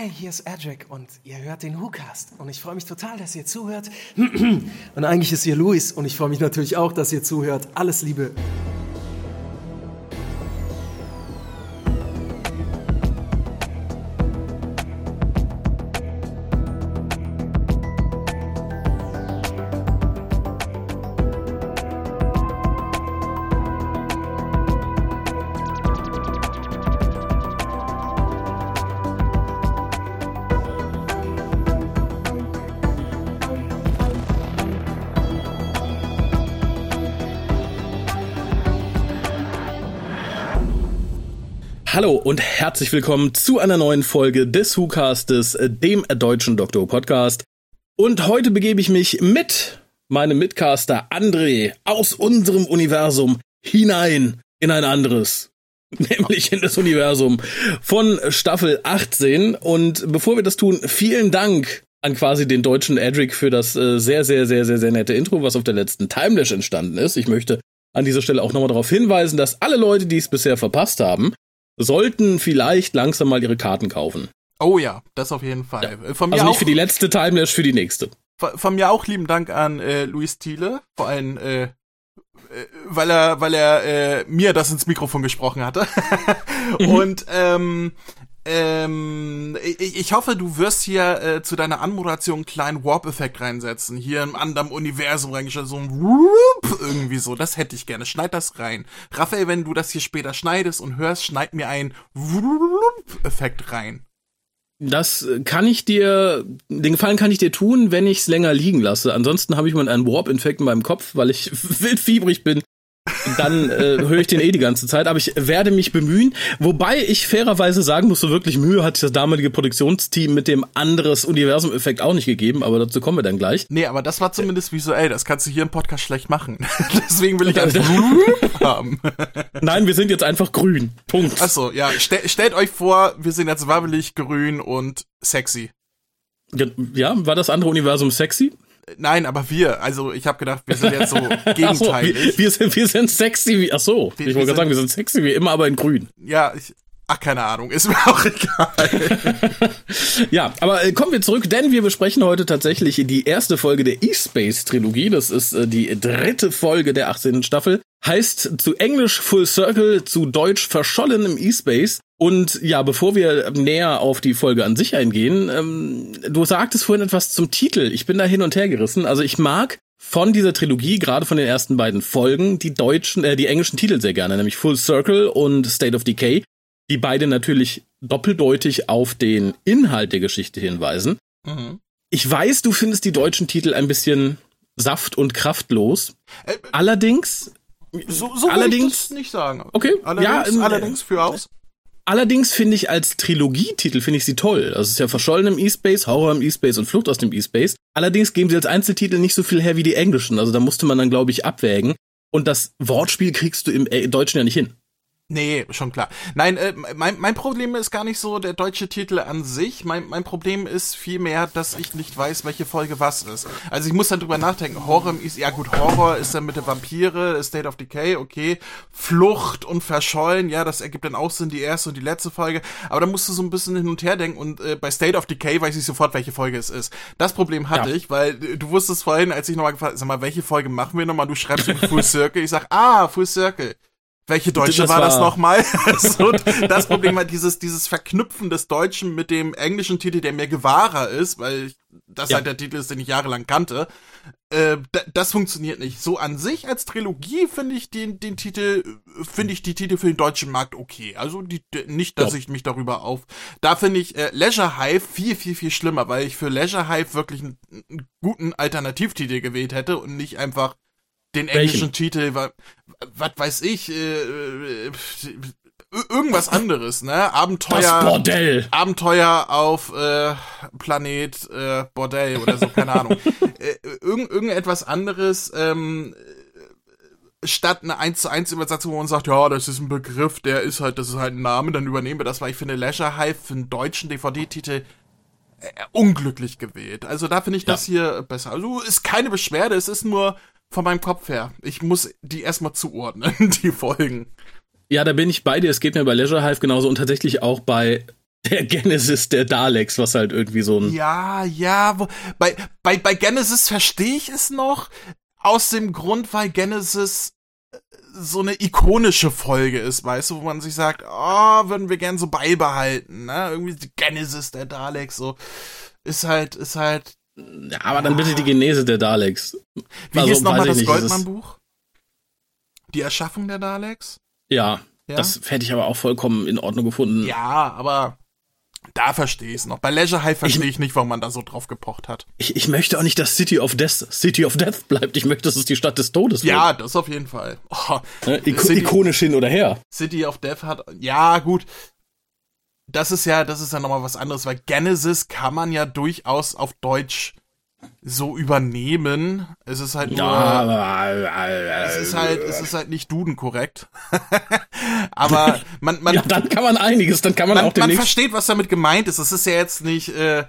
Hi, hier ist Edric und ihr hört den WhoCast und ich freue mich total, dass ihr zuhört. Und eigentlich ist hier Luis und ich freue mich natürlich auch, dass ihr zuhört. Alles Liebe. Und herzlich willkommen zu einer neuen Folge des WhoCastes, dem deutschen Doktor Podcast. Und heute begebe ich mich mit meinem Mitcaster André aus unserem Universum hinein in ein anderes. Nämlich in das Universum von Staffel 18. Und bevor wir das tun, vielen Dank an quasi den deutschen Edric für das äh, sehr, sehr, sehr, sehr, sehr nette Intro, was auf der letzten Timelash entstanden ist. Ich möchte an dieser Stelle auch nochmal darauf hinweisen, dass alle Leute, die es bisher verpasst haben, sollten vielleicht langsam mal ihre Karten kaufen. Oh ja, das auf jeden Fall. Ja. Von mir also nicht auch, für die letzte Timelash, für die nächste. Von, von, mir auch lieben Dank an äh, Luis Thiele, vor allem äh, äh, weil er, weil er äh, mir das ins Mikrofon gesprochen hatte. Mhm. Und ähm, ähm, ich, ich hoffe, du wirst hier äh, zu deiner Anmoderation einen kleinen Warp-Effekt reinsetzen. Hier im anderen Universum reingestellt, so ein Whoop, irgendwie so. Das hätte ich gerne. Schneid das rein. Raphael, wenn du das hier später schneidest und hörst, schneid mir einen Whoop-Effekt rein. Das kann ich dir, den Gefallen kann ich dir tun, wenn ich es länger liegen lasse. Ansonsten habe ich mal einen Warp-Infekt in meinem Kopf, weil ich wild fiebrig bin dann äh, höre ich den eh die ganze Zeit. Aber ich werde mich bemühen. Wobei ich fairerweise sagen muss, so wirklich Mühe hat das damalige Produktionsteam mit dem anderes Universum-Effekt auch nicht gegeben. Aber dazu kommen wir dann gleich. Nee, aber das war zumindest visuell. Das kannst du hier im Podcast schlecht machen. Deswegen will ich einfach haben. Nein, wir sind jetzt einfach grün. Punkt. Achso, ja. Stel, stellt euch vor, wir sind jetzt wabbelig, grün und sexy. Ja, war das andere Universum sexy? Nein, aber wir. Also ich habe gedacht, wir sind jetzt so gegenteilig. So, wir, wir, sind, wir sind sexy wie. Ach so, wir, ich wollte gerade sagen, wir sind sexy wie immer, aber in grün. Ja, ich, Ach, keine Ahnung, ist mir auch egal. ja, aber äh, kommen wir zurück, denn wir besprechen heute tatsächlich die erste Folge der E-Space-Trilogie. Das ist äh, die dritte Folge der 18. Staffel. Heißt zu Englisch Full Circle, zu Deutsch Verschollen im E-Space. Und ja, bevor wir näher auf die Folge an sich eingehen, ähm, du sagtest vorhin etwas zum Titel. Ich bin da hin und her gerissen. Also ich mag von dieser Trilogie, gerade von den ersten beiden Folgen, die deutschen, äh, die englischen Titel sehr gerne, nämlich Full Circle und State of Decay, die beide natürlich doppeldeutig auf den Inhalt der Geschichte hinweisen. Mhm. Ich weiß, du findest die deutschen Titel ein bisschen saft und kraftlos. Äh, allerdings, so, so allerdings nicht sagen. Okay, allerdings, ja, allerdings für aus. Allerdings finde ich als Trilogietitel finde ich sie toll. Das ist ja Verschollen im E-Space, Horror im E-Space und Flucht aus dem E-Space. Allerdings geben sie als Einzeltitel nicht so viel her wie die englischen. Also da musste man dann, glaube ich, abwägen. Und das Wortspiel kriegst du im äh, Deutschen ja nicht hin. Nee, schon klar. Nein, äh, mein, mein Problem ist gar nicht so der deutsche Titel an sich. Mein, mein Problem ist vielmehr, dass ich nicht weiß, welche Folge was ist. Also ich muss dann drüber nachdenken. Horror ist, ja gut, Horror ist dann mit der Vampire, State of Decay, okay. Flucht und Verschollen, ja, das ergibt dann auch Sinn, die erste und die letzte Folge. Aber da musst du so ein bisschen hin und her denken und äh, bei State of Decay weiß ich sofort, welche Folge es ist. Das Problem hatte ja. ich, weil äh, du wusstest vorhin, als ich nochmal gefragt sag mal, welche Folge machen wir nochmal? Du schreibst Full Circle. Ich sag, ah, Full Circle. Welche Deutsche das war, war das nochmal? so, das Problem war dieses, dieses Verknüpfen des Deutschen mit dem englischen Titel, der mir gewahrer ist, weil das ja. halt der Titel ist, den ich jahrelang kannte. Äh, das funktioniert nicht. So an sich als Trilogie finde ich den, den Titel, finde ich die Titel für den deutschen Markt okay. Also die, nicht, dass ja. ich mich darüber auf. Da finde ich äh, Leisure Hive viel, viel, viel schlimmer, weil ich für Leisure Hive wirklich einen, einen guten Alternativtitel gewählt hätte und nicht einfach den englischen Welchen? Titel, was weiß ich, äh, äh, irgendwas anderes, ne? Abenteuer. Das Bordell. Abenteuer auf äh, Planet äh, Bordell oder so, keine Ahnung. äh, irgend, irgendetwas anderes, ähm, statt eine 1 zu 1 Übersetzung, wo man sagt, ja, das ist ein Begriff, der ist halt, das ist halt ein Name, dann übernehmen wir das, weil ich finde Leisure Hive für einen deutschen DVD-Titel äh, unglücklich gewählt. Also da finde ich ja. das hier besser. Also ist keine Beschwerde, es ist nur von meinem Kopf her. Ich muss die erstmal zuordnen, die Folgen. Ja, da bin ich bei dir. Es geht mir bei Leisure Hive genauso und tatsächlich auch bei der Genesis der Daleks, was halt irgendwie so ein. Ja, ja, wo, bei, bei, bei Genesis verstehe ich es noch, aus dem Grund, weil Genesis äh, so eine ikonische Folge ist, weißt du, wo man sich sagt, oh, würden wir gern so beibehalten, ne? Irgendwie die Genesis der Daleks, so. Ist halt, ist halt. Ja, aber dann bitte die Genese der Daleks. Wie also, hieß nochmal das Goldmann-Buch? Die Erschaffung der Daleks? Ja, ja, das hätte ich aber auch vollkommen in Ordnung gefunden. Ja, aber da verstehe ich es noch. Bei Leisure High verstehe ich, ich, nicht, warum man da so drauf gepocht hat. Ich, ich möchte auch nicht, dass City of Death City of Death bleibt. Ich möchte, dass es die Stadt des Todes wird. Ja, das auf jeden Fall. Oh, ne? City, ikonisch hin oder her. City of Death hat, ja, gut. Das ist ja, das ist ja nochmal was anderes, weil Genesis kann man ja durchaus auf Deutsch so übernehmen. Es ist halt nur, ja, es ist halt, es ist halt nicht Duden korrekt. Aber man, man, ja, dann kann man einiges, dann kann man, man auch Man versteht, was damit gemeint ist. Es ist ja jetzt nicht, äh,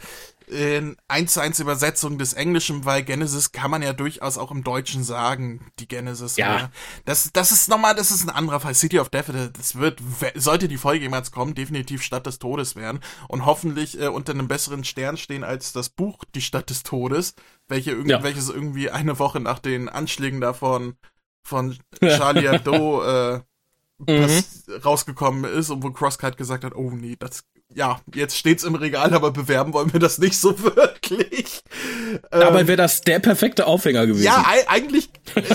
in 1 zu 1 Übersetzung des Englischen, weil Genesis kann man ja durchaus auch im Deutschen sagen, die Genesis. Ja. Oder? Das, das ist nochmal, das ist ein anderer Fall. City of Death, das wird, sollte die Folge jemals kommen, definitiv Stadt des Todes werden und hoffentlich äh, unter einem besseren Stern stehen als das Buch Die Stadt des Todes, welche irgendwie, ja. welches irgendwie eine Woche nach den Anschlägen davon von Charlie Hebdo äh, mhm. rausgekommen ist und wo Crosscut gesagt hat, oh nee, das ja, jetzt steht's im Regal, aber bewerben wollen wir das nicht so wirklich. Dabei ähm, wäre das der perfekte Aufhänger gewesen. Ja, eigentlich,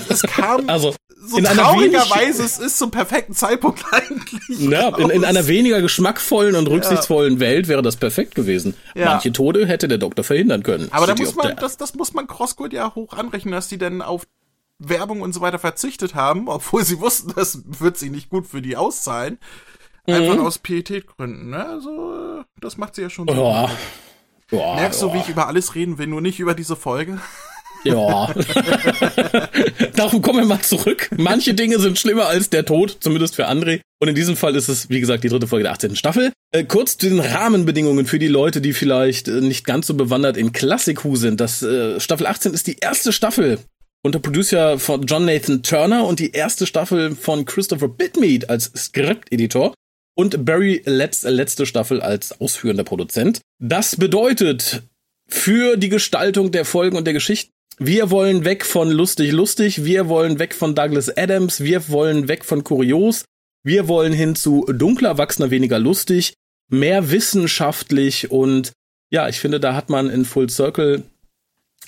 es, kam also, so traurigerweise, es ist zum perfekten Zeitpunkt eigentlich. Ja, in, in, einer weniger geschmackvollen und rücksichtsvollen ja. Welt wäre das perfekt gewesen. Ja. Manche Tode hätte der Doktor verhindern können. Aber da muss man, das, das muss man Crosscode ja hoch anrechnen, dass die denn auf Werbung und so weiter verzichtet haben, obwohl sie wussten, das wird sie nicht gut für die auszahlen. Einfach mhm. aus Pietätgründen, ne? Also, das macht sie ja schon so. Ja. Ja, Merkst du, wie ich über alles reden will, nur nicht über diese Folge? Ja. Darum kommen wir mal zurück. Manche Dinge sind schlimmer als der Tod, zumindest für André. Und in diesem Fall ist es, wie gesagt, die dritte Folge der 18. Staffel. Äh, kurz zu den Rahmenbedingungen für die Leute, die vielleicht äh, nicht ganz so bewandert in Classic Who sind. Das äh, Staffel 18 ist die erste Staffel unter Producer von John Nathan Turner und die erste Staffel von Christopher Bitmead als Skripteditor und Barry Letts letzte Staffel als ausführender Produzent. Das bedeutet für die Gestaltung der Folgen und der Geschichten, wir wollen weg von lustig lustig, wir wollen weg von Douglas Adams, wir wollen weg von kurios, wir wollen hin zu dunkler Erwachsener, weniger lustig, mehr wissenschaftlich und ja, ich finde, da hat man in Full Circle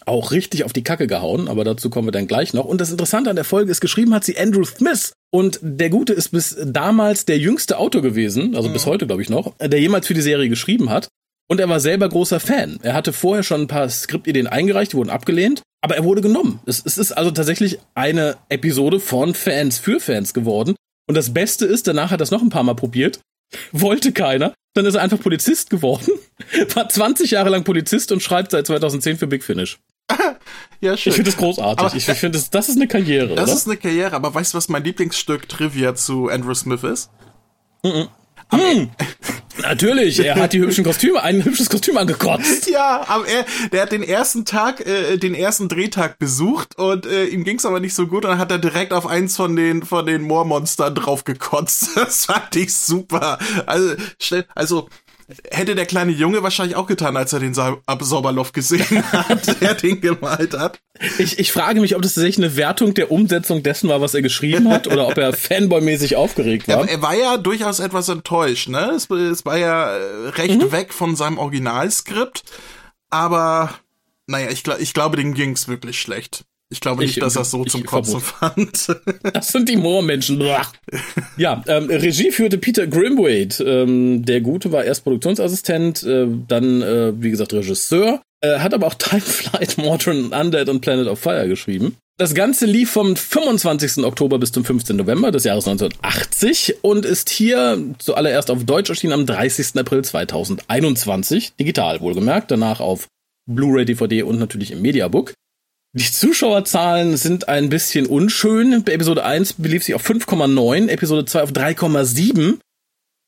auch richtig auf die Kacke gehauen, aber dazu kommen wir dann gleich noch. Und das Interessante an der Folge ist, geschrieben hat sie Andrew Smith. Und der Gute ist bis damals der jüngste Autor gewesen, also mhm. bis heute glaube ich noch, der jemals für die Serie geschrieben hat. Und er war selber großer Fan. Er hatte vorher schon ein paar Skriptideen eingereicht, die wurden abgelehnt, aber er wurde genommen. Es, es ist also tatsächlich eine Episode von Fans für Fans geworden. Und das Beste ist, danach hat er es noch ein paar Mal probiert, wollte keiner. Dann ist er einfach Polizist geworden, war 20 Jahre lang Polizist und schreibt seit 2010 für Big Finish. ja, schön. Ich finde das großartig. Aber, ich finde, das, das ist eine Karriere. Das oder? ist eine Karriere, aber weißt du, was mein Lieblingsstück Trivia zu Andrew Smith ist? Mhm. Hm. Natürlich, er hat die hübschen Kostüme, ein hübsches Kostüm angekotzt. Ja, aber er, der hat den ersten Tag, äh, den ersten Drehtag besucht und äh, ihm ging's aber nicht so gut und dann hat er direkt auf eins von den von den Moormonstern drauf gekotzt. Das fand ich super. Also, also hätte der kleine Junge wahrscheinlich auch getan, als er den Sa Sauberloff gesehen hat, der den gemalt hat. Ich, ich frage mich, ob das tatsächlich eine Wertung der Umsetzung dessen war, was er geschrieben hat, oder ob er Fanboy-mäßig aufgeregt war. Er, er, war ja durchaus etwas enttäuscht, ne? Es, es war ja äh, recht mhm. weg von seinem Originalskript, aber naja, ich, ich glaube, dem ging's wirklich schlecht. Ich glaube nicht, ich, dass er so zum Kotzen fand. Das sind die Moormenschen. ja, ähm, Regie führte Peter Grimwade. Ähm, der Gute war erst Produktionsassistent, äh, dann, äh, wie gesagt, Regisseur. Äh, hat aber auch Time Flight, Modern Undead und Planet of Fire geschrieben. Das Ganze lief vom 25. Oktober bis zum 15. November des Jahres 1980 und ist hier zuallererst auf Deutsch erschienen am 30. April 2021. Digital wohlgemerkt, danach auf Blu-ray, DVD und natürlich im Mediabook. Die Zuschauerzahlen sind ein bisschen unschön. Episode 1 belief sich auf 5,9, Episode 2 auf 3,7,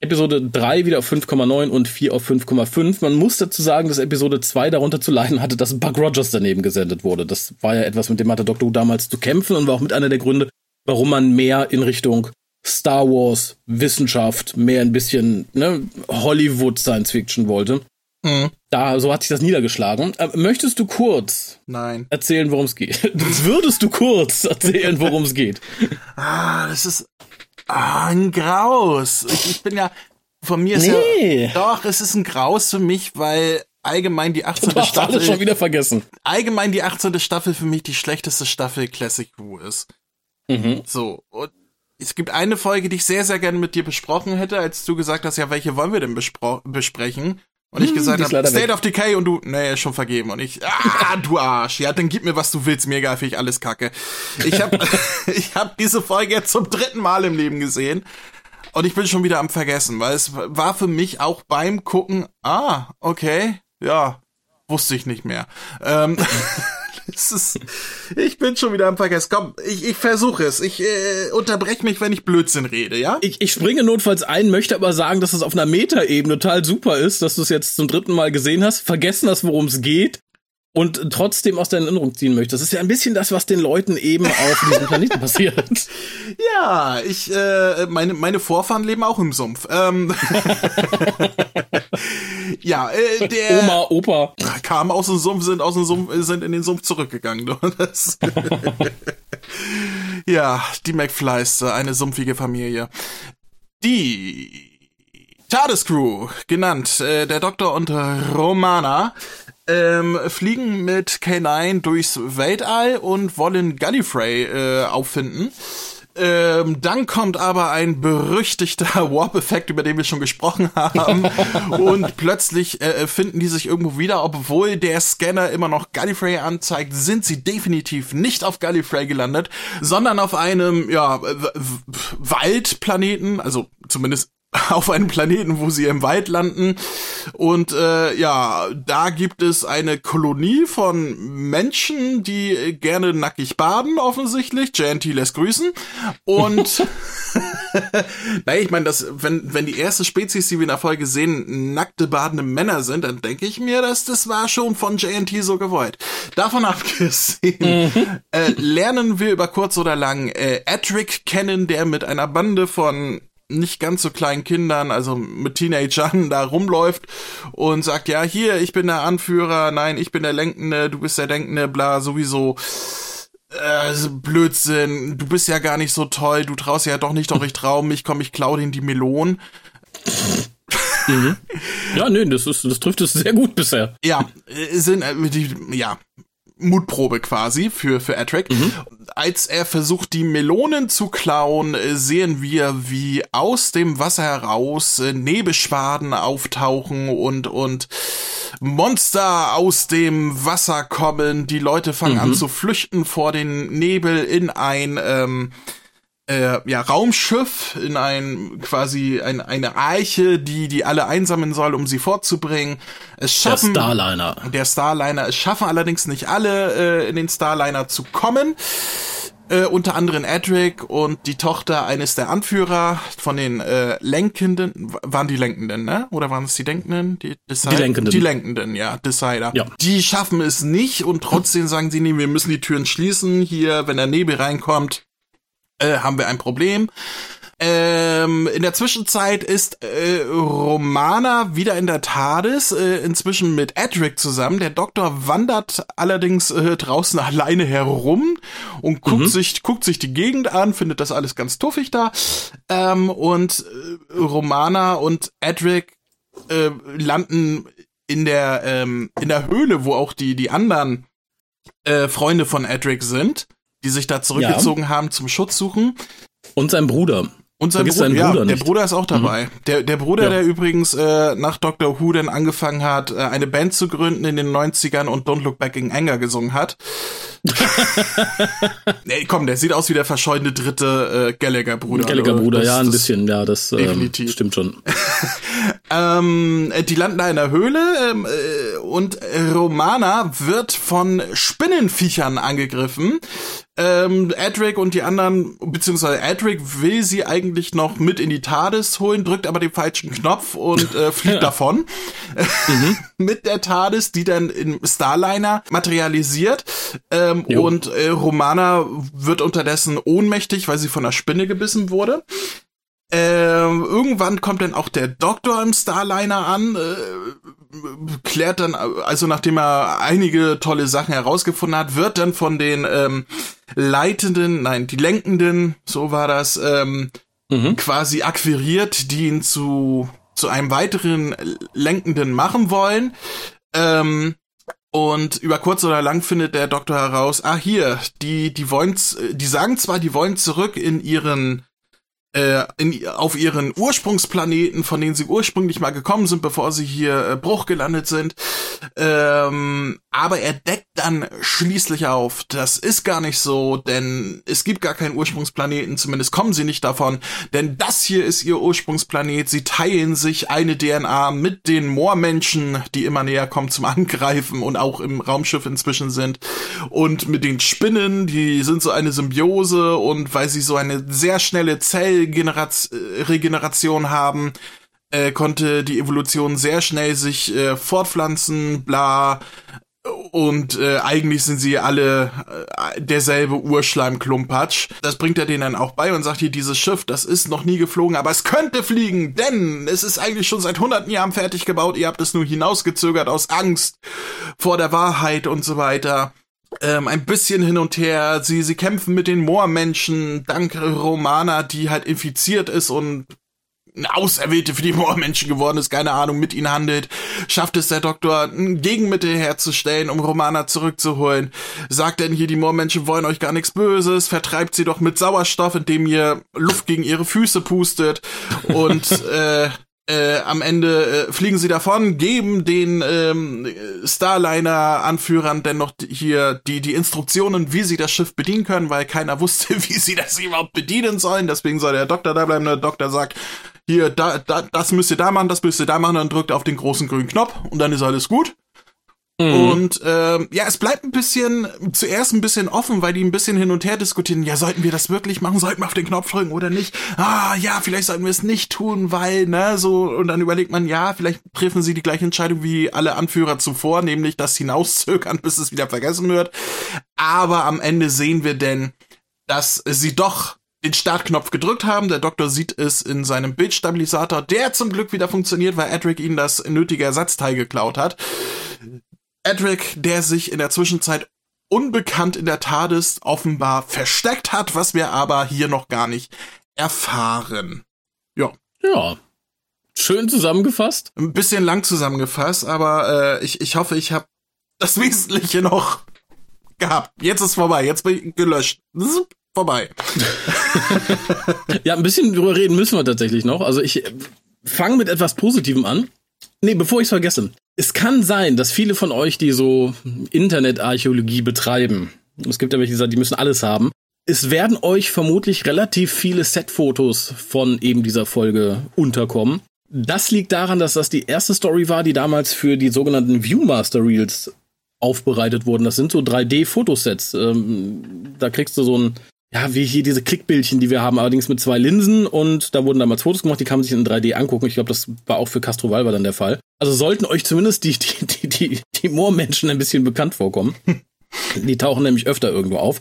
Episode 3 wieder auf 5,9 und 4 auf 5,5. Man muss dazu sagen, dass Episode 2 darunter zu leiden hatte, dass Buck Rogers daneben gesendet wurde. Das war ja etwas, mit dem hatte Dr. Who damals zu kämpfen und war auch mit einer der Gründe, warum man mehr in Richtung Star Wars, Wissenschaft, mehr ein bisschen ne, Hollywood Science Fiction wollte. Mhm. Da, so hat sich das niedergeschlagen. Äh, möchtest du kurz Nein. erzählen, worum es geht? Würdest du kurz erzählen, worum es geht? Ah, das ist ah, ein Graus. Ich, ich bin ja, von mir ist Nee. ja, doch, es ist ein Graus für mich, weil allgemein die 18. Du hast alles schon Staffel, wieder vergessen. allgemein die 18. Staffel für mich die schlechteste Staffel Classic Who ist. Mhm. So, und es gibt eine Folge, die ich sehr, sehr gerne mit dir besprochen hätte, als du gesagt hast, ja, welche wollen wir denn bespro- besprechen? Und ich Hm, gesagt ist habe, State weg. of Decay und du, nee, ist schon vergeben. Und ich, ah, du Arsch. Ja, dann gib mir, was du willst. Mir egal, finde ich alles kacke. Ich habe ich hab diese Folge jetzt zum dritten Mal im Leben gesehen. Und ich bin schon wieder am Vergessen, weil es war für mich auch beim Gucken, ah, okay, ja, wusste ich nicht mehr. Ähm, ist, ich bin schon wieder am Vergessen. Komm, ich, ich versuche es. Ich äh, unterbreche mich, wenn ich Blödsinn rede, ja? Ich, ich springe notfalls ein, möchte aber sagen, dass es auf einer Metaebene total super ist, dass du es jetzt zum dritten Mal gesehen hast, vergessen hast, worum es geht und trotzdem aus deiner Erinnerung ziehen möchtest. Das ist ja ein bisschen das, was den Leuten eben auf diesem Planeten passiert. Ja, ich, äh, meine, meine Vorfahren leben auch im Sumpf. Ähm, ja, äh, der Oma, Opa. kam aus dem Sumpf, sind aus dem Sumpf, sind in den Sumpf zurückgegangen. ja, die McFlys, äh, eine sumpfige Familie. Die TARDIS Crew, genannt, äh, der Doktor und Romana, ähm, fliegen mit K9 durchs Weltall und wollen Gallifrey äh, auffinden. Ähm, dann kommt aber ein berüchtigter Warp-Effekt, über den wir schon gesprochen haben. und plötzlich äh, finden die sich irgendwo wieder, obwohl der Scanner immer noch Gallifrey anzeigt, sind sie definitiv nicht auf Gallifrey gelandet, sondern auf einem, ja, Waldplaneten, also zumindest auf einem Planeten, wo sie im Wald landen. Und äh, ja, da gibt es eine Kolonie von Menschen, die gerne nackig baden, offensichtlich. JNT lässt grüßen. Und naja, ich meine, dass, wenn, wenn die erste Spezies, die wir in der Folge sehen, nackte badende Männer sind, dann denke ich mir, dass das war schon von JNT so gewollt. Davon abgesehen, äh, lernen wir über kurz oder lang äh, Edric kennen, der mit einer Bande von nicht ganz so kleinen Kindern, also mit Teenagern, da rumläuft und sagt, ja, hier, ich bin der Anführer, nein, ich bin der Lenkende, du bist der Denkende, bla, sowieso. Äh, Blödsinn, du bist ja gar nicht so toll, du traust ja doch nicht, doch ich trau mich, komm, ich klau den die Melonen. Ja, nee, das, ist, das trifft es sehr gut bisher. Ja, äh, sind, äh, die, ja, Mutprobe quasi für, für Edric. Als er versucht, die Melonen zu klauen, äh, sehen wir, wie aus dem Wasser heraus äh, Nebelschwaden auftauchen und, und Monster aus dem Wasser kommen. Die Leute fangen an zu flüchten vor den Nebel in ein, ähm, äh, ja, Raumschiff in ein quasi ein, eine Eiche, die die alle einsammeln soll, um sie fortzubringen. Es Der schaffen Starliner. der Starliner. Es schaffen allerdings nicht alle, äh, in den Starliner zu kommen. Äh, unter anderem Edric und die Tochter eines der Anführer von den äh, Lenkenden. Waren die Lenkenden, ne? Oder waren es die Denkenden? Die, Decide- Die Lenkenden. Die Lenkenden, ja. Decider. Ja. Die schaffen es nicht und trotzdem sagen sie, nee, wir müssen die Türen schließen. Hier, wenn der Nebel reinkommt, äh, haben wir ein Problem. Ähm, in der Zwischenzeit ist äh, Romana wieder in der TARDIS, äh, inzwischen mit Edric zusammen. Der Doktor wandert allerdings äh, draußen alleine herum und guckt sich guckt sich die Gegend an, findet das alles ganz tuffig da. Ähm, und äh, Romana und Edric äh, landen in der ähm, in der Höhle, wo auch die die anderen äh, Freunde von Edric sind, die sich da zurückgezogen haben zum Schutz suchen. Und sein Bruder. Und sein Vergiss Bruder, ja, Bruder der. Bruder ist auch dabei. Der, der Bruder, Ja. der übrigens äh, nach Dr. Who dann angefangen hat, äh, eine Band zu gründen in den 90ern und Don't Look Back in Anger gesungen hat. nee, komm, der sieht aus wie der verschollene dritte äh, Gallagher-Bruder. Gallagher-Bruder, Das- ja, ein bisschen, ja, das ähm, stimmt schon. Ähm, äh, die landen da in der Höhle ähm, äh, und Romana wird von Spinnenviechern angegriffen. Ähm, Edric und die anderen, beziehungsweise Edric will sie eigentlich noch mit in die TARDIS holen, drückt aber den falschen Knopf und äh, fliegt davon. Mhm. mit der TARDIS, die dann im Starliner materialisiert. Ähm, und äh, Romana wird unterdessen ohnmächtig, weil sie von einer Spinne gebissen wurde. Ähm, irgendwann kommt dann auch der Doktor im Starliner an, äh, klärt dann, also nachdem er einige tolle Sachen herausgefunden hat, wird dann von den ähm, Leitenden, nein, die Lenkenden, so war das, ähm, mhm. quasi akquiriert, die ihn zu, zu einem weiteren Lenkenden machen wollen. Ähm, und über kurz oder lang findet der Doktor heraus, ah hier, die, die wollen, die sagen zwar, die wollen zurück in ihren äh, in, auf ihren Ursprungsplaneten, von denen sie ursprünglich mal gekommen sind, bevor sie hier äh, Bruch gelandet sind. Ähm, aber er deckt dann schließlich auf, das ist gar nicht so, denn es gibt gar keinen Ursprungsplaneten, zumindest kommen sie nicht davon, denn das hier ist ihr Ursprungsplanet. Sie teilen sich eine DNA mit den Moormenschen, die immer näher kommen zum Angreifen und auch im Raumschiff inzwischen sind. Und mit den Spinnen, die sind so eine Symbiose und weil sie so eine sehr schnelle Zell Regeneration haben, äh, konnte die Evolution sehr schnell sich äh, fortpflanzen, bla. Und äh, eigentlich sind sie alle äh, derselbe Urschleimklumpatsch. Das bringt er denen dann auch bei und sagt hier, dieses Schiff, das ist noch nie geflogen, aber es könnte fliegen, denn es ist eigentlich schon seit hunderten Jahren fertig gebaut. Ihr habt es nur hinausgezögert aus Angst vor der Wahrheit und so weiter ähm, ein bisschen hin und her. Sie, sie kämpfen mit den Moormenschen, dank Romana, die halt infiziert ist und eine Auserwählte für die Moormenschen geworden ist, keine Ahnung, mit ihnen handelt, schafft es der Doktor, ein Gegenmittel herzustellen, um Romana zurückzuholen. Sagt denn hier, die Moormenschen wollen euch gar nichts Böses, vertreibt sie doch mit Sauerstoff, indem ihr Luft gegen ihre Füße pustet und äh, äh, am Ende äh, fliegen sie davon, geben den ähm, Starliner-Anführern dennoch hier die, die Instruktionen, wie sie das Schiff bedienen können, weil keiner wusste, wie sie das überhaupt bedienen sollen. Deswegen soll der Doktor da bleiben. Der Doktor sagt, hier, da, da, das müsst ihr da machen, das müsst ihr da machen, dann drückt auf den großen grünen Knopf und dann ist alles gut. Mhm. Und ähm, ja, es bleibt ein bisschen, zuerst ein bisschen offen, weil die ein bisschen hin und her diskutieren. Ja, sollten wir das wirklich machen? Sollten wir auf den Knopf drücken oder nicht? Ah, ja, vielleicht sollten wir es nicht tun, weil, ne, so, und dann überlegt man, ja, vielleicht treffen sie die gleiche Entscheidung wie alle Anführer zuvor, nämlich das hinauszögern, bis es wieder vergessen wird. Aber am Ende sehen wir denn, dass sie doch den Startknopf gedrückt haben. Der Doktor sieht es in seinem Bildstabilisator, der zum Glück wieder funktioniert, weil Edric ihnen das nötige Ersatzteil geklaut hat. Edric, der sich in der Zwischenzeit unbekannt in der TARDIS offenbar versteckt hat, was wir aber hier noch gar nicht erfahren. Ja. Ja. Schön zusammengefasst. Ein bisschen lang zusammengefasst, aber äh, ich, ich hoffe, ich habe das Wesentliche noch gehabt. Jetzt ist vorbei, jetzt bin ich gelöscht. vorbei. ja, ein bisschen drüber reden müssen wir tatsächlich noch. Also ich fange mit etwas Positivem an. Nee, bevor ich es vergesse. Es kann sein, dass viele von euch, die so Internetarchäologie betreiben, es gibt ja welche, die müssen alles haben, es werden euch vermutlich relativ viele Setfotos von eben dieser Folge unterkommen. Das liegt daran, dass das die erste Story war, die damals für die sogenannten Viewmaster Reels aufbereitet wurden. Das sind so 3D-Fotosets. Ähm, da kriegst du so ein ja, wie hier diese Klickbildchen, die wir haben, allerdings mit zwei Linsen und da wurden damals Fotos gemacht, die kann man sich in 3D angucken. Ich glaube, das war auch für Castro Valva dann der Fall. Also sollten euch zumindest die, die, die, die, die Moormenschen ein bisschen bekannt vorkommen. die tauchen nämlich öfter irgendwo auf.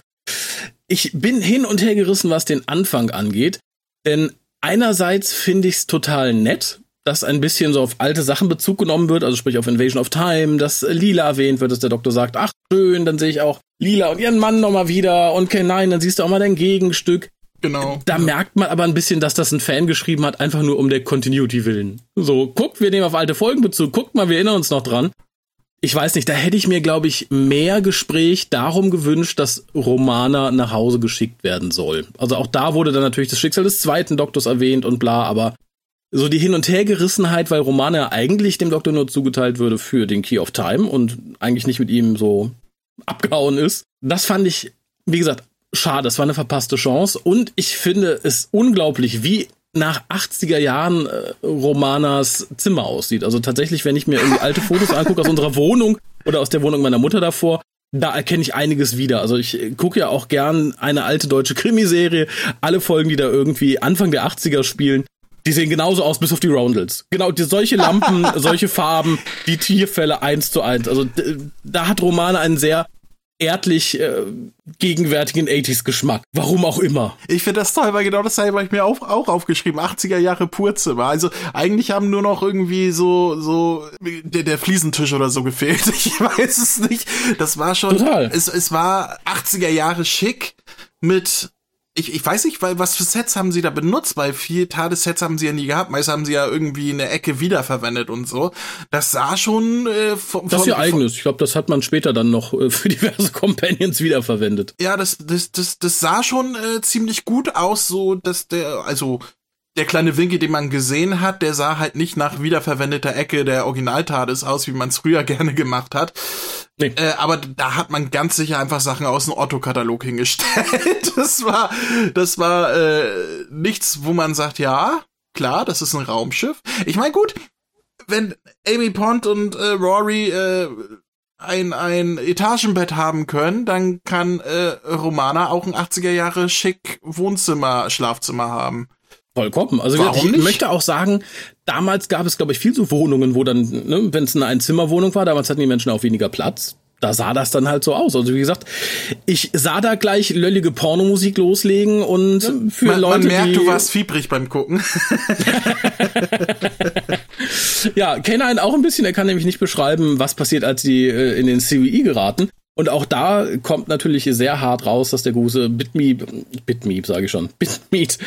Ich bin hin und her gerissen, was den Anfang angeht, denn einerseits finde ich es total nett, dass ein bisschen so auf alte Sachen Bezug genommen wird, also sprich auf Invasion of Time, dass Lila erwähnt wird, dass der Doktor sagt, ach schön, dann sehe ich auch Lila und ihren Mann nochmal wieder und okay, nein, dann siehst du auch mal dein Gegenstück. Genau. Da merkt man aber ein bisschen, dass das ein Fan geschrieben hat, einfach nur um der Continuity willen. So, guckt, wir nehmen auf alte Folgen Bezug, guckt mal, wir erinnern uns noch dran. Ich weiß nicht, da hätte ich mir, glaube ich, mehr Gespräch darum gewünscht, dass Romana nach Hause geschickt werden soll. Also auch da wurde dann natürlich das Schicksal des zweiten Doktors erwähnt und bla, aber so die Hin- und Hergerissenheit, weil Romana eigentlich dem Doktor nur zugeteilt würde für den Key of Time und eigentlich nicht mit ihm so abgehauen ist. Das fand ich, wie gesagt, schade. Das war eine verpasste Chance. Und ich finde es unglaublich, wie nach 80er Jahren äh, Romanas Zimmer aussieht. Also tatsächlich, wenn ich mir irgendwie alte Fotos angucke aus unserer Wohnung oder aus der Wohnung meiner Mutter davor, da erkenne ich einiges wieder. Also ich äh, gucke ja auch gern eine alte deutsche Krimiserie. Alle Folgen, die da irgendwie Anfang der 80er spielen, die sehen genauso aus, bis auf die Roundels. Genau, die, solche Lampen, solche Farben, die Tierfälle eins zu eins. Also da hat Romane einen sehr erdlich äh, gegenwärtigen 80s-Geschmack. Warum auch immer. Ich finde das toll, weil genau dasselbe habe ich mir auch, auch aufgeschrieben. 80er Jahre Purzimmer. Also eigentlich haben nur noch irgendwie so, so der, der Fliesentisch oder so gefehlt. Ich weiß es nicht. Das war schon. Total. Es, es war 80er Jahre schick mit ich, ich weiß nicht, weil was für Sets haben sie da benutzt, weil vier Tadessets haben sie ja nie gehabt. Meist haben sie ja irgendwie eine Ecke wiederverwendet und so. Das sah schon äh, von, Das ist ihr eigenes. Ich glaube, das hat man später dann noch äh, für diverse Companions wiederverwendet. Ja, das, das, das, das sah schon äh, ziemlich gut aus, so dass der, also der kleine Winkel, den man gesehen hat, der sah halt nicht nach wiederverwendeter Ecke der Original-TARDIS aus, wie man es früher gerne gemacht hat. Nee. Äh, aber da hat man ganz sicher einfach Sachen aus dem Otto-Katalog hingestellt. das war, das war äh, nichts, wo man sagt, ja, klar, das ist ein Raumschiff. Ich meine, gut, wenn Amy Pond und äh, Rory äh, ein, ein Etagenbett haben können, dann kann äh, Romana auch ein 80er Jahre schick Wohnzimmer, Schlafzimmer haben. Vollkommen. Also Warum ich nicht? möchte auch sagen, damals gab es, glaube ich, viel so Wohnungen, wo dann, ne, wenn es eine Einzimmerwohnung war, damals hatten die Menschen auch weniger Platz. Da sah das dann halt so aus. Also wie gesagt, ich sah da gleich löllige Pornomusik loslegen und ja, für man, Leute, man merkt, du warst fiebrig beim Gucken. ja, kenne einen auch ein bisschen. Er kann nämlich nicht beschreiben, was passiert, als die äh, in den CWI geraten. Und auch da kommt natürlich sehr hart raus, dass der große Bitmeep, Bitmeep sage ich schon, Bitmeet,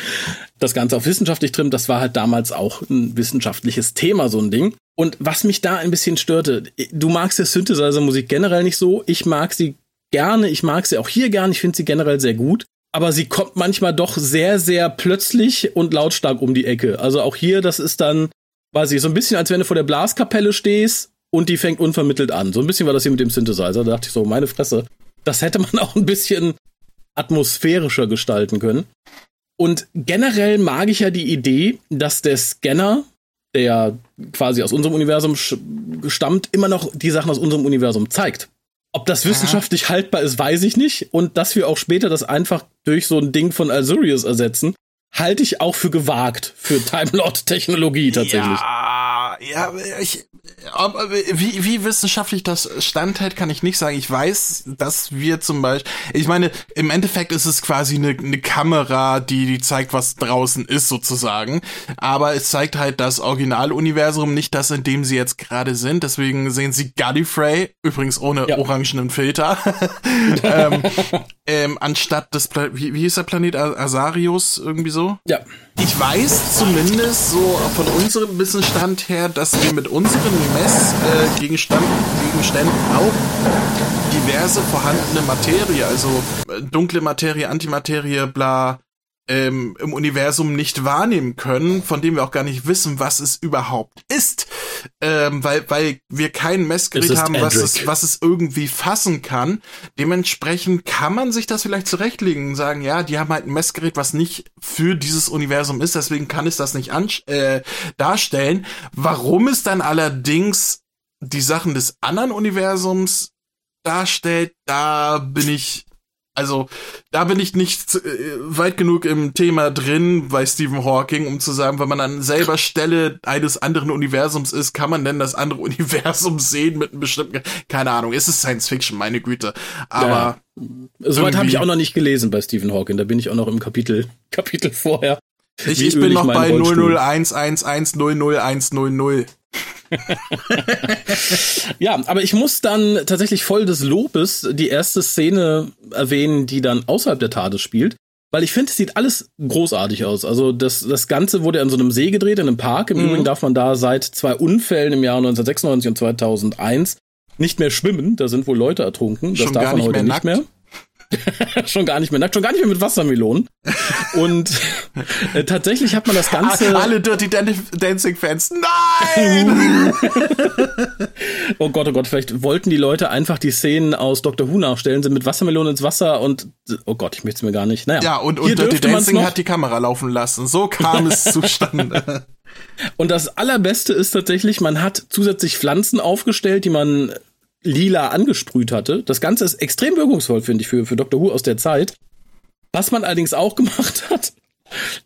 das Ganze auf wissenschaftlich trimmt. Das war halt damals auch ein wissenschaftliches Thema, so ein Ding. Und was mich da ein bisschen störte, du magst ja Synthesizer-Musik generell nicht so. Ich mag sie gerne, ich mag sie auch hier gerne, ich finde sie generell sehr gut. Aber sie kommt manchmal doch sehr, sehr plötzlich und lautstark um die Ecke. Also auch hier, das ist dann, weiß ich, so ein bisschen, als wenn du vor der Blaskapelle stehst und die fängt unvermittelt an. So ein bisschen war das hier mit dem Synthesizer. Da dachte ich so, meine Fresse. Das hätte man auch ein bisschen atmosphärischer gestalten können. Und generell mag ich ja die Idee, dass der Scanner, der quasi aus unserem Universum stammt, immer noch die Sachen aus unserem Universum zeigt. Ob das wissenschaftlich haltbar ist, weiß ich nicht. Und dass wir auch später das einfach durch so ein Ding von Azurius ersetzen, halte ich auch für gewagt für Time Lord Technologie tatsächlich. Ja, ja, ich, ob, wie, wie wissenschaftlich das standhält, kann ich nicht sagen. Ich weiß, dass wir zum Beispiel, ich meine, im Endeffekt ist es quasi eine, eine Kamera, die, die zeigt, was draußen ist, sozusagen. Aber es zeigt halt das Originaluniversum, nicht das, in dem sie jetzt gerade sind. Deswegen sehen sie Gallifrey, übrigens ohne ja. orangenen Filter, ähm, ähm, anstatt des, Pla wie, wie hieß der Planet Asarius, irgendwie so? Ja. Ich weiß zumindest so von unserem Wissensstand her, dass wir mit unseren Messgegenständen äh, auch diverse vorhandene Materie, also dunkle Materie, Antimaterie, bla, ähm, im Universum nicht wahrnehmen können, von dem wir auch gar nicht wissen, was es überhaupt ist, ähm, weil, weil wir kein Messgerät haben, was es, was es irgendwie fassen kann. Dementsprechend kann man sich das vielleicht zurechtlegen und sagen, ja, die haben halt ein Messgerät, was nicht für dieses Universum ist, deswegen kann es das nicht äh, darstellen. Warum es dann allerdings die Sachen des anderen Universums darstellt, da bin ich also, da bin ich nicht äh, weit genug im Thema drin bei Stephen Hawking, um zu sagen, wenn man an selber Stelle eines anderen Universums ist, kann man denn das andere Universum sehen mit einem bestimmten, keine Ahnung, ist es Science Fiction, meine Güte. Aber. Ja. Soweit habe ich auch noch nicht gelesen bei Stephen Hawking, da bin ich auch noch im Kapitel, Kapitel vorher. Ich, ich bin noch bei 00111000100 ja, aber ich muss dann tatsächlich voll des Lobes die erste Szene erwähnen, die dann außerhalb der Tade spielt. Weil ich finde, es sieht alles großartig aus. Also das, das Ganze wurde an so einem See gedreht, in einem Park. Im mhm. Übrigen darf man da seit zwei Unfällen im Jahr 1996 und 2001 nicht mehr schwimmen. Da sind wohl Leute ertrunken. Das Schon darf man heute nicht mehr. schon gar nicht mehr nackt, schon gar nicht mehr mit Wassermelonen. Und äh, tatsächlich hat man das Ganze. Alle Dirty Dancing Fans. Nein! oh Gott, oh Gott, vielleicht wollten die Leute einfach die Szenen aus Doctor Who nachstellen, sind mit Wassermelonen ins Wasser und oh Gott, ich möchte es mir gar nicht. Naja. Ja, und, und Dirty Dancing hat die Kamera laufen lassen. So kam es zustande. Und das allerbeste ist tatsächlich, man hat zusätzlich Pflanzen aufgestellt, die man lila angesprüht hatte. Das Ganze ist extrem wirkungsvoll, finde ich, für, für Dr. Who aus der Zeit. Was man allerdings auch gemacht hat,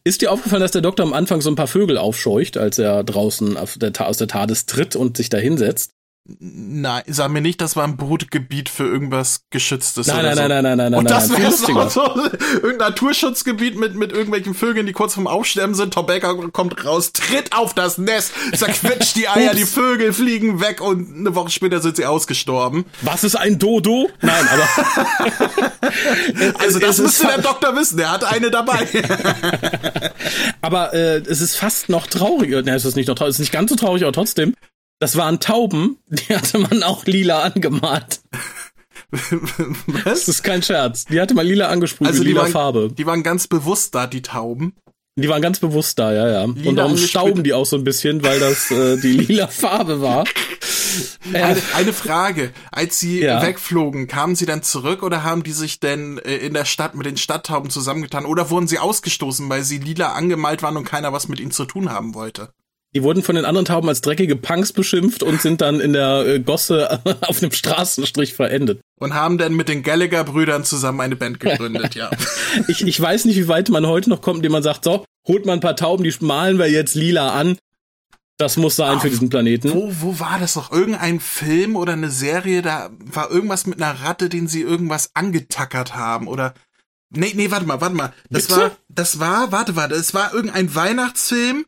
ist dir aufgefallen, dass der Doktor am Anfang so ein paar Vögel aufscheucht, als er draußen der, aus der TARDIS tritt und sich da hinsetzt? Nein, sag mir nicht, das war ein Brutgebiet für irgendwas Geschütztes. Nein, oder nein, so. nein, nein, nein, nein. Und das wäre so, so irgendein Naturschutzgebiet mit, mit irgendwelchen Vögeln, die kurz vorm Aufsterben sind. Tom Baker kommt raus, tritt auf das Nest, zerquetscht die Eier, die Vögel fliegen weg und eine Woche später sind sie ausgestorben. Was ist ein Dodo? Nein, aber. Also das müsste der Doktor wissen, der hat eine dabei. Aber äh, es ist fast noch trauriger. Ne, es ist nicht noch traurig, es ist nicht ganz so traurig, aber trotzdem. Das waren Tauben, die hatte man auch lila angemalt. Das Was? ist kein Scherz. Die hatte man lila angesprüht Also die lila waren, Farbe. die waren ganz bewusst da, die Tauben. Die waren ganz bewusst da, ja, ja. Und darum stauben die auch so ein bisschen, weil das äh, die lila Farbe war. Äh, Eine, eine Frage. Als sie Ja. wegflogen, kamen sie dann zurück oder haben die sich denn äh, in der Stadt mit den Stadttauben zusammengetan oder wurden sie ausgestoßen, weil sie lila angemalt waren und keiner was mit ihnen zu tun haben wollte? Die wurden von den anderen Tauben als dreckige Punks beschimpft und sind dann in der äh, Gosse auf einem Straßenstrich verendet. Und haben dann mit den Gallagher-Brüdern zusammen eine Band gegründet, ja. Ich, ich weiß nicht, wie weit man heute noch kommt, indem man sagt, so, holt mal ein paar Tauben, die malen wir jetzt lila an. Das muss sein für diesen Planeten. Wo, wo war das noch? Irgendein Film oder eine Serie, da war irgendwas mit einer Ratte, den sie irgendwas angetackert haben oder Nee, nee, warte mal, warte mal. Das Bitte? war das war, warte, warte, es war irgendein Weihnachtsfilm.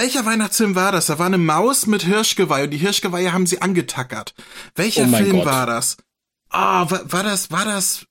Welcher Weihnachtsfilm war das? Da war eine Maus mit Hirschgeweih und die Hirschgeweihe haben sie angetackert. Welcher Oh Film Gott. war das? Ah, war, war das war das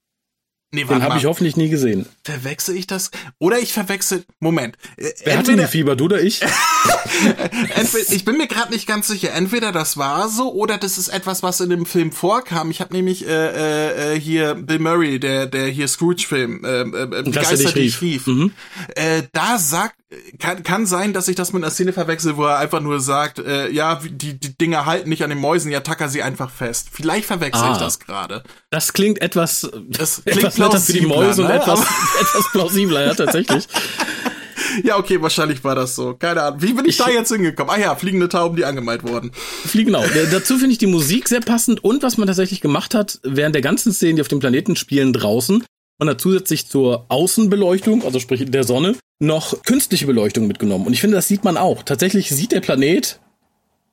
Nee, Den habe ich hoffentlich nie gesehen. Verwechsel ich das? Oder ich verwechsel. Moment. Äh, Wer hatte entweder- denn Fieber, du oder ich? Entweder, ich bin mir gerade nicht ganz sicher. Entweder das war so oder das ist etwas, was in dem Film vorkam. Ich habe nämlich äh, äh, äh, hier Bill Murray, der der hier Scrooge-Film, äh, äh, er Geister, die rief. rief. Mhm. Äh, da sagt, kann, kann sein, dass ich das mit einer Szene verwechsel, wo er einfach nur sagt, äh, ja, die, die Dinger halten nicht an den Mäusen, ja, tacker sie einfach fest. Vielleicht verwechsel ich Ah. das gerade. Das klingt etwas, Das klingt etwas netter für die plausibler, Mäuse und ne? etwas, Aber- etwas plausibler, ja, tatsächlich. Ja, okay, wahrscheinlich war das so. Keine Ahnung. Wie bin ich, Ich- da jetzt hingekommen? Ah ja, fliegende Tauben, die angemalt wurden. Fliegen. Äh, Dazu finde ich die Musik sehr passend und was man tatsächlich gemacht hat, während der ganzen Szenen, die auf dem Planeten spielen, draußen, man hat zusätzlich zur Außenbeleuchtung, also sprich der Sonne, noch künstliche Beleuchtung mitgenommen. Und ich finde, das sieht man auch. Tatsächlich sieht der Planet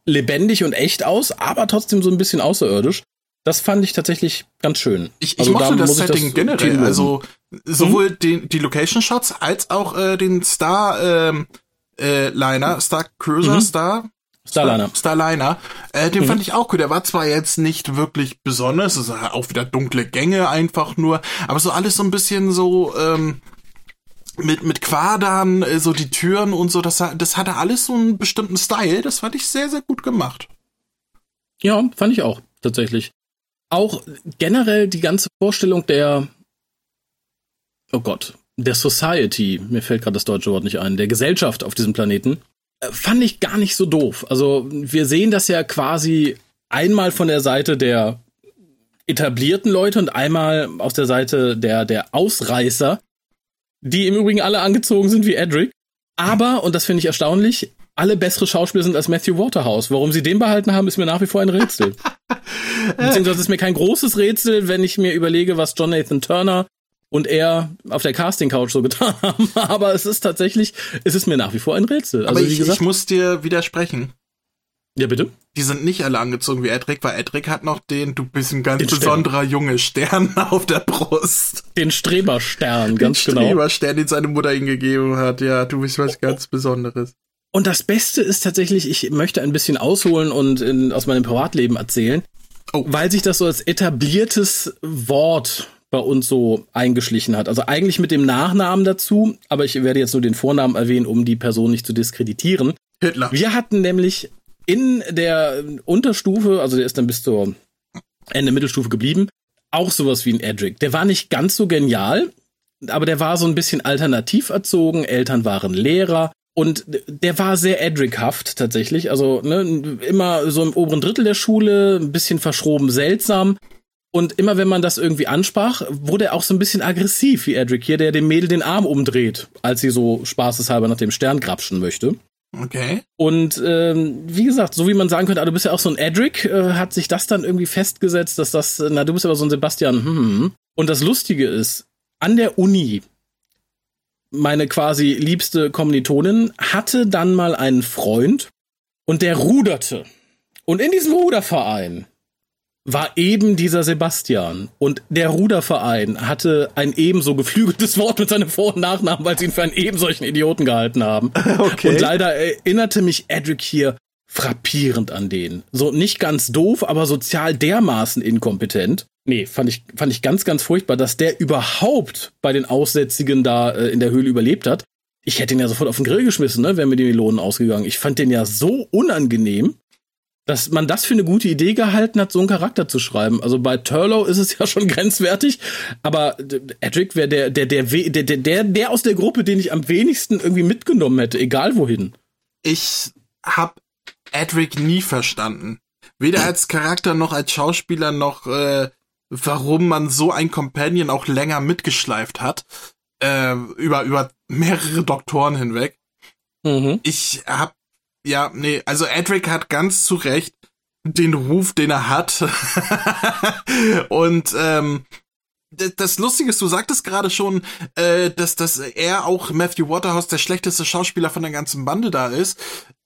lebendig und echt aus, aber trotzdem so ein bisschen außerirdisch. Das fand ich tatsächlich ganz schön. Ich, ich Also mochte das Setting Team generell. Also sowohl den, die Location-Shots als auch äh, den Star ähm, äh, Liner, Star Cruiser, Star Starliner. Starliner. Äh, den fand ich auch gut. Der war zwar jetzt nicht wirklich besonders, es ist auch wieder dunkle Gänge einfach nur, aber so alles so ein bisschen so ähm, mit mit Quadern, äh, so die Türen und so. Das das hatte alles so einen bestimmten Style. Das fand ich sehr sehr gut gemacht. Ja, fand ich auch, tatsächlich. Auch generell die ganze Vorstellung der, oh Gott, der Society, mir fällt gerade das deutsche Wort nicht ein, der Gesellschaft auf diesem Planeten, äh, fand ich gar nicht so doof. Also wir sehen das ja quasi einmal von der Seite der etablierten Leute und einmal aus der Seite der, der Ausreißer, die im Übrigen alle angezogen sind wie Edric. Aber, und das finde ich erstaunlich, alle bessere Schauspieler sind als Matthew Waterhouse. Warum sie den behalten haben, ist mir nach wie vor ein Rätsel. Beziehungsweise ist mir kein großes Rätsel, wenn ich mir überlege, was Jonathan Turner und er auf der Casting-Couch so getan haben. Aber es ist tatsächlich, es ist mir nach wie vor ein Rätsel. Aber Also, wie ich, gesagt, ich muss dir widersprechen. Ja bitte. Die sind nicht alle angezogen wie Edric, weil Edric hat noch den, du bist ein ganz Den Stern. besonderer Junge Stern auf der Brust. Den Streberstern, ganz den genau. Streberstern, den seine Mutter ihm gegeben hat. Ja, du bist was ganz Besonderes. Und das Beste ist tatsächlich, ich möchte ein bisschen ausholen und in, aus meinem Privatleben erzählen, Oh. weil sich das so als etabliertes Wort bei uns so eingeschlichen hat. Also eigentlich mit dem Nachnamen dazu, aber ich werde jetzt nur den Vornamen erwähnen, um die Person nicht zu diskreditieren. Hitler. Wir hatten nämlich in der Unterstufe, also der ist dann bis zur Ende Mittelstufe geblieben, auch sowas wie ein Edric. Der war nicht ganz so genial, aber der war so ein bisschen alternativ erzogen. Eltern waren Lehrer. Und der war sehr Edric-haft tatsächlich. Also ne, immer so im oberen Drittel der Schule, ein bisschen verschroben, seltsam. Und immer wenn man das irgendwie ansprach, wurde er auch so ein bisschen aggressiv wie Edric hier, der dem Mädel den Arm umdreht, als sie so spaßeshalber nach dem Stern grapschen möchte. Okay. Und ähm, wie gesagt, so wie man sagen könnte, ah, du bist ja auch so ein Edric, äh, hat sich das dann irgendwie festgesetzt, dass das, na, du bist aber so ein Sebastian. Hm. hm, hm. Und das Lustige ist, an der Uni, meine quasi liebste Kommilitonin, hatte dann mal einen Freund und der ruderte. Und in diesem Ruderverein war eben dieser Sebastian. Und der Ruderverein hatte ein ebenso geflügeltes Wort mit seinem Vor- und Nachnamen, weil sie ihn für einen eben solchen Idioten gehalten haben. Okay. Und leider erinnerte mich Edric hier frappierend an den. So nicht ganz doof, aber sozial dermaßen inkompetent. Nee, fand ich, fand ich ganz, ganz furchtbar, dass der überhaupt bei den Aussätzigen da äh, in der Höhle überlebt hat. Ich hätte ihn ja sofort auf den Grill geschmissen, ne, wären mir die Melonen ausgegangen. Ich fand den ja so unangenehm dass man das für eine gute Idee gehalten hat, so einen Charakter zu schreiben. Also bei Turlow ist es ja schon grenzwertig, aber Edric wäre der, der, der, der, der, der, der aus der Gruppe, den ich am wenigsten irgendwie mitgenommen hätte, egal wohin. Ich hab Edric nie verstanden. Weder als Charakter noch als Schauspieler noch, äh, warum man so ein Companion auch länger mitgeschleift hat. Äh, über, über mehrere Doktoren hinweg. Mhm. Ich hab ja, nee, also Edric hat ganz zu Recht den Ruf, den er hat. und ähm, das Lustige ist, du sagtest gerade schon, äh, dass, dass er auch Matthew Waterhouse der schlechteste Schauspieler von der ganzen Bande da ist.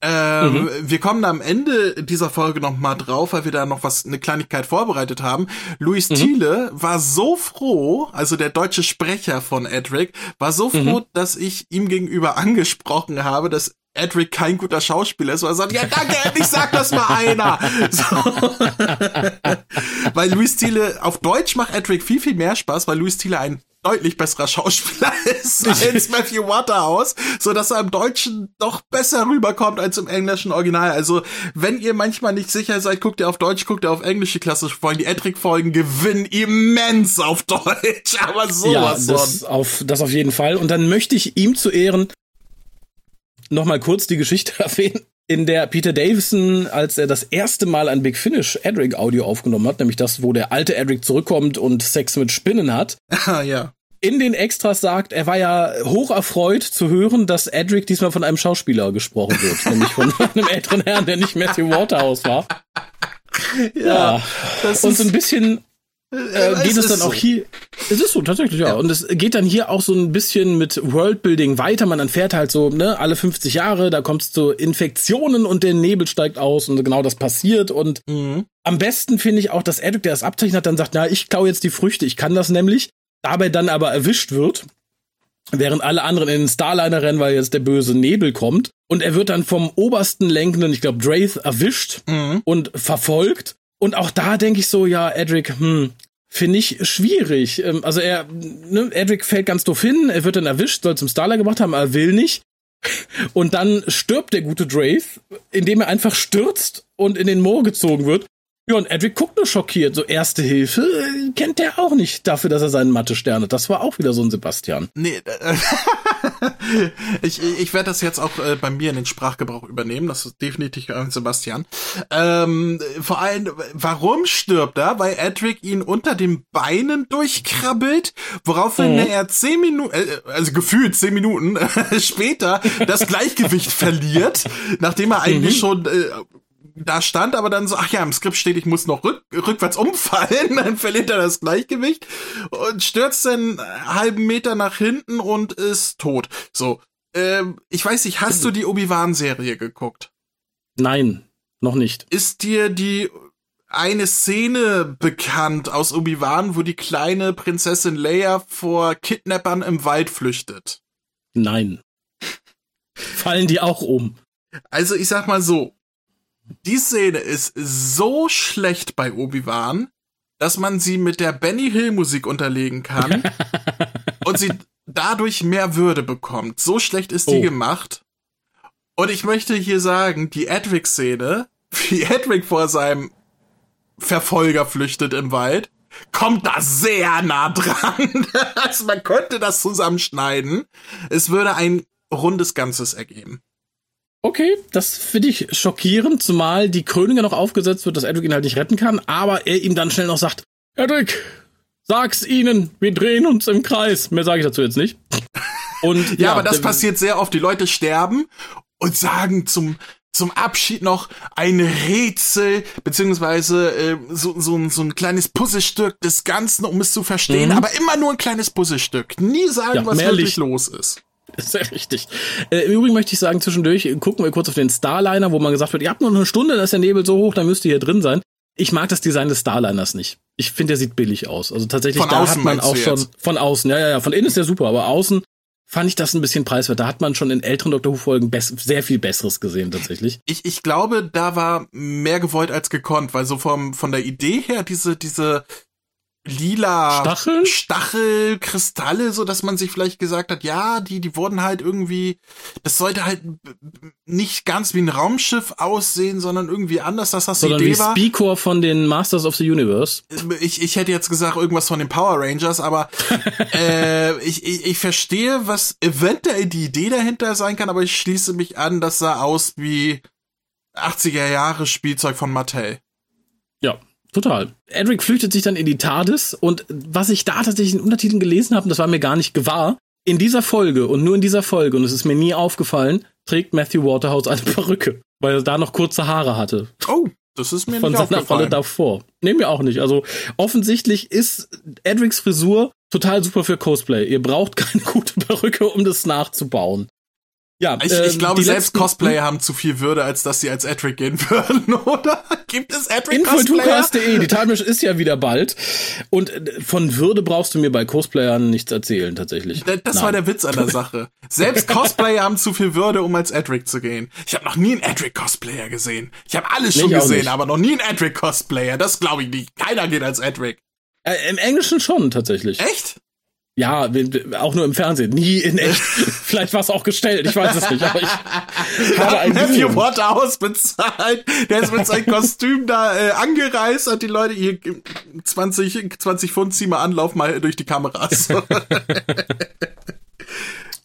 Ähm, mhm. Wir kommen am Ende dieser Folge noch mal drauf, weil wir da noch was, eine Kleinigkeit vorbereitet haben. Luis mhm. Thiele war so froh, also der deutsche Sprecher von Edric, war so froh, mhm. dass ich ihm gegenüber angesprochen habe, dass Edric kein guter Schauspieler ist, weil er sagt, ja danke, endlich sagt das mal einer. So. weil Luis Thiele, auf Deutsch macht Edric viel, viel mehr Spaß, weil Luis Thiele ein deutlich besserer Schauspieler ist als Matthew Waterhouse, so dass er im Deutschen doch besser rüberkommt als im englischen Original. Also, wenn ihr manchmal nicht sicher seid, guckt ihr auf Deutsch, guckt ihr auf englische klassische Folgen. Die Edric-Folgen gewinnen immens auf Deutsch, aber sowas ja, das auf, das auf jeden Fall. Und dann möchte ich ihm zu Ehren noch mal kurz die Geschichte erwähnen, in der Peter Davison, als er das erste Mal ein Big Finish Edric Audio aufgenommen hat, nämlich das, wo der alte Edric zurückkommt und Sex mit Spinnen hat. Ah, ja. In den Extras sagt, er war ja hoch erfreut zu hören, dass Edric diesmal von einem Schauspieler gesprochen wird, nämlich von einem älteren Herrn, der nicht Matthew Waterhouse war. Ja, ja. und so ein bisschen äh, geht es, es dann so. auch hier. Es ist so, tatsächlich, ja. ja. Und es geht dann hier auch so ein bisschen mit Worldbuilding weiter. Man erfährt halt so, ne, alle 50 Jahre, da kommt es zu Infektionen und der Nebel steigt aus und genau das passiert. Und mhm. am besten finde ich auch, dass Edric, der das abzeichnet, dann sagt, na, ich klau jetzt die Früchte, ich kann das nämlich. Dabei dann aber erwischt wird, während alle anderen in den Starliner rennen, weil jetzt der böse Nebel kommt. Und er wird dann vom obersten Lenkenden, ich glaube, Draith, erwischt mhm. und verfolgt. Und auch da denke ich so, ja, Edric, hm, finde ich schwierig. Ähm, also er, ne, Edric fällt ganz doof hin, er wird dann erwischt, soll zum Starler gemacht haben, er will nicht. Und dann stirbt der gute Draith, indem er einfach stürzt und in den Moor gezogen wird. Ja, und Edric guckt nur schockiert. So erste Hilfe äh, kennt der auch nicht dafür, dass er seinen Mathe-Stern hat. Das war auch wieder so ein Sebastian. Nee, ich, ich werde das jetzt auch äh, bei mir in den Sprachgebrauch übernehmen. Das ist definitiv Sebastian. Ähm, vor allem, warum stirbt er? Weil Edric ihn unter den Beinen durchkrabbelt, woraufhin mhm. er zehn Minuten, äh, also gefühlt zehn Minuten später das Gleichgewicht verliert, nachdem er eigentlich mhm. schon äh, da stand aber dann so, ach ja, im Skript steht, ich muss noch rück, rückwärts umfallen, dann verliert er das Gleichgewicht und stürzt dann einen halben Meter nach hinten und ist tot. So, ähm, ich weiß nicht, hast du die Obi-Wan-Serie geguckt? Nein, noch nicht. Ist dir die eine Szene bekannt aus Obi-Wan, wo die kleine Prinzessin Leia vor Kidnappern im Wald flüchtet? Nein. Fallen die auch um? Also ich sag mal so, die Szene ist so schlecht bei Obi-Wan, dass man sie mit der Benny Hill Musik unterlegen kann und sie dadurch mehr Würde bekommt. So schlecht ist die oh. gemacht. Und ich möchte hier sagen, die Edric-Szene, wie Edric vor seinem Verfolger flüchtet im Wald, kommt da sehr nah dran. also man könnte das zusammenschneiden. Es würde ein rundes Ganzes ergeben. Okay, das finde ich schockierend, zumal die Krönung noch aufgesetzt wird, dass Edric ihn halt nicht retten kann, aber er ihm dann schnell noch sagt, Edric, sag's ihnen, wir drehen uns im Kreis. Mehr sage ich dazu jetzt nicht. Und ja, ja aber das passiert sehr oft. Die Leute sterben und sagen zum zum Abschied noch ein Rätsel, beziehungsweise äh, so, so, so ein kleines Puzzlestück des Ganzen, um es zu verstehen, mhm. aber immer nur ein kleines Puzzlestück. Nie sagen, ja, was wirklich Licht. los ist. Sehr richtig. Äh, Im Übrigen möchte ich sagen, zwischendurch gucken wir kurz auf den Starliner, wo man gesagt wird, ihr habt nur eine Stunde, da ist der Nebel so hoch, dann müsst ihr hier drin sein. Ich mag das Design des Starliners nicht. Ich finde, der sieht billig aus. Also tatsächlich, von da hat man auch schon von außen, ja, ja, ja, von innen ist der super, aber außen fand ich das ein bisschen preiswert. Da hat man schon in älteren Doctor Who-Folgen sehr viel Besseres gesehen, tatsächlich. Ich, ich glaube, da war mehr gewollt als gekonnt, weil so vom, von der Idee her, diese, diese lila Stacheln? Stachelkristalle, so dass man sich vielleicht gesagt hat, ja, die, die wurden halt irgendwie, das sollte halt nicht ganz wie ein Raumschiff aussehen, sondern irgendwie anders, dass das sondern die Idee wie war. Speakor von den Masters of the Universe. Ich, ich hätte jetzt gesagt irgendwas von den Power Rangers, aber äh, ich, ich, ich verstehe, was eventuell die Idee dahinter sein kann, aber ich schließe mich an, das sah aus wie 80er Jahre Spielzeug von Mattel. Total. Edric flüchtet sich dann in die TARDIS und was ich da tatsächlich in Untertiteln gelesen habe, und das war mir gar nicht gewahr, in dieser Folge und nur in dieser Folge, und es ist mir nie aufgefallen, trägt Matthew Waterhouse eine Perücke, weil er da noch kurze Haare hatte. Oh, das ist mir Von nicht seiner Rolle davor. Nehmen wir auch nicht. Also offensichtlich ist Edrics Frisur total super für Cosplay. Ihr braucht keine gute Perücke, um das nachzubauen. Ja, ich, ich ähm, glaube, selbst Cosplayer haben zu viel Würde, als dass sie als Edric gehen würden, oder? Gibt es Edric Cosplayer? Die Timemish ist ja wieder bald. Und äh, von Würde brauchst du mir bei Cosplayern nichts erzählen, tatsächlich. Das, das war der Witz an der Sache. Selbst Cosplayer haben zu viel Würde, um als Edric zu gehen. Ich habe noch nie einen Edric-Cosplayer gesehen. Ich habe alles schon nee, gesehen, aber noch nie einen Edric-Cosplayer. Das glaube ich nicht. Keiner geht als Edric. Äh, Im Englischen schon, tatsächlich. Echt? Ja, auch nur im Fernsehen, nie in echt. Vielleicht war es auch gestellt, ich weiß es nicht. Aber ich habe ein Matthew Waterhouse bezahlt. Der ist mit seinem Kostüm da äh, angereist, hat die Leute hier 20, 20 Pfund, zieh mal an, lauf mal durch die Kameras.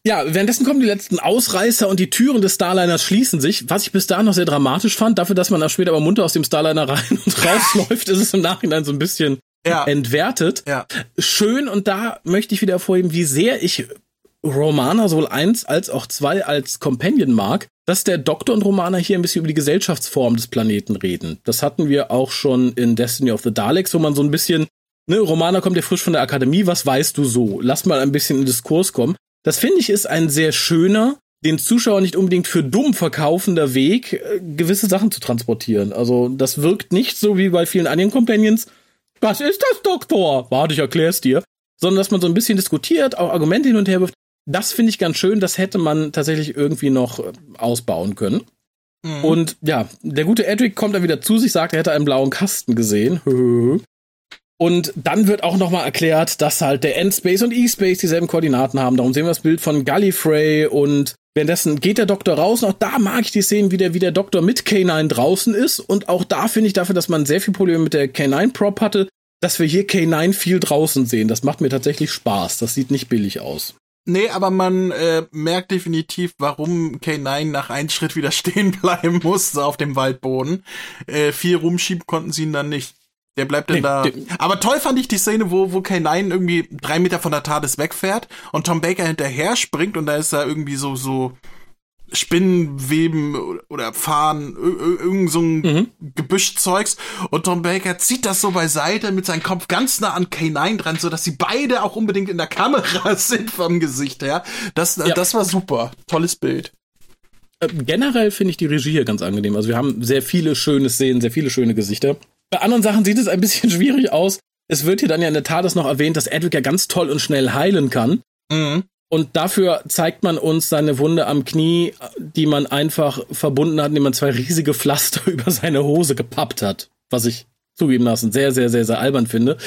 Ja, währenddessen kommen die letzten Ausreißer und die Türen des Starliners schließen sich. Was ich bis dahin noch sehr dramatisch fand, dafür, dass man da später aber munter aus dem Starliner rein und rausläuft, ist es im Nachhinein so ein bisschen ja. entwertet. Ja. Schön und da möchte ich wieder hervorheben, wie sehr ich Romana sowohl eins als auch zwei als Companion mag, dass der Doktor und Romana hier ein bisschen über die Gesellschaftsform des Planeten reden. Das hatten wir auch schon in Destiny of the Daleks, wo man so ein bisschen, ne, Romana kommt ja frisch von der Akademie, was weißt du so? Lass mal ein bisschen in Diskurs kommen. Das finde ich ist ein sehr schöner, den Zuschauer nicht unbedingt für dumm verkaufender Weg, äh, gewisse Sachen zu transportieren. Also das wirkt nicht so wie bei vielen anderen Companions, was ist das, Doktor? Warte, ich erklär's dir. Sondern, dass man so ein bisschen diskutiert, auch Argumente hin und her wirft. Das finde ich ganz schön. Das hätte man tatsächlich irgendwie noch äh, ausbauen können. Mhm. Und ja, der gute Edric kommt dann wieder zu sich, sagt, er hätte einen blauen Kasten gesehen. Und dann wird auch nochmal erklärt, dass halt der Endspace und E-Space dieselben Koordinaten haben. Darum sehen wir das Bild von Gallifrey und währenddessen geht der Doktor raus. Und auch da mag ich die Szenen, wie der, wie der Doktor mit K9 draußen ist. Und auch da finde ich dafür, dass man sehr viel Probleme mit der K9-Prop hatte, dass wir hier K9 viel draußen sehen. Das macht mir tatsächlich Spaß. Das sieht nicht billig aus. Nee, aber man äh, merkt definitiv, warum K9 nach einem Schritt wieder stehen bleiben musste auf dem Waldboden. Äh, viel rumschieben konnten sie ihn dann nicht. Der bleibt dann nee, da. Aber toll fand ich die Szene, wo, wo K9 irgendwie drei Meter von der TARDIS wegfährt und Tom Baker hinterher springt und da ist da irgendwie so, so Spinnenweben oder Fahren, irgend so ein mhm. Gebüschzeugs. Und Tom Baker zieht das so beiseite mit seinem Kopf ganz nah an K9 dran, so dass sie beide auch unbedingt in der Kamera sind vom Gesicht her. Das, ja. das war super. Tolles Bild. Äh, generell finde ich die Regie hier ganz angenehm. Also wir haben sehr viele schöne Szenen, sehr viele schöne Gesichter. Bei anderen Sachen sieht es ein bisschen schwierig aus. Es wird hier dann ja in der Tat noch erwähnt, dass Edric ja ganz toll und schnell heilen kann. Mhm. Und dafür zeigt man uns seine Wunde am Knie, die man einfach verbunden hat, indem man zwei riesige Pflaster über seine Hose gepappt hat. Was ich zugegebenermaßen sehr, sehr, sehr, sehr albern finde.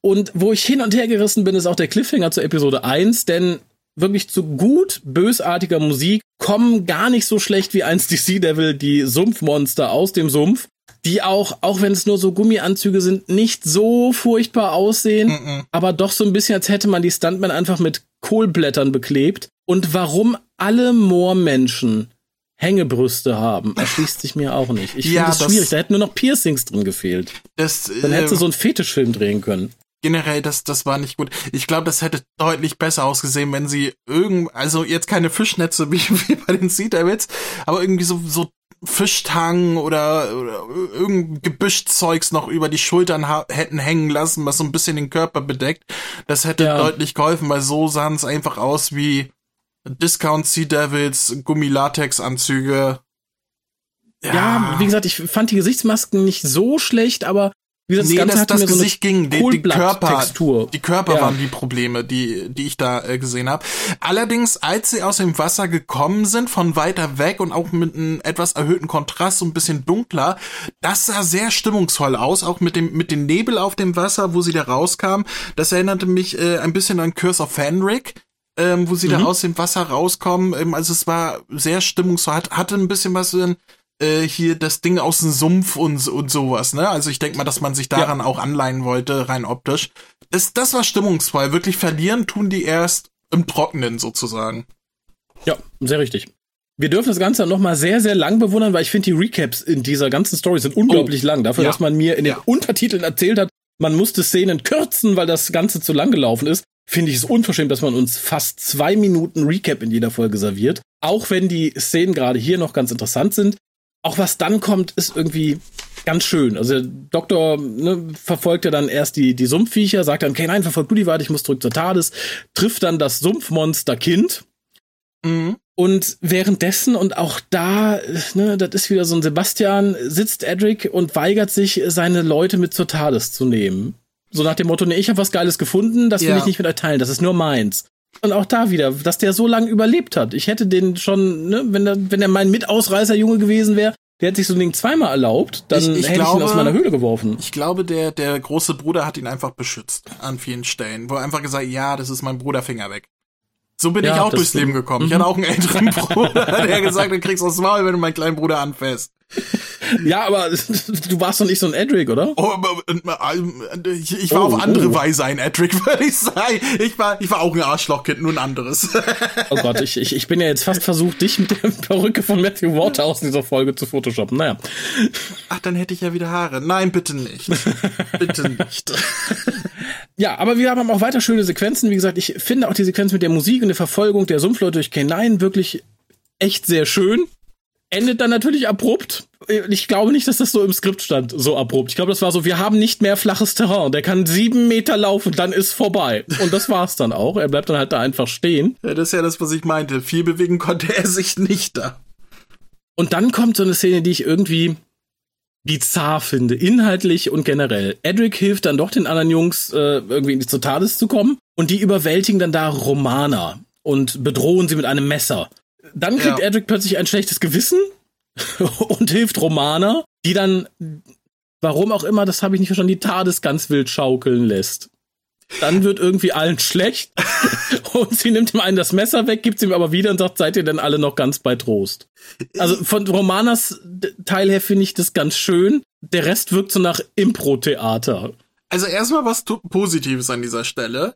Und wo ich hin und her gerissen bin, ist auch der Cliffhanger zur Episode 1, denn wirklich zu gut bösartiger Musik kommen gar nicht so schlecht wie einst die Sea Devil, die Sumpfmonster aus dem Sumpf die auch, auch wenn es nur so Gummianzüge sind, nicht so furchtbar aussehen, mm -mm. aber doch so ein bisschen, als hätte man die Stuntmen einfach mit Kohlblättern beklebt. Und warum alle Moormenschen Hängebrüste haben, erschließt sich mir auch nicht. Ich ja, finde es schwierig. Da hätten nur noch Piercings drin gefehlt. Das, Dann hättest du äh, so einen Fetischfilm drehen können generell, das, das war nicht gut. Ich glaube, das hätte deutlich besser ausgesehen, wenn sie irgend, also jetzt keine Fischnetze wie, wie bei den Sea Devils, aber irgendwie so, so Fischtang oder, oder irgendein Gebüschzeugs noch über die Schultern hätten hängen lassen, was so ein bisschen den Körper bedeckt. Das hätte ja. deutlich geholfen, weil so sahen es einfach aus wie Discount Sea Devils, Gummilatex-Anzüge. Ja. ja, wie gesagt, ich fand die Gesichtsmasken nicht so schlecht, aber wie gesagt, nee, das, Ganze das, das Gesicht so ging, die, die Körper, die Körper ja. waren die Probleme, die, die ich da äh, gesehen habe. Allerdings, als sie aus dem Wasser gekommen sind, von weiter weg und auch mit einem etwas erhöhten Kontrast, so ein bisschen dunkler, das sah sehr stimmungsvoll aus, auch mit dem mit dem Nebel auf dem Wasser, wo sie da rauskam. Das erinnerte mich äh, ein bisschen an Curse of Fenric. Ähm, wo sie mhm. da aus dem Wasser rauskommen. Ähm, also es war sehr stimmungsvoll, hat, hatte ein bisschen was in äh, hier das Ding aus dem Sumpf und, und sowas, ne? Also ich denke mal, dass man sich daran ja. auch anleihen wollte, rein optisch. Das, das war stimmungsvoll. Wirklich verlieren tun die erst im Trockenen sozusagen. Ja, sehr richtig. Wir dürfen das Ganze noch mal sehr, sehr lang bewundern, weil ich finde, die Recaps in dieser ganzen Story sind unglaublich oh. lang. Dafür, ja. dass man mir in den ja. Untertiteln erzählt hat, man musste Szenen kürzen, weil das Ganze zu lang gelaufen ist, finde ich es unverschämt, dass man uns fast zwei Minuten Recap in jeder Folge serviert. Auch wenn die Szenen gerade hier noch ganz interessant sind auch was dann kommt, ist irgendwie ganz schön. Also der Doktor ne, verfolgt ja dann erst die, die Sumpfviecher, sagt dann, okay, nein, verfolg du die weiter, ich muss zurück zur TARDIS, trifft dann das Sumpfmonster Kind. Mhm. Und währenddessen, und auch da, ne, das ist wieder so ein Sebastian, sitzt Edric und weigert sich, seine Leute mit zur TARDIS zu nehmen. So nach dem Motto, ne, ich habe was Geiles gefunden, das will ja. ich nicht mit euch teilen, das ist nur meins. Und auch da wieder, dass der so lange überlebt hat. Ich hätte den schon, ne, wenn er, wenn er mein Mitausreißerjunge gewesen wäre, der hätte sich so ein Ding zweimal erlaubt, dann ich, ich hätte glaube, ich ihn aus meiner Höhle geworfen. Ich glaube, der, der große Bruder hat ihn einfach beschützt an vielen Stellen, wo er einfach gesagt, ja, das ist mein Bruder, Finger weg. So bin ja, ich auch durchs Leben gekommen. Ich mhm. hatte auch einen älteren Bruder, der gesagt hat, du kriegst aus Maul, wenn du meinen kleinen Bruder anfährst. Ja, aber du warst doch nicht so ein Edric, oder? Oh, äh, ich, ich war oh, auf andere oh. Weise ein Edric, würde ich sagen. Ich war, ich war auch ein Arschlochkind, nur ein anderes. Oh Gott, ich, ich, ich bin ja jetzt fast versucht, dich mit der Perücke von Matthew Water aus dieser Folge zu photoshoppen. Naja. Ach, dann hätte ich ja wieder Haare. Nein, bitte nicht. bitte nicht. Ja, aber wir haben auch weiter schöne Sequenzen. Wie gesagt, ich finde auch die Sequenz mit der Musik und der Verfolgung der Sumpfleute durch K9 wirklich echt sehr schön endet dann natürlich abrupt. Ich glaube nicht, dass das so im Skript stand, so abrupt. Ich glaube, das war so, wir haben nicht mehr flaches Terrain. Der kann sieben Meter laufen, dann ist vorbei. Und das war's dann auch. Er bleibt dann halt da einfach stehen. Ja, das ist ja das, was ich meinte. Viel bewegen konnte er sich nicht da. Und dann kommt so eine Szene, die ich irgendwie bizarr finde, inhaltlich und generell. Edric hilft dann doch den anderen Jungs, äh, irgendwie die Zotades zu kommen. Und die überwältigen dann da Romana und bedrohen sie mit einem Messer. Dann kriegt ja. Edric plötzlich ein schlechtes Gewissen und hilft Romana, die dann, warum auch immer, das habe ich nicht verstanden, die TARDIS ganz wild schaukeln lässt. Dann wird irgendwie allen schlecht und sie nimmt ihm einen das Messer weg, gibt es ihm aber wieder und sagt, seid ihr denn alle noch ganz bei Trost? Also von Romanas Teil her finde ich das ganz schön. Der Rest wirkt so nach Impro-Theater. Also erstmal was Positives an dieser Stelle.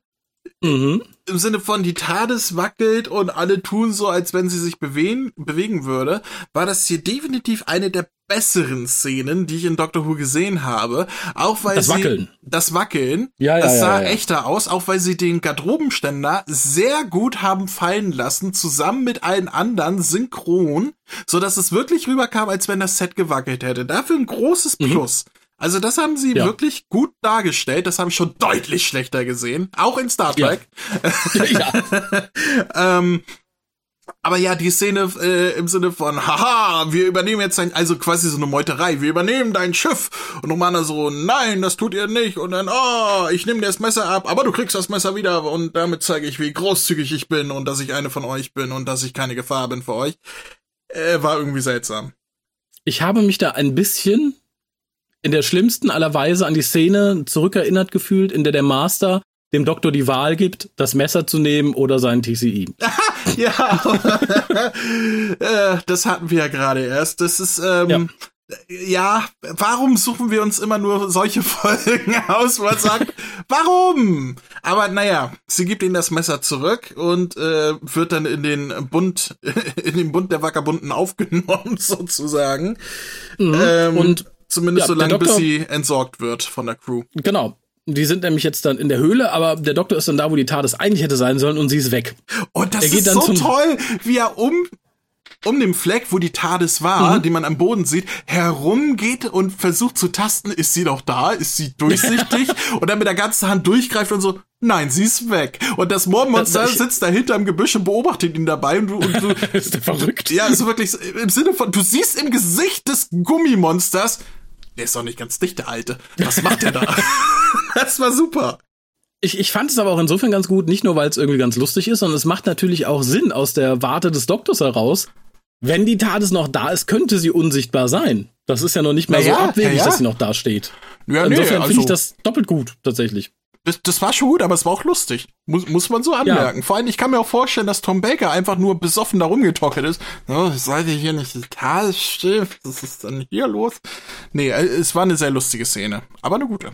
Mhm. Im Sinne von, die TARDIS wackelt und alle tun so, als wenn sie sich bewegen, bewegen würde, war das hier definitiv eine der besseren Szenen, die ich in Doctor Who gesehen habe. Auch weil das sie. Wackeln. Das Wackeln. Ja, ja, das sah ja, ja. echter aus, auch weil sie den Garderobenständer sehr gut haben fallen lassen, zusammen mit allen anderen synchron, so dass es wirklich rüberkam, als wenn das Set gewackelt hätte. Dafür ein großes mhm. Plus. Mhm. Also das haben sie ja. wirklich gut dargestellt. Das habe ich schon deutlich schlechter gesehen. Auch in Star Trek. Ja. ja. ähm, aber ja, die Szene äh, im Sinne von, haha, wir übernehmen jetzt dein, also quasi so eine Meuterei, wir übernehmen dein Schiff. Und Romana so, nein, das tut ihr nicht. Und dann, oh, ich nehme dir das Messer ab, aber du kriegst das Messer wieder. Und damit zeige ich, wie großzügig ich bin und dass ich eine von euch bin und dass ich keine Gefahr bin für euch. Äh, war irgendwie seltsam. Ich habe mich da ein bisschen in der schlimmsten aller Weise an die Szene zurückerinnert gefühlt, in der der Master dem Doktor die Wahl gibt, das Messer zu nehmen oder seinen TCI. ja, äh, das hatten wir ja gerade erst. Das ist, ähm, ja. ja, warum suchen wir uns immer nur solche Folgen aus, wo man sagt, warum? Aber naja, sie gibt ihnen das Messer zurück und äh, wird dann in den Bund, in den Bund der Vagabunden aufgenommen, sozusagen. Mhm. Ähm, und zumindest ja, so lange, bis sie entsorgt wird von der Crew. genau. Die sind nämlich jetzt dann in der Höhle, aber der Doktor ist dann da, wo die TARDIS eigentlich hätte sein sollen und sie ist weg. Und das Er geht ist so toll, wie er um um den Fleck, wo die TARDIS war, Mhm. den man am Boden sieht, herumgeht und versucht zu tasten, ist sie noch da, ist sie durchsichtig und dann mit der ganzen Hand durchgreift und so, nein, sie ist weg. Und das Moormonster Das- sitzt da hinterm Gebüsch und beobachtet ihn dabei und du, und du ist der verrückt? ja, also wirklich im Sinne von, du siehst im Gesicht des Gummimonsters, der ist doch nicht ganz dicht, der Alte. Was macht der da? das war super. Ich, ich fand es aber auch insofern ganz gut, nicht nur weil es irgendwie ganz lustig ist, sondern es macht natürlich auch Sinn aus der Warte des Doktors heraus. Wenn die TARDIS noch da ist, könnte sie unsichtbar sein. Das ist ja noch nicht mal Na so ja, abwegig, ja, ja. dass sie noch da steht. Ja, nee, Insofern finde also- ich das doppelt gut, tatsächlich. Das, das war schon gut, aber es war auch lustig. Muss, muss man so anmerken. Vor allem, ich kann mir auch vorstellen, dass Tom Baker einfach nur besoffen da rumgetockelt ist. Oh, seid ihr hier nicht total still? Was ist denn hier los? Nee, äh, es war eine sehr lustige Szene. Aber eine gute.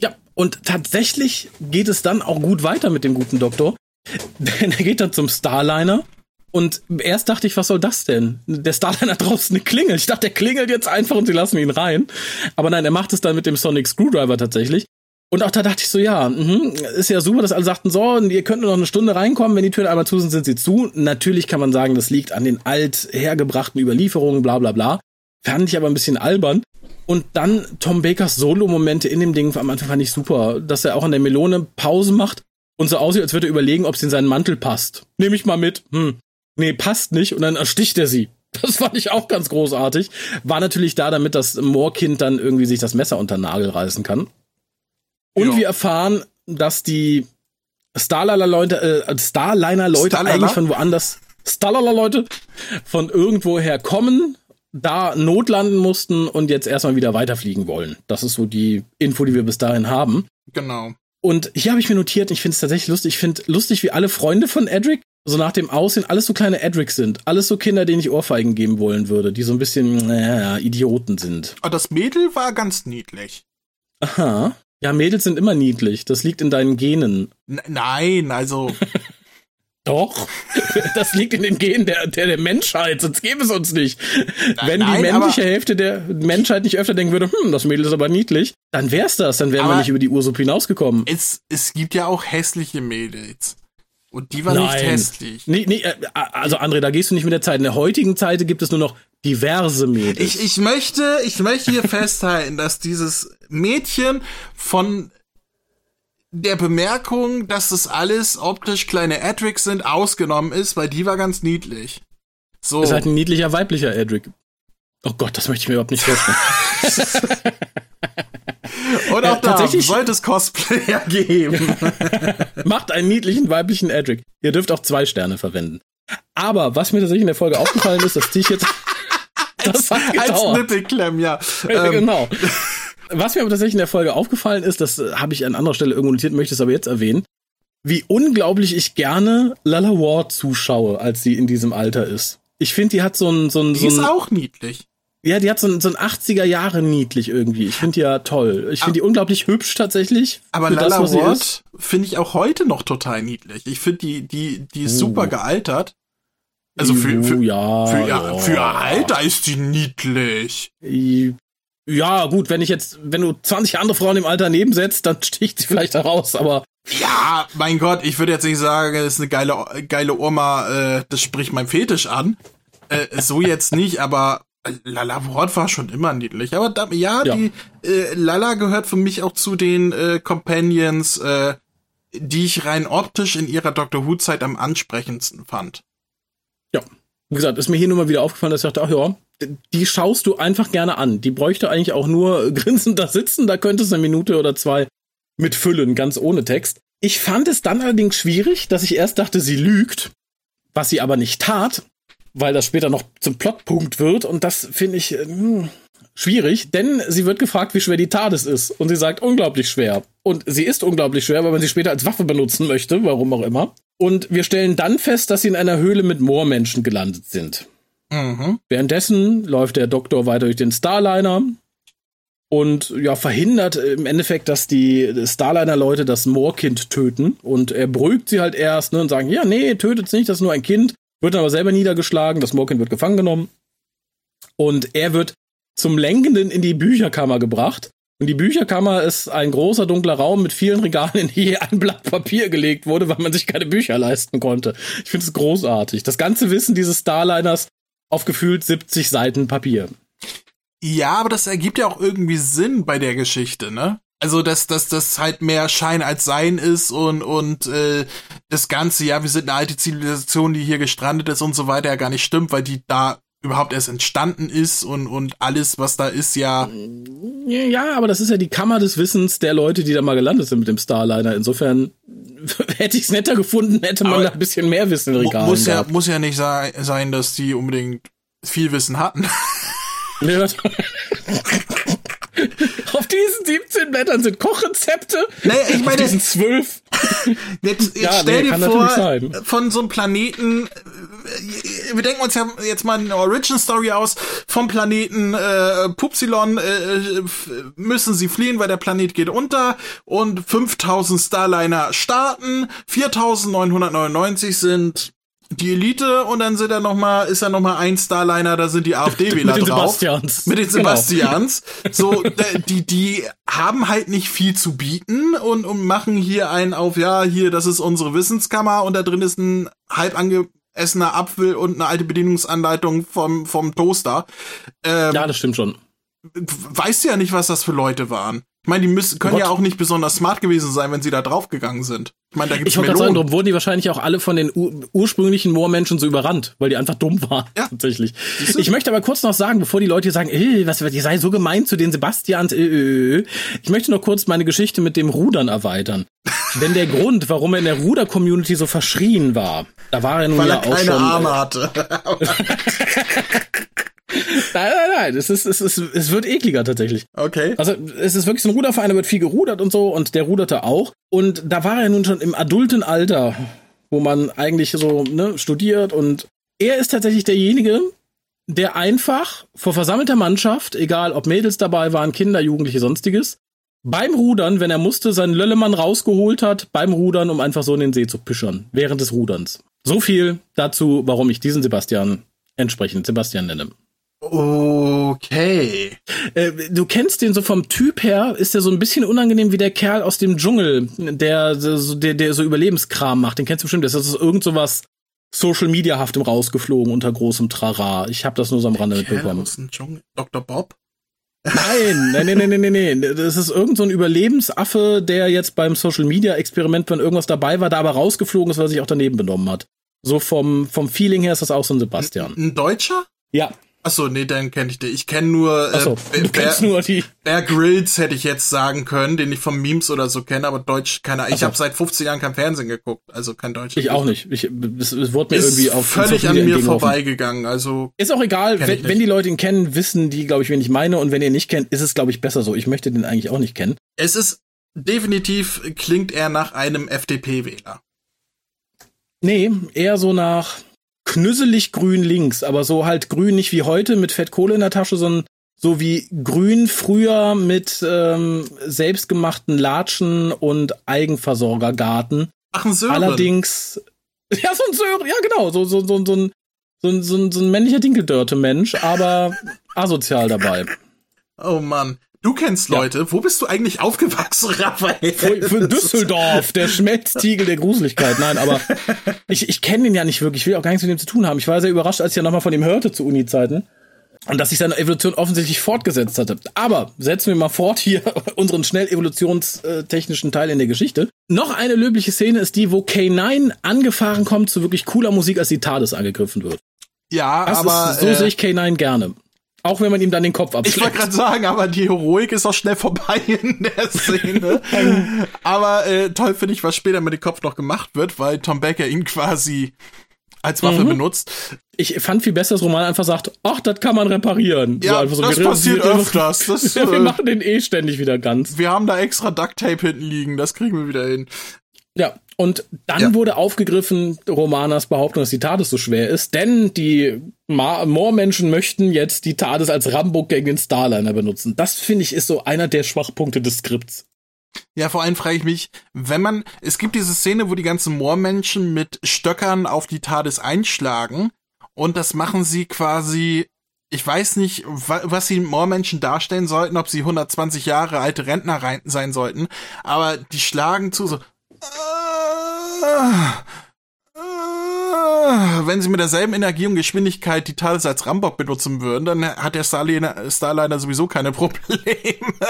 Ja, und tatsächlich geht es dann auch gut weiter mit dem guten Doktor. Denn er geht dann zum Starliner. Und erst dachte ich, was soll das denn? Der Starliner draußen eine Klingel. Ich dachte, der klingelt jetzt einfach und sie lassen ihn rein. Aber nein, er macht es dann mit dem Sonic Screwdriver tatsächlich. Und auch da dachte ich so, ja, mhm, ist ja super, dass alle sagten, so, ihr könnt nur noch eine Stunde reinkommen, wenn die Türen einmal zu sind, sind sie zu. Natürlich kann man sagen, das liegt an den alt hergebrachten Überlieferungen, bla bla bla. Fand ich aber ein bisschen albern. Und dann Tom Bakers Solo-Momente in dem Ding am Anfang fand ich super, dass er auch an der Melone Pause macht und so aussieht, als würde er überlegen, ob es in seinen Mantel passt. Nehme ich mal mit. Hm. Nee, passt nicht. Und dann ersticht er sie. Das fand ich auch ganz großartig. War natürlich da, damit das Moorkind dann irgendwie sich das Messer unter den Nagel reißen kann. Und Ja. wir erfahren, dass die Starliner-Leute, äh, Starliner-Leute Starliner? eigentlich von woanders, Starliner-Leute von irgendwoher kommen, da notlanden mussten und jetzt erstmal wieder weiterfliegen wollen. Das ist so die Info, die wir bis dahin haben. Genau. Und hier habe ich mir notiert, ich finde es tatsächlich lustig. Ich finde lustig, wie alle Freunde von Edric, so nach dem Aussehen, alles so kleine Edrics sind. Alles so Kinder, denen ich Ohrfeigen geben wollen würde, die so ein bisschen, naja, Idioten sind. Aber das Mädel war ganz niedlich. Aha. Ja, Mädels sind immer niedlich. Das liegt in deinen Genen. N nein, also, Doch. Das liegt in den Genen der, der, der Menschheit, sonst gäbe es uns nicht. Wenn die nein, männliche aber- Hälfte der Menschheit nicht öfter denken würde, hm, das Mädel ist aber niedlich, dann wär's das, dann wären wir nicht über die Ursup hinausgekommen. es, es gibt ja auch hässliche Mädels. Und die war nicht hässlich. Nee, nee, äh, also André, da gehst du nicht mit der Zeit. In der heutigen Zeit gibt es nur noch diverse Mädels. Ich, ich möchte, ich möchte hier festhalten, dass dieses Mädchen von der Bemerkung, dass das alles optisch kleine Edrics sind, ausgenommen ist, weil die war ganz niedlich. So. ist halt ein niedlicher weiblicher Edric. Oh Gott, das möchte ich mir überhaupt nicht vorstellen. Und äh, auch da tatsächlich- sollte es Cosplayer geben. Macht einen niedlichen weiblichen Edric. Ihr dürft auch zwei Sterne verwenden. Aber was mir tatsächlich in der Folge aufgefallen ist, das ziehe ich jetzt. Das hat Als. Nippelklemm, ja. Äh, Ähm, genau. Was mir aber tatsächlich in der Folge aufgefallen ist, das äh, habe ich an anderer Stelle irgendwo notiert, möchte es aber jetzt erwähnen, wie unglaublich ich gerne Lala Ward zuschaue, als sie in diesem Alter ist. Ich finde, die hat so ein, so ein, die so ist ein auch niedlich. Ja, die hat so ein, so ein 80er Jahre niedlich irgendwie. Ich finde die ja toll. Ich finde die unglaublich hübsch tatsächlich. Aber das, Lala ist. Ward finde ich auch heute noch total niedlich. Ich finde die, die, die ist Oh. super gealtert. Also für, für, ja, für, ja. für ihr Alter ist die niedlich. Ja, gut, wenn ich jetzt, wenn du 20 andere Frauen im Alter nebensetzt, dann sticht sie vielleicht heraus, aber Ja, mein Gott, ich würde jetzt nicht sagen, das ist eine geile, geile Oma, äh, das spricht mein Fetisch an. Äh, so jetzt nicht, aber Lala Ward war schon immer niedlich. Aber da, ja, Ja. die äh, Lala gehört für mich auch zu den äh, Companions, äh, die ich rein optisch in ihrer Doctor Who-Zeit am ansprechendsten fand. ja. Wie gesagt, ist mir hier nur mal wieder aufgefallen, dass ich dachte, ach ja, die schaust du einfach gerne an. Die bräuchte eigentlich auch nur grinsend da sitzen, da könntest du eine Minute oder zwei mitfüllen, ganz ohne Text. Ich fand es dann allerdings schwierig, dass ich erst dachte, sie lügt, was sie aber nicht tat, weil das später noch zum Plotpunkt wird und das finde ich äh, hm, schwierig, denn sie wird gefragt, wie schwer die TARDIS ist und sie sagt unglaublich schwer. Und sie ist unglaublich schwer, weil man sie später als Waffe benutzen möchte, warum auch immer. Und wir stellen dann fest, dass sie in einer Höhle mit Moormenschen gelandet sind. Mhm. Währenddessen läuft der Doktor weiter durch den Starliner und ja, verhindert im Endeffekt, dass die Starliner-Leute das Moorkind töten. Und er beruhigt sie halt erst ne, und sagen, ja, nee, tötet's nicht, das ist nur ein Kind. Wird aber selber niedergeschlagen, das Moorkind wird gefangen genommen. Und er wird zum Lenkenden in die Bücherkammer gebracht. Und die Bücherkammer ist ein großer dunkler Raum mit vielen Regalen, in die ein Blatt Papier gelegt wurde, weil man sich keine Bücher leisten konnte. Ich finde es großartig. Das ganze Wissen dieses Starliners auf gefühlt 70 Seiten Papier. Ja, aber das ergibt ja auch irgendwie Sinn bei der Geschichte, ne? Also, dass dass das halt mehr Schein als Sein ist und, und äh, das Ganze, ja, wir sind eine alte Zivilisation, die hier gestrandet ist und so weiter, ja gar nicht stimmt, weil die da überhaupt erst entstanden ist und, und alles, was da ist, ja. Ja, aber das ist ja die Kammer des Wissens der Leute, die da mal gelandet sind mit dem Starliner. Insofern hätte ich es netter gefunden, hätte man Aber da ein bisschen mehr Wissen in den Regalen muss ja, gehabt. muss ja nicht sei, sein, dass die unbedingt viel Wissen hatten. Auf diesen 17 Blättern sind Kochrezepte. Naja, ich Auf meine- diesen 12. Jetzt, jetzt Ja, stell nee, dir vor, von so einem Planeten, äh, wir denken uns ja jetzt mal eine Origin Story aus, vom Planeten äh, Pupsilon äh, f- müssen sie fliehen, weil der Planet geht unter und 5000 Starliner starten, 4999 sind die Elite und dann sind da noch mal, ist da noch mal ein Starliner, da sind die AfD-Wähler Mit den drauf. Sebastians. Mit den Genau. Sebastians. So, d- die, die haben halt nicht viel zu bieten und, und machen hier einen auf, ja, hier, das ist unsere Wissenskammer und da drin ist ein halb angeessener Apfel und eine alte Bedienungsanleitung vom, vom Toaster. Ähm, Ja, das stimmt schon. Weißt du ja nicht, was das für Leute waren. Ich meine, die müssen, können Gott. ja auch nicht besonders smart gewesen sein, wenn sie da draufgegangen sind. Ich meine, da gibt's Ich wollte sagen, darum wurden die wahrscheinlich auch alle von den ur ursprünglichen Moormenschen so überrannt, weil die einfach dumm waren. Ja. Tatsächlich. Ich möchte aber kurz noch sagen, bevor die Leute hier sagen, äh, was, ihr sei so gemein zu den Sebastians, äh, äh, äh. ich möchte noch kurz meine Geschichte mit dem Rudern erweitern. Denn der Grund, warum er in der Ruder-Community so verschrien war, da war er nun weil ja er auch keine schon. Arme hatte. Nein, nein, nein, es, ist, es, ist, es wird ekliger tatsächlich. okay. Also es ist wirklich so ein Ruderverein, da wird viel gerudert und so und der ruderte auch. Und da war er nun schon im adulten Alter, wo man eigentlich so ne, studiert und er ist tatsächlich derjenige, der einfach vor versammelter Mannschaft, egal ob Mädels dabei waren, Kinder, Jugendliche, sonstiges, beim Rudern, wenn er musste, seinen Löllemann rausgeholt hat, beim Rudern, um einfach so in den See zu pischern, während des Ruderns. So viel dazu, warum ich diesen Sebastian entsprechend Sebastian nenne. Okay. Äh, du kennst den so vom Typ her, ist der so ein bisschen unangenehm wie der Kerl aus dem Dschungel, der so, der, der so Überlebenskram macht. Den kennst du bestimmt. Das ist irgend so was Social Media haftem rausgeflogen unter großem Trara. Ich habe das nur so am Rande Kerl mitbekommen. aus dem Dschungel. Dr. Bob? Nein, nein, nein, nein, nein, nein. Das ist irgend so ein Überlebensaffe, der jetzt beim Social Media Experiment von irgendwas dabei war, da aber rausgeflogen ist, weil er sich auch daneben benommen hat. So vom, vom Feeling her ist das auch so ein Sebastian. Ein Deutscher? Ja. Achso, nee, dann kenne ich den. Ich kenne nur, äh, Achso, Bear, du Bear, nur die. Bear Grylls hätte ich jetzt sagen können, den ich von Memes oder so kenne, aber Deutsch keine Ahnung. Ich Ach so. habe seit 15 Jahren kein Fernsehen geguckt, also kein Deutsch. Ich auch nicht. Ich, es, es wurde mir Ist irgendwie auf völlig an mir vorbeigegangen, also Ist auch egal, wenn, wenn die Leute ihn kennen, wissen die, glaube ich, wen ich meine. Und wenn ihr ihn nicht kennt, ist es, glaube ich, besser so. Ich möchte den eigentlich auch nicht kennen. es ist definitiv klingt er nach einem FDP-Wähler. Nee, eher so nach knüsselig grün links, aber so halt grün nicht wie heute mit Fettkohle in der Tasche, sondern so wie grün früher mit ähm, selbstgemachten Latschen und Eigenversorgergarten. Ach, ein Sören. Allerdings, ja, so ein Sören, ja genau, so, so, so, so ein so ein, so ein, so ein männlicher Dinkeldörte-Mensch, aber asozial dabei. Oh Mann. Du kennst Ja. Leute. Wo bist du eigentlich aufgewachsen, Raphael? Für, für Düsseldorf, der Schmelztiegel der Gruseligkeit. Nein, aber ich, ich kenne ihn ja nicht wirklich. Ich will auch gar nichts mit ihm zu tun haben. Ich war sehr überrascht, als ich ja nochmal von ihm hörte zu Uni-Zeiten. Und dass sich seine Evolution offensichtlich fortgesetzt hatte. Aber setzen wir mal fort hier unseren schnell evolutionstechnischen Teil in der Geschichte. Noch eine löbliche Szene ist die, wo K9 angefahren kommt zu wirklich cooler Musik, als die TARDIS angegriffen wird. Ja, Das aber ist, so äh, sehe ich K9 gerne. Auch wenn man ihm dann den Kopf Ich wollte abschlägt. gerade sagen, aber die Heroik ist auch schnell vorbei in der Szene. aber äh, toll finde ich, was später mit dem Kopf noch gemacht wird, weil Tom Baker ihn quasi als Waffe Mhm. benutzt. Ich fand viel besser, dass Roman einfach sagt, ach, das kann man reparieren. Ja, einfach das wir- passiert öfters. Das, Ja, wir äh, machen den eh ständig wieder ganz. wir haben da extra Duct Tape hinten liegen, das kriegen wir wieder hin. Ja, Und dann Ja. wurde aufgegriffen Romanas Behauptung, dass die TARDIS so schwer ist, denn die Moormenschen möchten jetzt die TARDIS als Rambo gegen den Starliner benutzen. Das finde ich ist so einer der Schwachpunkte des Skripts. Ja, vor allem frage ich mich, wenn man, es gibt diese Szene, wo die ganzen Moormenschen mit Stöckern auf die TARDIS einschlagen und das machen sie quasi, ich weiß nicht, wa was die Moormenschen darstellen sollten, ob sie 120 Jahre alte Rentner sein sollten, aber die schlagen zu so, wenn sie mit derselben Energie und Geschwindigkeit die TARDIS als Rambock benutzen würden, dann hat der Starliner, Starliner sowieso keine Probleme.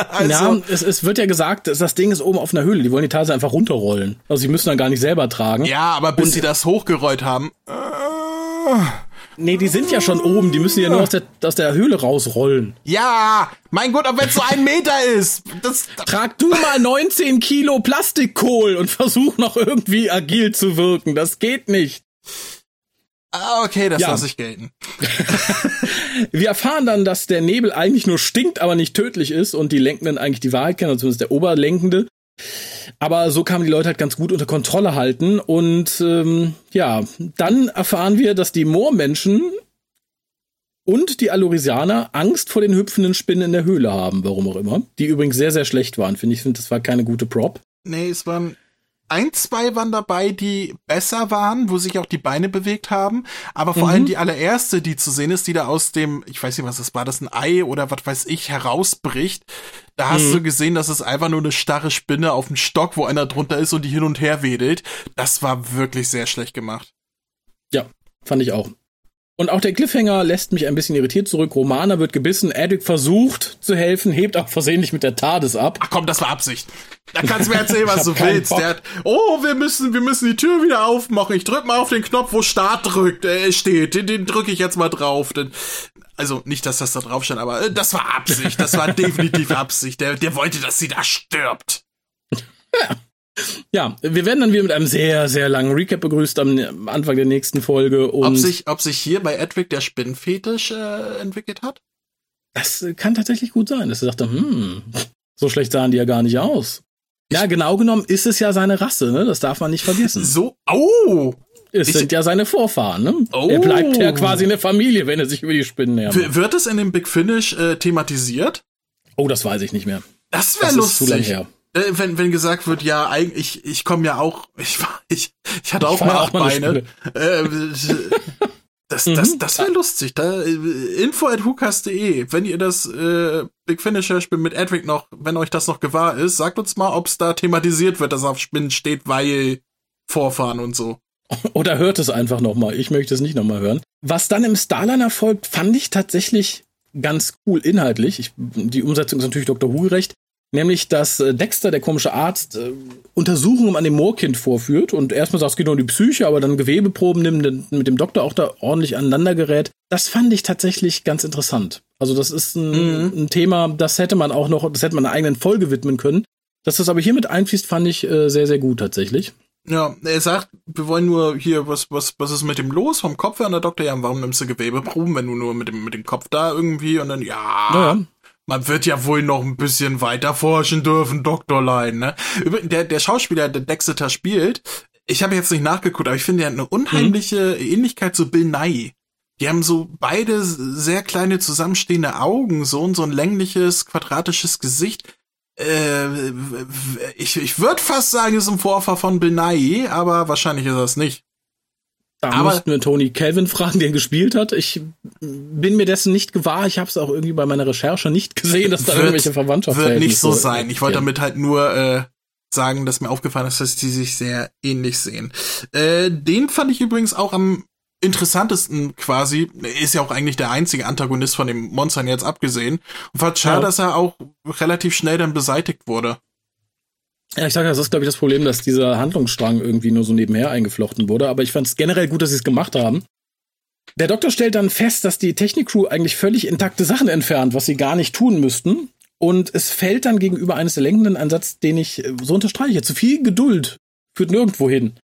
Also, ja, es, es wird ja gesagt, das Ding ist oben auf einer Höhle. Die wollen die TARDIS einfach runterrollen. Also sie müssen dann gar nicht selber tragen. Ja, aber bis Und- sie das hochgerollt haben. Nee, die sind ja schon oben. Die müssen ja nur aus der, aus der Höhle rausrollen. Ja, mein Gott, aber wenn es so ein Meter ist. Das, Trag du mal 19 Kilo Plastikkohl und versuch noch irgendwie agil zu wirken. Das geht nicht. ah, okay, das Ja. lasse ich gelten. Wir erfahren dann, dass der Nebel eigentlich nur stinkt, aber nicht tödlich ist und die Lenkenden eigentlich die Wahrheit kennen, zumindest der Oberlenkende. Aber so kann man die Leute halt ganz gut unter Kontrolle halten. Und ähm, ja, dann erfahren wir, dass die Moormenschen und die Alurisianer Angst vor den hüpfenden Spinnen in der Höhle haben, warum auch immer. Die übrigens sehr, sehr schlecht waren, finde ich. Ich finde, das war keine gute Prop. Nee, es waren ein, zwei waren dabei, die besser waren, wo sich auch die Beine bewegt haben. Aber vor allem die allererste, die zu sehen ist, die da aus dem, ich weiß nicht, was das war, das ein Ei oder was weiß ich, herausbricht. Da hast du gesehen, dass es einfach nur eine starre Spinne auf dem Stock, wo einer drunter ist und die hin und her wedelt. Das war wirklich sehr schlecht gemacht. Ja, fand ich auch. Und auch der Cliffhanger lässt mich ein bisschen irritiert zurück. Romana wird gebissen, Edric versucht zu helfen, hebt auch versehentlich mit der TARDIS ab. Ach komm, das war Absicht. Da kannst du mir erzählen, was du willst. Bock. Der hat, oh, wir müssen, wir müssen die Tür wieder aufmachen. Ich drück mal auf den Knopf, wo Start drückt, äh, steht. Den, den drücke ich jetzt mal drauf. Den, also nicht, dass das da drauf stand, aber äh, das war Absicht. Das war definitiv Absicht. Der, der wollte, dass sie da stirbt. Ja, wir werden dann wieder mit einem sehr, sehr langen Recap begrüßt am Anfang der nächsten Folge. Und Ob sich, ob sich hier bei Edric der Spinnenfetisch äh, entwickelt hat? das kann tatsächlich gut sein, dass er dachte, hm, so schlecht sahen die ja gar nicht aus. Ja, genau genommen ist es ja seine Rasse, ne? Das darf man nicht vergessen. So, oh! Es ich- sind ja seine Vorfahren, ne? Oh. Er bleibt ja quasi in der Familie, wenn er sich über die Spinnen hermacht. wird es in dem Big Finish äh, thematisiert? Oh, das weiß ich nicht mehr. Das wäre Das ist zu lang lustig. her. Äh, wenn, wenn gesagt wird, ja, eigentlich, ich, ich komme ja auch, ich war, ich, ich hatte auch mal acht Beine. Äh, das, Mhm. das, das wäre lustig. Da, äh, info at hukas.de. Wenn ihr das äh, Big Finisher Spiel mit Edric noch, wenn euch das noch gewahr ist, sagt uns mal, ob es da thematisiert wird, dass auf Spinnen steht, weil Vorfahren und so. Oder hört es einfach nochmal. Ich möchte es nicht nochmal hören. Was dann im Starliner folgt, fand ich tatsächlich ganz cool inhaltlich. Ich, die Umsetzung ist natürlich Dr. Who gerecht. Nämlich, dass äh, Dexter, der komische Arzt, äh, Untersuchungen an dem Moorkind vorführt und erstmal sagt, es geht nur um die Psyche, aber dann Gewebeproben nimmt, mit dem Doktor auch da ordentlich aneinander gerät. Das fand ich tatsächlich ganz interessant. Also das ist ein, ein Thema, das hätte man auch noch, das hätte man einer eigenen Folge widmen können. Dass das aber hier mit einfließt, fand ich äh, sehr, sehr gut tatsächlich. Ja, er sagt, wir wollen nur hier, was, was, was ist mit dem los vom Kopf her? Und der Doktor, ja, warum nimmst du Gewebeproben, wenn du nur mit dem, mit dem Kopf da irgendwie? Und dann, ja, Naja. Man wird ja wohl noch ein bisschen weiter forschen dürfen, Doktorlein, ne? Übrigens, der, der Schauspieler, der Dexter spielt, ich habe jetzt nicht nachgeguckt, aber ich finde, er hat eine unheimliche Ähnlichkeit zu Bill Nye. Die haben so beide sehr kleine zusammenstehende Augen, so und so ein längliches, quadratisches Gesicht. Äh, ich ich würde fast sagen, es ist ein Vorfahr von Bill Nye, aber wahrscheinlich ist es nicht. Da Aber- müssten wir Tony Calvin fragen, der gespielt hat. Ich bin mir dessen nicht gewahr. Ich habe es auch irgendwie bei meiner Recherche nicht gesehen, dass da irgendwelche Verwandtschaft wird nicht so sein. Ich wollte damit halt nur äh, sagen, dass mir aufgefallen ist, dass die sich sehr ähnlich sehen. Äh, den fand ich übrigens auch am interessantesten quasi. Ist ja auch eigentlich der einzige Antagonist von den Monstern jetzt abgesehen. Und fand schade, Ja. dass er auch relativ schnell dann beseitigt wurde. Ja, ich sage, das ist glaube ich das Problem, dass dieser Handlungsstrang irgendwie nur so nebenher eingeflochten wurde. Aber ich fand es generell gut, dass sie es gemacht haben. Der Doktor stellt dann fest, dass die Technikcrew eigentlich völlig intakte Sachen entfernt, was sie gar nicht tun müssten. Und es fällt dann gegenüber eines der Lenkenden ein Satz, den ich äh, so unterstreiche. Zu viel Geduld führt nirgendwo hin.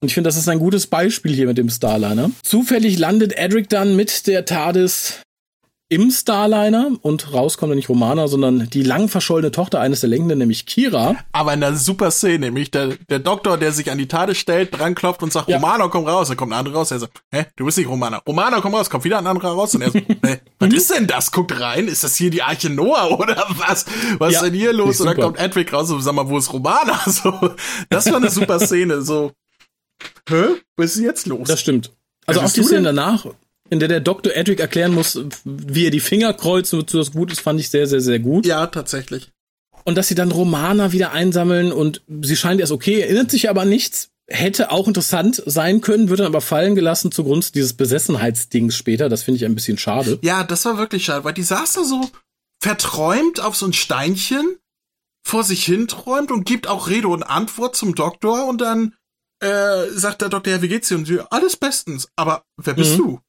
Und ich finde, das ist ein gutes Beispiel hier mit dem Starliner. Zufällig landet Edric dann mit der TARDIS im Starliner und rauskommt nicht Romana, sondern die lang verschollene Tochter eines der Lenkenden, nämlich Kira. Aber in einer super Szene, nämlich der, der Doktor, der sich an die Tade stellt, dran klopft und sagt, ja. Romana, komm raus. Dann kommt ein anderer raus, er sagt, hä, du bist nicht Romana. Romana, komm raus. Kommt wieder ein anderer raus und er sagt, hä, was ist denn das? Guckt rein, ist das hier die Arche Noah oder was? Was ja, ist denn hier los? Und dann kommt Edwig raus und sag mal, wo ist Romana? So, das war eine super Szene, so. Hä? Was ist jetzt los? Das stimmt. Also auch die Szene danach, in der der Dr. Edric erklären muss, wie er die Finger kreuzt und wozu das gut ist, fand ich sehr, sehr, sehr gut. Ja, tatsächlich. Und dass sie dann Romana wieder einsammeln und sie scheint erst okay, erinnert sich aber nichts. Hätte auch interessant sein können, wird dann aber fallen gelassen zugunsten dieses Besessenheitsdings später. Das finde ich ein bisschen schade. Ja, das war wirklich schade, weil die saß da so verträumt auf so ein Steinchen, vor sich hin träumt und gibt auch Rede und Antwort zum Doktor und dann äh, sagt der Doktor, ja, wie geht's dir? Und sie, alles bestens. Aber wer bist mhm. du?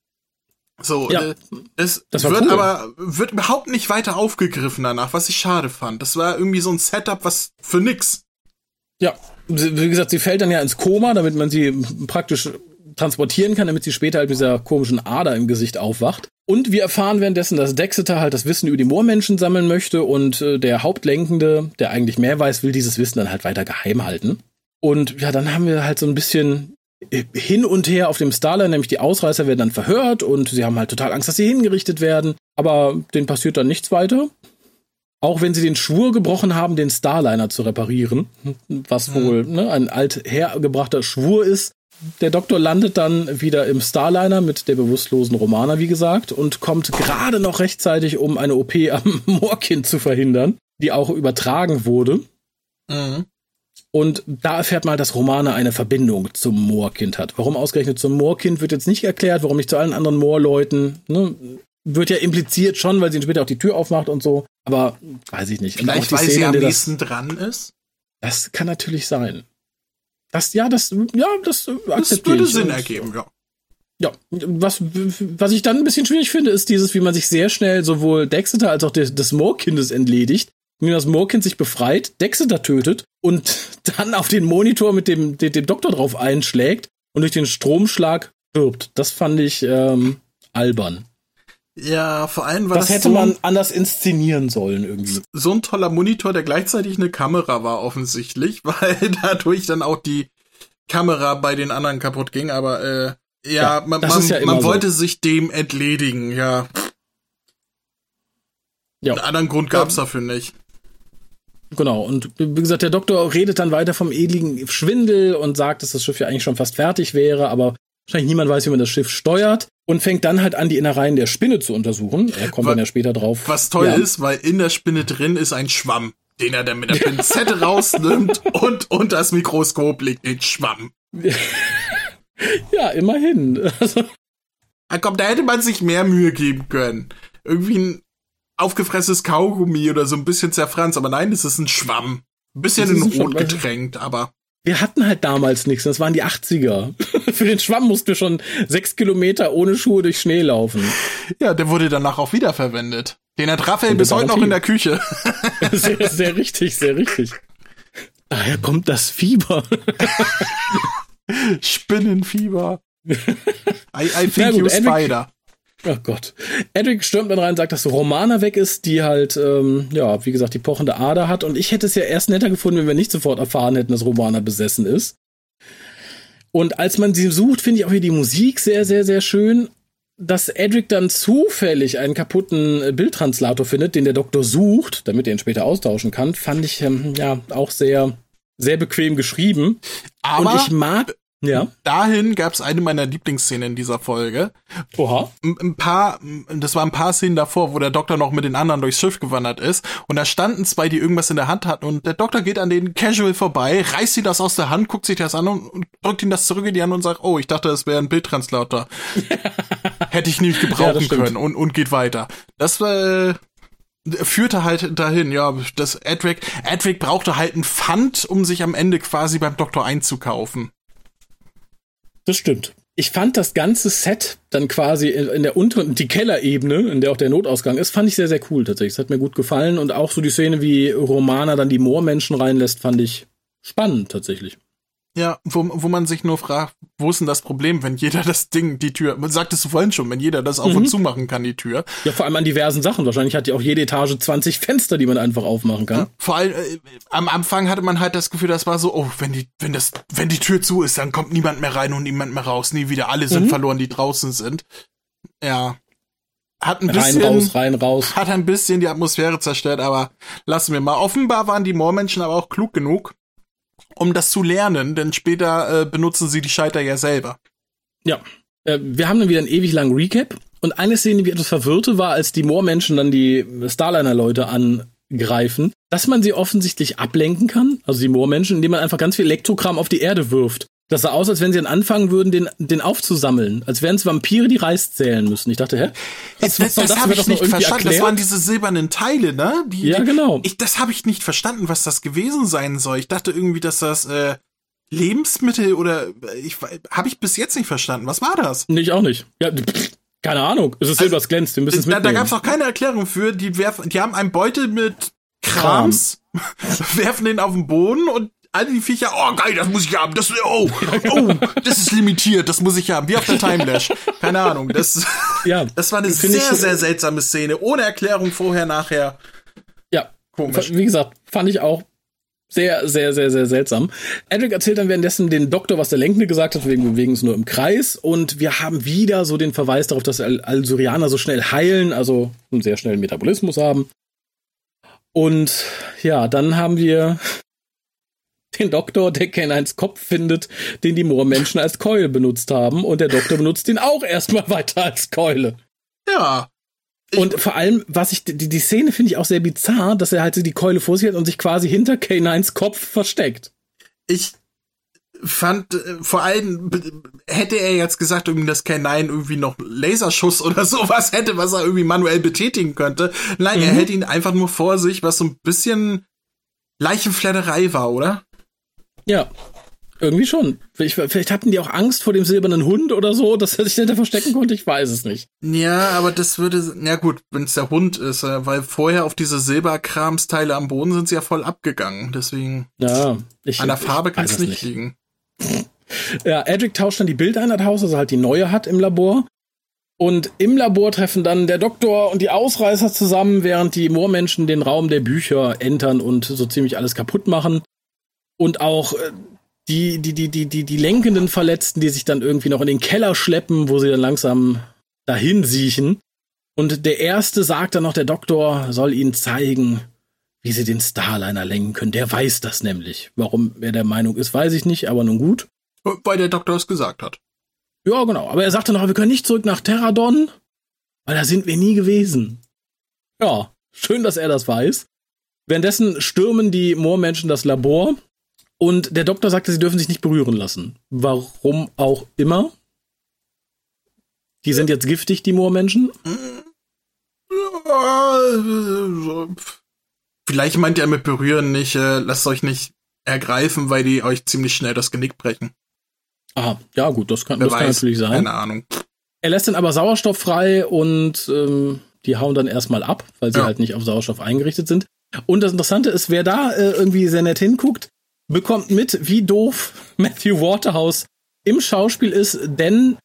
So, ja, äh, es wird cool. aber wird überhaupt nicht weiter aufgegriffen danach, was ich schade fand. Das war irgendwie so ein Setup, was für nix. Ja, wie gesagt, sie fällt dann ja ins Koma, damit man sie praktisch transportieren kann, damit sie später halt mit dieser komischen Ader im Gesicht aufwacht. Und wir erfahren währenddessen, dass Dexeter halt das Wissen über die Moormenschen sammeln möchte und äh, der Hauptlenkende, der eigentlich mehr weiß, will dieses Wissen dann halt weiter geheim halten. Und ja, dann haben wir halt so ein bisschen hin und her auf dem Starliner, nämlich die Ausreißer werden dann verhört und sie haben halt total Angst, dass sie hingerichtet werden. Aber denen passiert dann nichts weiter. Auch wenn sie den Schwur gebrochen haben, den Starliner zu reparieren, was wohl ne, ein alt hergebrachter Schwur ist. Der Doktor landet dann wieder im Starliner mit der bewusstlosen Romana, wie gesagt, und kommt gerade noch rechtzeitig, um eine OP am Moorkind zu verhindern, die auch übertragen wurde. Mhm. Und da erfährt man, dass Romana eine Verbindung zum Moorkind hat. Warum ausgerechnet zum Moorkind wird jetzt nicht erklärt, warum nicht zu allen anderen Moorleuten. Ne? Wird ja impliziert schon, weil sie später auch die Tür aufmacht und so. Aber weiß ich nicht. Vielleicht, weil Szene, sie am nächsten das, dran ist? Das kann natürlich sein. Das, ja, das, ja, das, das würde Sinn ergeben, ja. Ja, was, was ich dann ein bisschen schwierig finde, ist dieses, wie man sich sehr schnell sowohl Dexter als auch des, des Moorkindes entledigt wie das Moorkind sich befreit, Dexter tötet und dann auf den Monitor mit dem, dem, dem Doktor drauf einschlägt und durch den Stromschlag stirbt. Das fand ich ähm, albern. Ja, vor allem was. Das hätte so man anders inszenieren sollen irgendwie. So ein toller Monitor, der gleichzeitig eine Kamera war, offensichtlich, weil dadurch dann auch die Kamera bei den anderen kaputt ging, aber äh, ja, ja man, man, ja man wollte so. sich dem entledigen, ja. ja. Einen anderen Grund gab's dafür nicht. Genau, und wie gesagt, der Doktor redet dann weiter vom edligen Schwindel und sagt, dass das Schiff ja eigentlich schon fast fertig wäre, aber wahrscheinlich niemand weiß, wie man das Schiff steuert und fängt dann halt an, die Innereien der Spinne zu untersuchen. Er kommt was, dann ja später drauf. Was toll ja. ist, weil in der Spinne drin ist ein Schwamm, den er dann mit der Pinzette rausnimmt und unter das Mikroskop legt den Schwamm. ja, immerhin. Also, ah, komm, da hätte man sich mehr Mühe geben können. Irgendwie ein aufgefressenes Kaugummi oder so ein bisschen zerfranst, aber nein, es ist ein Schwamm. Ein bisschen in Rot getränkt, aber. Wir hatten halt damals nichts, das waren die 80er. Für den Schwamm mussten wir schon sechs Kilometer ohne Schuhe durch Schnee laufen. Ja, der wurde danach auch wiederverwendet. Den hat Raphael bis heute noch in der Küche. sehr, sehr richtig, sehr richtig. Daher kommt das Fieber. Spinnenfieber. I, I think you spider. Oh Gott. Edric stürmt dann rein und sagt, dass Romana weg ist, die halt, ähm, ja, wie gesagt, die pochende Ader hat. Und ich hätte es ja erst netter gefunden, wenn wir nicht sofort erfahren hätten, dass Romana besessen ist. Und als man sie sucht, finde ich auch hier die Musik sehr, sehr, sehr schön. Dass Edric dann zufällig einen kaputten Bildtranslator findet, den der Doktor sucht, damit er ihn später austauschen kann, fand ich ähm, ja auch sehr, sehr bequem geschrieben. Aber und ich mag ja. Dahin gab es eine meiner Lieblingsszenen in dieser Folge. Oha. Ein paar, das waren ein paar Szenen davor, wo der Doktor noch mit den anderen durchs Schiff gewandert ist und da standen zwei, die irgendwas in der Hand hatten und der Doktor geht an den Casual vorbei, reißt sie das aus der Hand, guckt sich das an und, drückt ihm das zurück in die Hand und sagt, oh, ich dachte, das wäre ein Bildtranslator. Hätte ich nicht gebrauchen ja, können und, und geht weiter. Das war, führte halt dahin, ja, das Edric, Edric brauchte halt ein Pfand, um sich am Ende quasi beim Doktor einzukaufen. Das stimmt. Ich fand das ganze Set dann quasi in, der unteren, die Kellerebene, in der auch der Notausgang ist, fand ich sehr, sehr cool tatsächlich. Es hat mir gut gefallen und auch so die Szene, wie Romana dann die Moormenschen reinlässt, fand ich spannend tatsächlich. Ja, wo, wo man sich nur fragt, wo ist denn das Problem, wenn jeder das Ding, die Tür, man sagtest du vorhin schon, wenn jeder das auf Mhm. und zu machen kann, die Tür. Ja, vor allem an diversen Sachen. Wahrscheinlich hat die auch jede Etage 20 Fenster, die man einfach aufmachen kann. Vor allem äh, am Anfang hatte man halt das Gefühl, das war so, oh, wenn die, wenn das, wenn die Tür zu ist, dann kommt niemand mehr rein und niemand mehr raus, nie wieder. Alle sind Mhm. verloren, die draußen sind. Ja. Hat ein Rein, bisschen, raus, rein, raus. hat ein bisschen die Atmosphäre zerstört, aber lassen wir mal. Offenbar waren die Moormenschen aber auch klug genug, um das zu lernen, denn später äh, benutzen sie die Scheiter ja selber. Ja. Äh, wir haben dann wieder einen ewig langen Recap. Und eine Szene, die etwas verwirrte, war, als die Moormenschen dann die Starliner-Leute angreifen, dass man sie offensichtlich ablenken kann, also die Moormenschen, indem man einfach ganz viel Elektrokram auf die Erde wirft. Das sah aus, als wenn sie dann anfangen würden, den, den aufzusammeln. Als wären es Vampire, die Reis zählen müssen. Ich dachte, hä? Das, was soll das, das? habe ich nicht verstanden. Das erklärt? waren diese silbernen Teile, ne? Die, Ja, die, genau. Ich, das habe ich nicht verstanden, was das gewesen sein soll. Ich dachte irgendwie, dass das äh, Lebensmittel oder äh, ich habe ich bis jetzt nicht verstanden. Was war das? Nee, ich auch nicht. Ja, pff, keine Ahnung. Es ist Silber, es glänzt. Wir müssen es Da, da mitnehmen. gab es auch keine Erklärung für. Die werfen, die haben einen Beutel mit Krams, werfen den auf den Boden und alle die Viecher, oh geil, das muss ich haben. Das, oh, oh, das ist limitiert, das muss ich haben. Wie auf der Timelash. Keine Ahnung. Das, ja, das war eine sehr, sehr seltsame Szene. Ohne Erklärung vorher, nachher. ja. Komisch. Wie gesagt, fand ich auch sehr, sehr, sehr, sehr seltsam. Edric erzählt dann währenddessen den Doktor, was der Lenkende gesagt hat, wegen bewegen uns nur im Kreis. Und wir haben wieder so den Verweis darauf, dass Al Alsurianer so schnell heilen, also einen sehr schnellen Metabolismus haben. Und ja, dann haben wir den Doktor, der K9s Kopf findet, den die Moormenschen als Keule benutzt haben. Und der Doktor benutzt ihn auch erstmal weiter als Keule. Ja. Und vor allem, was ich, die, die Szene finde ich auch sehr bizarr, dass er halt so die Keule vor sich hat und sich quasi hinter K9s Kopf versteckt. ich fand äh, vor allem hätte er jetzt gesagt irgendwie dass K9 irgendwie noch Laserschuss oder sowas hätte, was er irgendwie manuell betätigen könnte. Nein, er Mhm. hält ihn einfach nur vor sich, was so ein bisschen Leichenfledderei war, oder? Ja. Irgendwie schon. Vielleicht, vielleicht hatten die auch Angst vor dem silbernen Hund oder so, dass er sich hinter verstecken konnte. Ich weiß es nicht. Ja, aber das würde, ja gut, wenn es der Hund ist, äh, weil vorher auf diese Silberkramsteile am Boden sind sie ja voll abgegangen. Deswegen Ja. Ich, an der Farbe kann es nicht liegen. Ja, Edric tauscht dann die Bildeinheit aus, also halt die neue hat im Labor. Und im Labor treffen dann der Doktor und die Ausreißer zusammen, während die Moormenschen den Raum der Bücher entern und so ziemlich alles kaputt machen. Und auch äh, die, die, die, die, die, die lenkenden Verletzten, die sich dann irgendwie noch in den Keller schleppen, wo sie dann langsam dahin siechen. Und der erste sagt dann noch, der Doktor soll ihnen zeigen, wie sie den Starliner lenken können. Der weiß das nämlich. Warum er der Meinung ist, weiß ich nicht, aber nun gut. Weil der Doktor es gesagt hat. Ja, genau. Aber er sagte noch, wir können nicht zurück nach Terradon, weil da sind wir nie gewesen. Ja, schön, dass er das weiß. Währenddessen stürmen die Moormenschen das Labor und der Doktor sagte, sie dürfen sich nicht berühren lassen. Warum auch immer. Die sind jetzt giftig, die Moormenschen. Vielleicht meint er mit berühren nicht, äh, lasst euch nicht ergreifen, weil die euch ziemlich schnell das Genick brechen. Aha, ja gut, das kann, Wer das kann natürlich sein. keine Ahnung. Er lässt dann aber Sauerstoff frei und ähm, die hauen dann erstmal ab, weil sie Ja. halt nicht auf Sauerstoff eingerichtet sind. Und das Interessante ist, wer da äh, irgendwie sehr nett hinguckt, bekommt mit, wie doof Matthew Waterhouse im Schauspiel ist, denn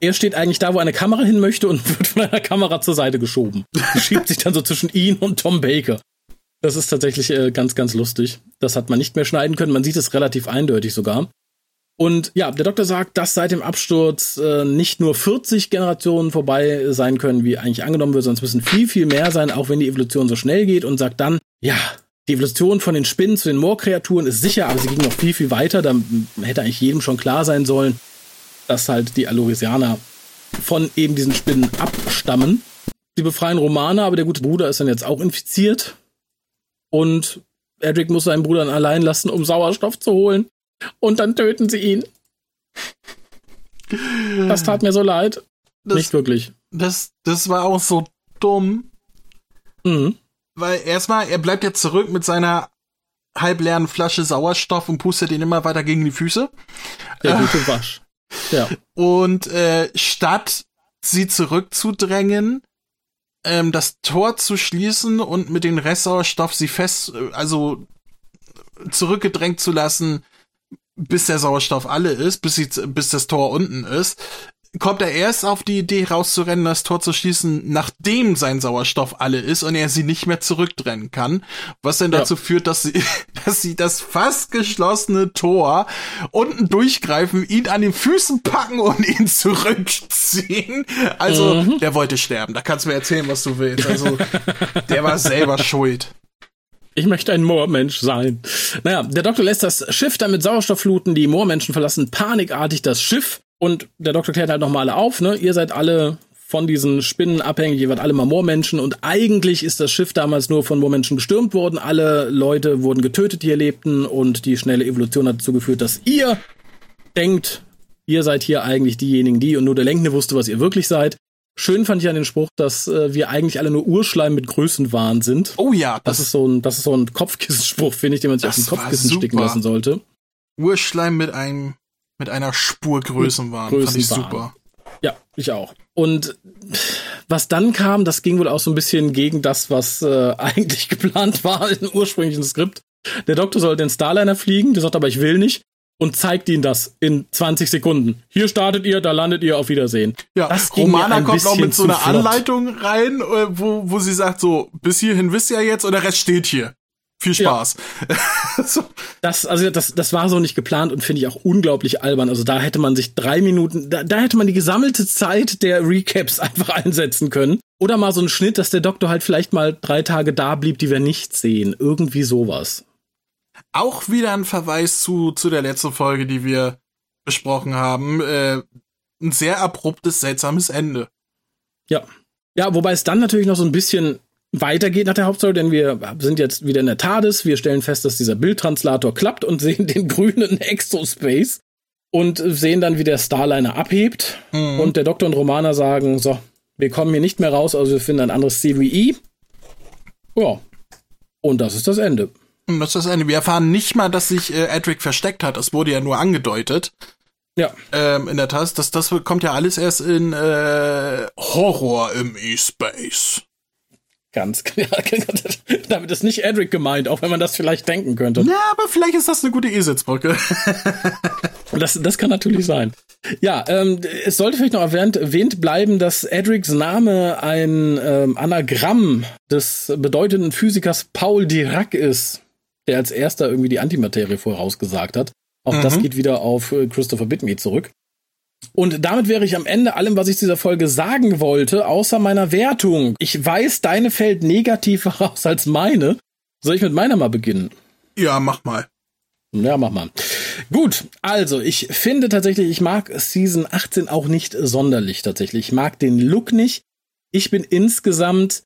er steht eigentlich da, wo eine Kamera hin möchte und wird von einer Kamera zur Seite geschoben. Schiebt sich dann so zwischen ihn und Tom Baker. Das ist tatsächlich äh, ganz, ganz lustig. Das hat man nicht mehr schneiden können. Man sieht es relativ eindeutig sogar. Und ja, der Doktor sagt, dass seit dem Absturz äh, nicht nur 40 Generationen vorbei sein können, wie eigentlich angenommen wird, sondern es müssen viel, viel mehr sein, auch wenn die Evolution so schnell geht und sagt dann, ja, die Evolution von den Spinnen zu den Moorkreaturen ist sicher, aber sie ging noch viel, viel weiter. Da hätte eigentlich jedem schon klar sein sollen, dass halt die Alorisianer von eben diesen Spinnen abstammen. Sie befreien Romana, aber der gute Bruder ist dann jetzt auch infiziert. Und Edric muss seinen Bruder dann allein lassen, um Sauerstoff zu holen. Und dann töten sie ihn. Das tat mir so leid. Das, Nicht wirklich. das, das war auch so dumm, Mhm. Weil erstmal, er bleibt jetzt zurück mit seiner halbleeren Flasche Sauerstoff und pustet ihn immer weiter gegen die Füße. Der gute Wasch. Ja. Und äh, statt sie zurückzudrängen, ähm, das Tor zu schließen und mit dem Restsauerstoff sie fest, äh, also zurückgedrängt zu lassen, bis der Sauerstoff alle ist, bis, sie, bis das Tor unten ist, kommt er erst auf die Idee rauszurennen, das Tor zu schließen, nachdem sein Sauerstoff alle ist und er sie nicht mehr zurückdrennen kann, was dann dazu ja. führt, dass sie, dass sie das fast geschlossene Tor unten durchgreifen, ihn an den Füßen packen und ihn zurückziehen. Also, mhm. der wollte sterben. Da kannst du mir erzählen, was du willst. Also, der war selber schuld. Ich möchte ein Moormensch sein. Naja, der Doktor lässt das Schiff dann mit Sauerstoff fluten. Die Moormenschen verlassen panikartig das Schiff. Und der Doktor klärt halt nochmal alle auf, ne? Ihr seid alle von diesen Spinnen abhängig, ihr wart alle mal Moormenschen und eigentlich ist das Schiff damals nur von Moormenschen gestürmt worden. Alle Leute wurden getötet, die hier lebten und die schnelle Evolution hat dazu geführt, dass ihr denkt, ihr seid hier eigentlich diejenigen, die und nur der Lenkne wusste, was ihr wirklich seid. Schön fand ich an den Spruch, dass äh, wir eigentlich alle nur Urschleim mit Größenwahn sind. Oh ja, das, das ist so ein, das ist so ein Kopfkissenspruch, finde ich, den man sich auf den Kopfkissen sticken lassen sollte. Urschleim mit einem mit einer Spur Größenwahn. Größenwahn. Fand ich super. Ja, ich auch. Und was dann kam, das ging wohl auch so ein bisschen gegen das, was äh, eigentlich geplant war im ursprünglichen Skript. Der Doktor soll den Starliner fliegen, der sagt aber, ich will nicht und zeigt ihnen das in 20 Sekunden. Hier startet ihr, da landet ihr, auf Wiedersehen. Ja, das Romana kommt auch mit so einer Anleitung rein, äh, wo, wo sie sagt so, bis hierhin wisst ihr jetzt und der Rest steht hier. Viel Spaß. Ja. so. Das, also das, das war so nicht geplant und finde ich auch unglaublich albern. Also da hätte man sich drei Minuten, da, da hätte man die gesammelte Zeit der Recaps einfach einsetzen können. Oder mal so einen Schnitt, dass der Doktor halt vielleicht mal drei Tage da blieb, die wir nicht sehen. Irgendwie sowas. Auch wieder ein Verweis zu, zu der letzten Folge, die wir besprochen haben. Äh, ein sehr abruptes, seltsames Ende. Ja. Ja, wobei es dann natürlich noch so ein bisschen weitergeht nach der Hauptstory, denn wir sind jetzt wieder in der TARDIS. Wir stellen fest, dass dieser Bildtranslator klappt und sehen den grünen Exospace und sehen dann, wie der Starliner abhebt. Mhm. Und der Doktor und Romana sagen, so, wir kommen hier nicht mehr raus, also wir finden ein anderes CVE. Ja. Und das ist das Ende. Und das ist das Ende. Wir erfahren nicht mal, dass sich äh, Edric versteckt hat. Es wurde ja nur angedeutet. Ja. Ähm, in der TAS. Das, das kommt ja alles erst in äh, Horror im E-Space. Ganz klar. Damit ist nicht Edric gemeint, auch wenn man das vielleicht denken könnte. Ja, aber vielleicht ist das eine gute E-Sitzbrücke. das, das kann natürlich sein. Ja, ähm, es sollte vielleicht noch erwähnt, erwähnt bleiben, dass Edrics Name ein ähm, Anagramm des bedeutenden Physikers Paul Dirac ist, der als erster irgendwie die Antimaterie vorausgesagt hat. Auch mhm. das geht wieder auf äh, Christopher Bitme zurück. Und damit wäre ich am Ende allem, was ich zu dieser Folge sagen wollte, außer meiner Wertung. Ich weiß, deine fällt negativer aus als meine. Soll ich mit meiner mal beginnen? Ja, mach mal. Ja, mach mal. Gut, also ich finde tatsächlich, ich mag Season 18 auch nicht sonderlich tatsächlich. Ich mag den Look nicht. Ich bin insgesamt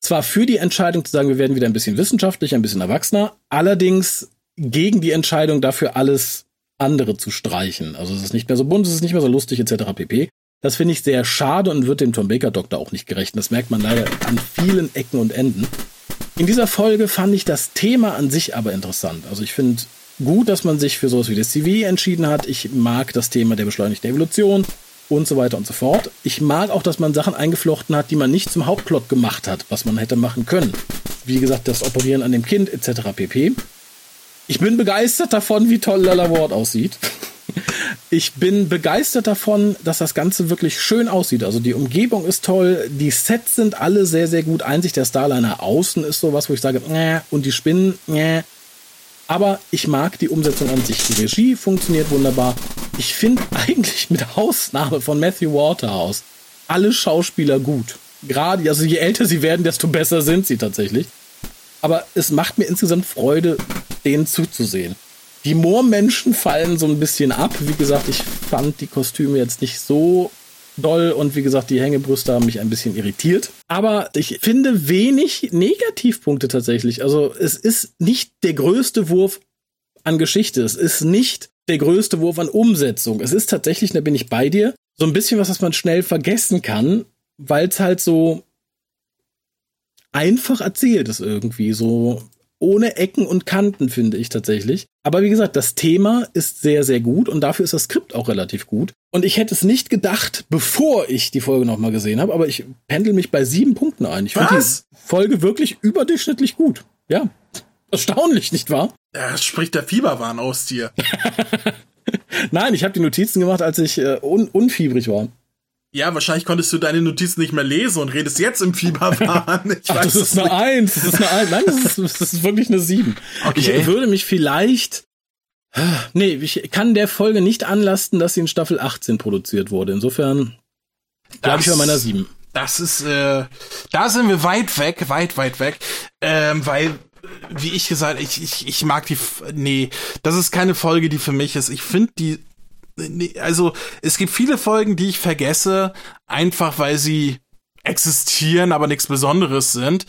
zwar für die Entscheidung zu sagen, wir werden wieder ein bisschen wissenschaftlicher, ein bisschen erwachsener, allerdings gegen die Entscheidung dafür alles andere zu streichen. Also es ist nicht mehr so bunt, es ist nicht mehr so lustig etc. pp. Das finde ich sehr schade und wird dem Tom Baker Doktor auch nicht gerecht. Das merkt man leider an vielen Ecken und Enden. In dieser Folge fand ich das Thema an sich aber interessant. Also ich finde gut, dass man sich für sowas wie das CV entschieden hat. Ich mag das Thema der beschleunigten Evolution und so weiter und so fort. Ich mag auch, dass man Sachen eingeflochten hat, die man nicht zum Hauptplot gemacht hat, was man hätte machen können. Wie gesagt, das Operieren an dem Kind etc. pp. Ich bin begeistert davon, wie toll Lala Ward aussieht. Ich bin begeistert davon, dass das Ganze wirklich schön aussieht. Also die Umgebung ist toll, die Sets sind alle sehr, sehr gut. Einzig der Starliner außen ist sowas, wo ich sage, äh, und die Spinnen, äh. Aber ich mag die Umsetzung an sich. Die Regie funktioniert wunderbar. Ich finde eigentlich mit Ausnahme von Matthew Waterhouse alle Schauspieler gut. Gerade, also je älter sie werden, desto besser sind sie tatsächlich. Aber es macht mir insgesamt Freude, denen zuzusehen. Die Moormenschen fallen so ein bisschen ab. Wie gesagt, ich fand die Kostüme jetzt nicht so doll und wie gesagt, die Hängebrüste haben mich ein bisschen irritiert. Aber ich finde wenig Negativpunkte tatsächlich. Also es ist nicht der größte Wurf an Geschichte. Es ist nicht der größte Wurf an Umsetzung. Es ist tatsächlich, da bin ich bei dir, so ein bisschen was, was man schnell vergessen kann, weil es halt so einfach erzählt ist irgendwie. So ohne Ecken und Kanten, finde ich tatsächlich. Aber wie gesagt, das Thema ist sehr, sehr gut und dafür ist das Skript auch relativ gut. Und ich hätte es nicht gedacht, bevor ich die Folge nochmal gesehen habe, aber ich pendel mich bei sieben Punkten ein. Ich finde die Folge wirklich überdurchschnittlich gut. Ja. Erstaunlich, nicht wahr? Ja, spricht der Fieberwahn aus dir. Nein, ich habe die Notizen gemacht, als ich äh, un unfiebrig war. Ja, wahrscheinlich konntest du deine Notizen nicht mehr lesen und redest jetzt im Fieberwahn. Ich Ach, das ist eine Eins, das ist eine Eins. Nein, das ist, das ist wirklich eine Sieben. Okay. Ich würde mich vielleicht Nee, ich kann der Folge nicht anlasten, dass sie in Staffel 18 produziert wurde. Insofern bleibe ich bei meiner 7. Das ist, äh, da sind wir weit weg, weit, weit weg, ähm, weil wie ich gesagt, ich, ich, ich mag die, nee, das ist keine Folge, die für mich ist. Ich finde die, also es gibt viele Folgen, die ich vergesse, einfach weil sie existieren, aber nichts Besonderes sind.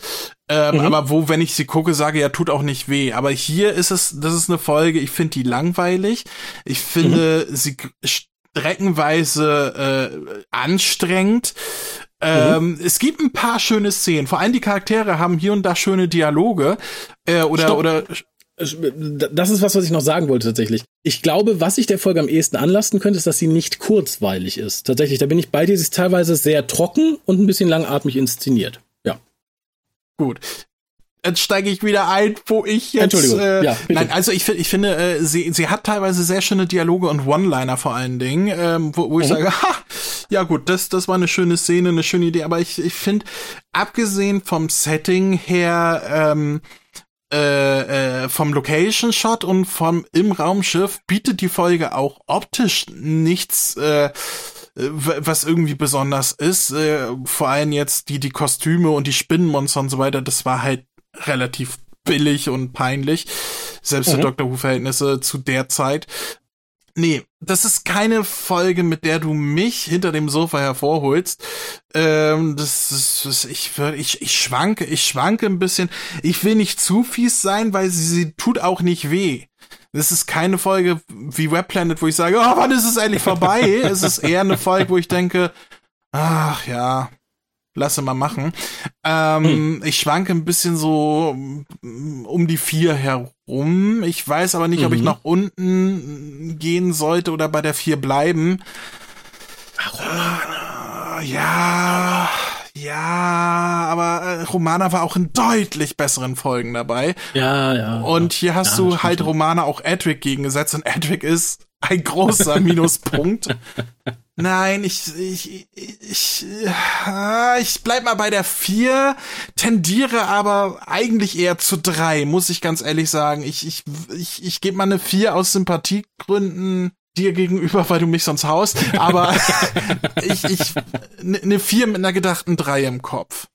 Ähm, mhm. Aber wo, wenn ich sie gucke, sage, ja, tut auch nicht weh. Aber hier ist es, das ist eine Folge, ich finde die langweilig. Ich finde mhm. sie streckenweise äh, anstrengend. Ähm, mhm. Es gibt ein paar schöne Szenen. Vor allem die Charaktere haben hier und da schöne Dialoge. Äh, oder, Stopp. oder das ist was, was ich noch sagen wollte tatsächlich. Ich glaube, was ich der Folge am ehesten anlasten könnte, ist, dass sie nicht kurzweilig ist. Tatsächlich, da bin ich bei dir. Sie ist teilweise sehr trocken und ein bisschen langatmig inszeniert. Ja. Gut. Jetzt steige ich wieder ein, wo ich jetzt. Entschuldigung. Äh, ja, bitte. nein, also ich, ich finde, äh, sie, sie hat teilweise sehr schöne Dialoge und One-Liner vor allen Dingen, ähm, wo, wo ich mhm. sage, ha, ja gut, das, das war eine schöne Szene, eine schöne Idee. Aber ich, ich finde, abgesehen vom Setting her, ähm, äh, äh, vom Location Shot und vom im Raumschiff bietet die Folge auch optisch nichts äh, was irgendwie besonders ist. Äh, vor allem jetzt die die Kostüme und die Spinnenmonster und so weiter, das war halt relativ billig und peinlich, selbst mhm. für Doctor Who Verhältnisse zu der Zeit. Nee, das ist keine Folge, mit der du mich hinter dem Sofa hervorholst. Ähm, das ist, das, ich, ich, ich schwanke, ich schwanke ein bisschen. Ich will nicht zu fies sein, weil sie, sie tut auch nicht weh. Das ist keine Folge wie Web Planet, wo ich sage, oh, wann ist es endlich vorbei? es ist eher eine Folge, wo ich denke, ach ja, lasse mal machen. Ähm, hm. Ich schwanke ein bisschen so mm, um die vier herum. Ich weiß aber nicht, mhm. ob ich mhm. nach unten gehen sollte oder bei der vier bleiben. Romana. Ja, ja, aber äh, Romana war auch in deutlich besseren Folgen dabei. Ja, ja. Und hier hast ja, du halt Romana auch Edric gegengesetzt und Edric ist ein großer Minuspunkt. Nein, ich, ich, ich, ich bleib mal bei der vier, tendiere aber eigentlich eher zu drei, muss ich ganz ehrlich sagen. Ich, ich, ich, ich gebe mal eine vier aus Sympathiegründen dir gegenüber, weil du mich sonst haust, aber ich, ich, eine vier mit einer gedachten drei im Kopf.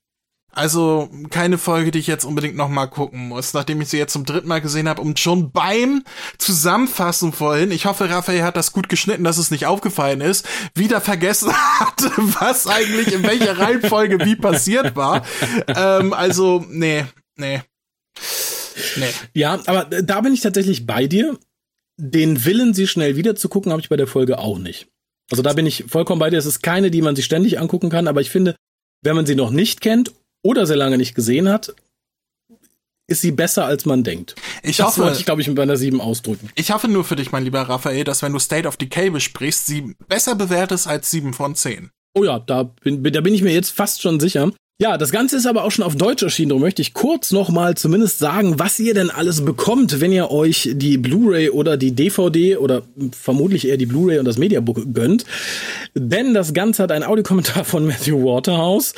Also keine Folge, die ich jetzt unbedingt noch mal gucken muss, nachdem ich sie jetzt zum dritten Mal gesehen habe und schon beim Zusammenfassen vorhin, ich hoffe, Raphael hat das gut geschnitten, dass es nicht aufgefallen ist, wieder vergessen hatte, was eigentlich in welcher Reihenfolge wie passiert war. Ähm, also, nee, nee. Nee. Ja, aber da bin ich tatsächlich bei dir. Den Willen, sie schnell wieder zu gucken, habe ich bei der Folge auch nicht. Also da bin ich vollkommen bei dir. Es ist keine, die man sich ständig angucken kann, aber ich finde, wenn man sie noch nicht kennt oder sehr lange nicht gesehen hat, ist sie besser, als man denkt. Ich das hoffe, wollte ich, glaube ich, mit meiner 7 ausdrücken. Ich hoffe nur für dich, mein lieber Raphael, dass wenn du State of Decay besprichst, sie besser bewertest als 7 von 10. Oh ja, da bin, da bin ich mir jetzt fast schon sicher. Ja, das Ganze ist aber auch schon auf Deutsch erschienen. Darum möchte ich kurz nochmal zumindest sagen, was ihr denn alles bekommt, wenn ihr euch die Blu-ray oder die DVD oder vermutlich eher die Blu-ray und das Mediabook gönnt. Denn das Ganze hat einen Audiokommentar von Matthew Waterhouse,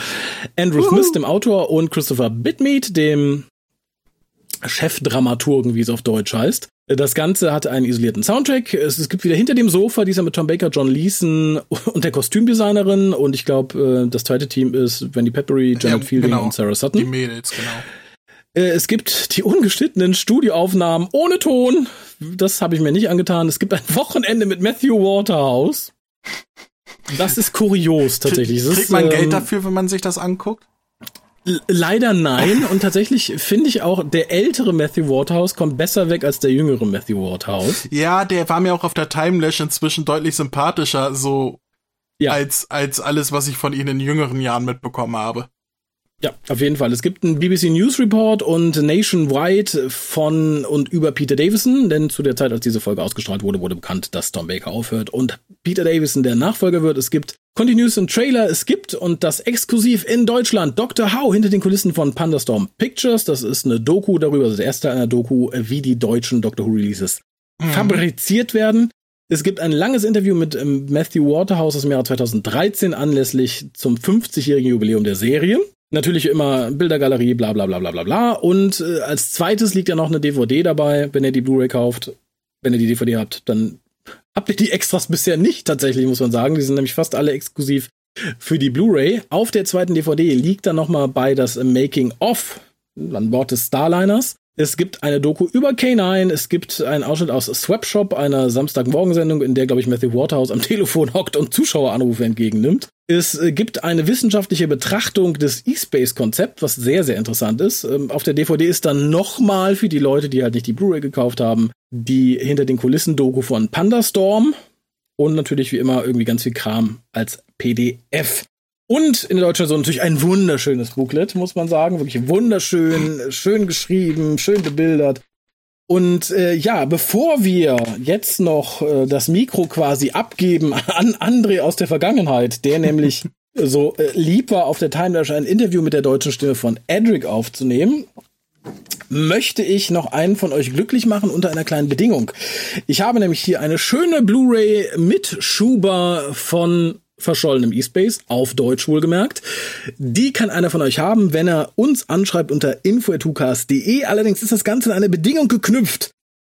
Andrew Smith, dem Autor, und Christopher Bitmead, dem Chefdramaturgen, wie es auf Deutsch heißt. Das Ganze hat einen isolierten Soundtrack. Es, es, gibt wieder hinter dem Sofa dieser mit Tom Baker, John Leeson und der Kostümdesignerin. Und ich glaube, äh, das zweite Team ist Wendy Peppery, Janet ja, Fielding genau. und Sarah Sutton. Die Mädels, genau. Äh, es gibt die ungeschnittenen Studioaufnahmen ohne Ton. Das habe ich mir nicht angetan. Es gibt ein Wochenende mit Matthew Waterhouse. Das ist kurios tatsächlich. Kriegt man Geld ähm, dafür, wenn man sich das anguckt? Leider nein. Und tatsächlich finde ich auch, der ältere Matthew Waterhouse kommt besser weg als der jüngere Matthew Waterhouse. Ja, der war mir auch auf der Timelash inzwischen deutlich sympathischer, so ja. als, als alles, was ich von ihnen in jüngeren Jahren mitbekommen habe. Ja, auf jeden Fall. Es gibt einen BBC News Report und Nationwide von und über Peter Davison, denn zu der Zeit, als diese Folge ausgestrahlt wurde, wurde bekannt, dass Tom Baker aufhört und Peter Davison der Nachfolger wird. Es gibt Continuous und Trailer, es gibt und das exklusiv in Deutschland Dr. How hinter den Kulissen von Pandastorm Pictures. Das ist eine Doku darüber, das erste einer Doku, wie die deutschen Doctor Who Releases mhm. fabriziert werden. Es gibt ein langes Interview mit ähm, Matthew Waterhouse aus dem Jahre 2013 anlässlich zum 50-jährigen Jubiläum der Serie. Natürlich immer Bildergalerie, bla bla bla bla bla bla. Und äh, als zweites liegt ja noch eine DVD dabei, wenn ihr die Blu-ray kauft. Wenn ihr die DVD habt, dann habt ihr die Extras bisher nicht tatsächlich, muss man sagen. Die sind nämlich fast alle exklusiv für die Blu-ray. Auf der zweiten DVD liegt dann nochmal bei das Making of an Bord des Starliners. Es gibt eine Doku über K9, es gibt einen Ausschnitt aus Swapshop, einer Samstagmorgensendung, in der, glaube ich, Matthew Waterhouse am Telefon hockt und Zuschaueranrufe entgegennimmt. Es äh, gibt eine wissenschaftliche Betrachtung des E-Space-Konzepts, was sehr, sehr interessant ist. Ähm, auf der DVD ist dann nochmal für die Leute, die halt nicht die Blu-ray gekauft haben, die hinter den Kulissen-Doku von Pandastorm und natürlich wie immer irgendwie ganz viel Kram als PDF. Und in der deutschen Version natürlich ein wunderschönes Booklet, muss man sagen. Wirklich wunderschön, schön geschrieben, schön bebildert. Und äh, ja, bevor wir jetzt noch äh, das Mikro quasi abgeben an André aus der Vergangenheit, der nämlich so äh, lieb war, auf der Timelash ein Interview mit der deutschen Stimme von Edric aufzunehmen, möchte ich noch einen von euch glücklich machen unter einer kleinen Bedingung. Ich habe nämlich hier eine schöne Blu-ray mit Schuber von verschollenem E-Space, auf Deutsch wohlgemerkt. Die kann einer von euch haben, wenn er uns anschreibt unter info.hucast.de. Allerdings ist das Ganze in eine Bedingung geknüpft.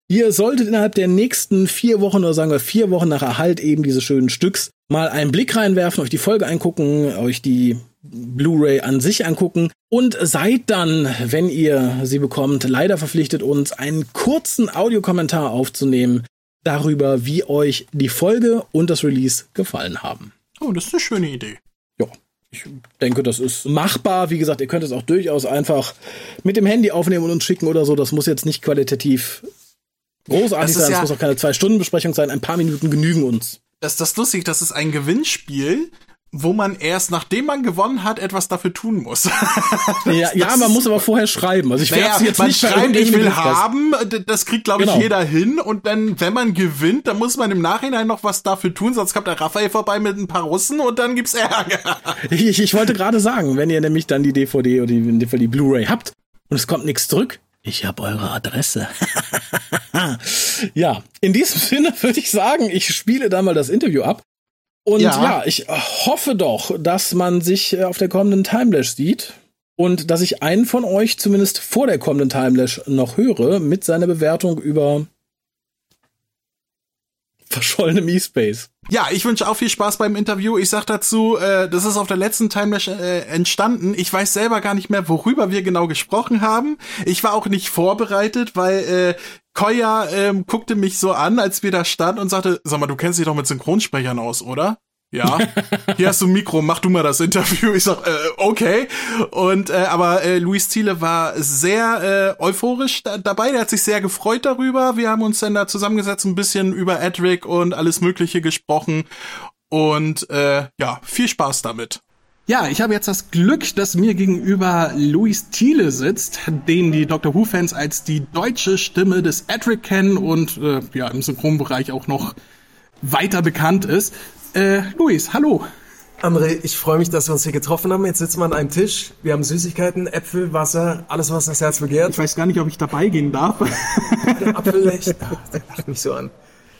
Ihr solltet innerhalb der nächsten vier Wochen oder sagen wir vier Wochen nach Erhalt eben dieses schönen Stücks mal einen Blick reinwerfen, euch die Folge angucken, euch die Blu-ray an sich angucken und seid dann, wenn ihr sie bekommt, leider verpflichtet uns einen kurzen Audiokommentar aufzunehmen darüber, wie euch die Folge und das Release gefallen haben. Oh, das ist eine schöne Idee. Ja, ich denke, das ist machbar. Wie gesagt, ihr könnt es auch durchaus einfach mit dem Handy aufnehmen und uns schicken oder so. Das muss jetzt nicht qualitativ großartig sein. Es ja muss auch keine Zwei-Stunden-Besprechung sein. Ein paar Minuten genügen uns. Das ist das lustig. Das ist ein Gewinnspiel wo man erst nachdem man gewonnen hat etwas dafür tun muss. ja, ja, man muss aber vorher schreiben. Also ich naja, jetzt man nicht schreibt, ich will haben, das kriegt glaube ich genau. jeder hin und dann wenn man gewinnt, dann muss man im Nachhinein noch was dafür tun, sonst kommt der Raphael vorbei mit ein paar Russen und dann gibt's Ärger. ich, ich wollte gerade sagen, wenn ihr nämlich dann die DVD oder die, die Blu-ray habt und es kommt nichts zurück, ich habe eure Adresse. ja, in diesem Sinne würde ich sagen, ich spiele da mal das Interview ab. Und ja. ja, ich hoffe doch, dass man sich äh, auf der kommenden Timelash sieht und dass ich einen von euch zumindest vor der kommenden Timelash noch höre mit seiner Bewertung über verschollenem E-Space. Ja, ich wünsche auch viel Spaß beim Interview. Ich sag dazu, äh, das ist auf der letzten Timelash äh, entstanden. Ich weiß selber gar nicht mehr, worüber wir genau gesprochen haben. Ich war auch nicht vorbereitet, weil äh, Koya ähm, guckte mich so an, als wir da standen und sagte, sag mal, du kennst dich doch mit Synchronsprechern aus, oder? Ja, hier hast du ein Mikro, mach du mal das Interview. Ich sag, äh, okay. Und äh, aber äh, Luis Thiele war sehr äh, euphorisch da dabei. Der hat sich sehr gefreut darüber. Wir haben uns dann da zusammengesetzt, ein bisschen über Edric und alles Mögliche gesprochen. Und äh, ja, viel Spaß damit. Ja, ich habe jetzt das Glück, dass mir gegenüber Luis Thiele sitzt, den die Doctor Who-Fans als die deutsche Stimme des Edric kennen und äh, ja im Synchronbereich auch noch weiter bekannt ist. Äh, Luis, hallo. André, ich freue mich, dass wir uns hier getroffen haben. Jetzt sitzen wir an einem Tisch. Wir haben Süßigkeiten, Äpfel, Wasser, alles, was das Herz begehrt. Ich weiß gar nicht, ob ich dabei gehen darf. Apfel echt. Der lacht mich so an.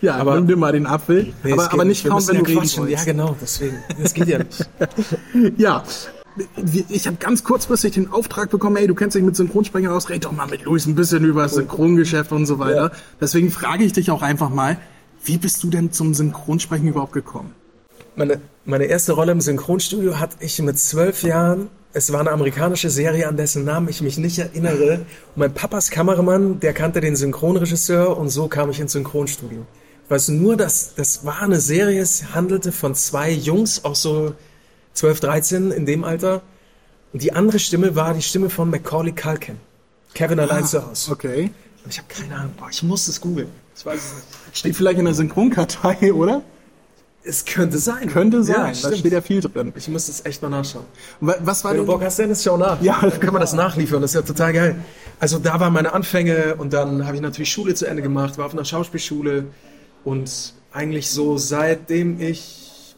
Ja, aber nimm dir mal den Apfel. Nee, aber, aber nicht kaum, wenn ja du quatschen. Ja, genau, deswegen. Das geht ja nicht. ja. Ich habe ganz kurzfristig den Auftrag bekommen, ey, du kennst dich mit Synchronsprecher aus, red doch mal mit Luis ein bisschen über das Synchrongeschäft und so weiter. Ja. Deswegen frage ich dich auch einfach mal, wie bist du denn zum Synchronsprechen überhaupt gekommen? Meine, meine erste Rolle im Synchronstudio hatte ich mit zwölf Jahren. Es war eine amerikanische Serie, an dessen Namen ich mich nicht erinnere. Und mein Papas Kameramann, der kannte den Synchronregisseur und so kam ich ins Synchronstudio weiß nur, dass das war eine Serie, es handelte von zwei Jungs, auch so 12, 13 in dem Alter. Und die andere Stimme war die Stimme von Macaulay Culkin. Kevin allein ah, zu Hause. Okay. Ich habe keine Ahnung. Boah, ich muss es googeln. Ich weiß es nicht. Steht vielleicht in der Synchronkartei, oder? Es könnte sein. Könnte sein, Ja, da stimmt. steht ja viel drin. Ich muss das echt mal nachschauen. Wa- Was war Wenn du denn Bock hast, Dennis, schau nach. Ja. dann können wir das nachliefern. Das ist ja total geil. Also da waren meine Anfänge und dann habe ich natürlich Schule zu Ende gemacht, war auf einer Schauspielschule und eigentlich so seitdem ich,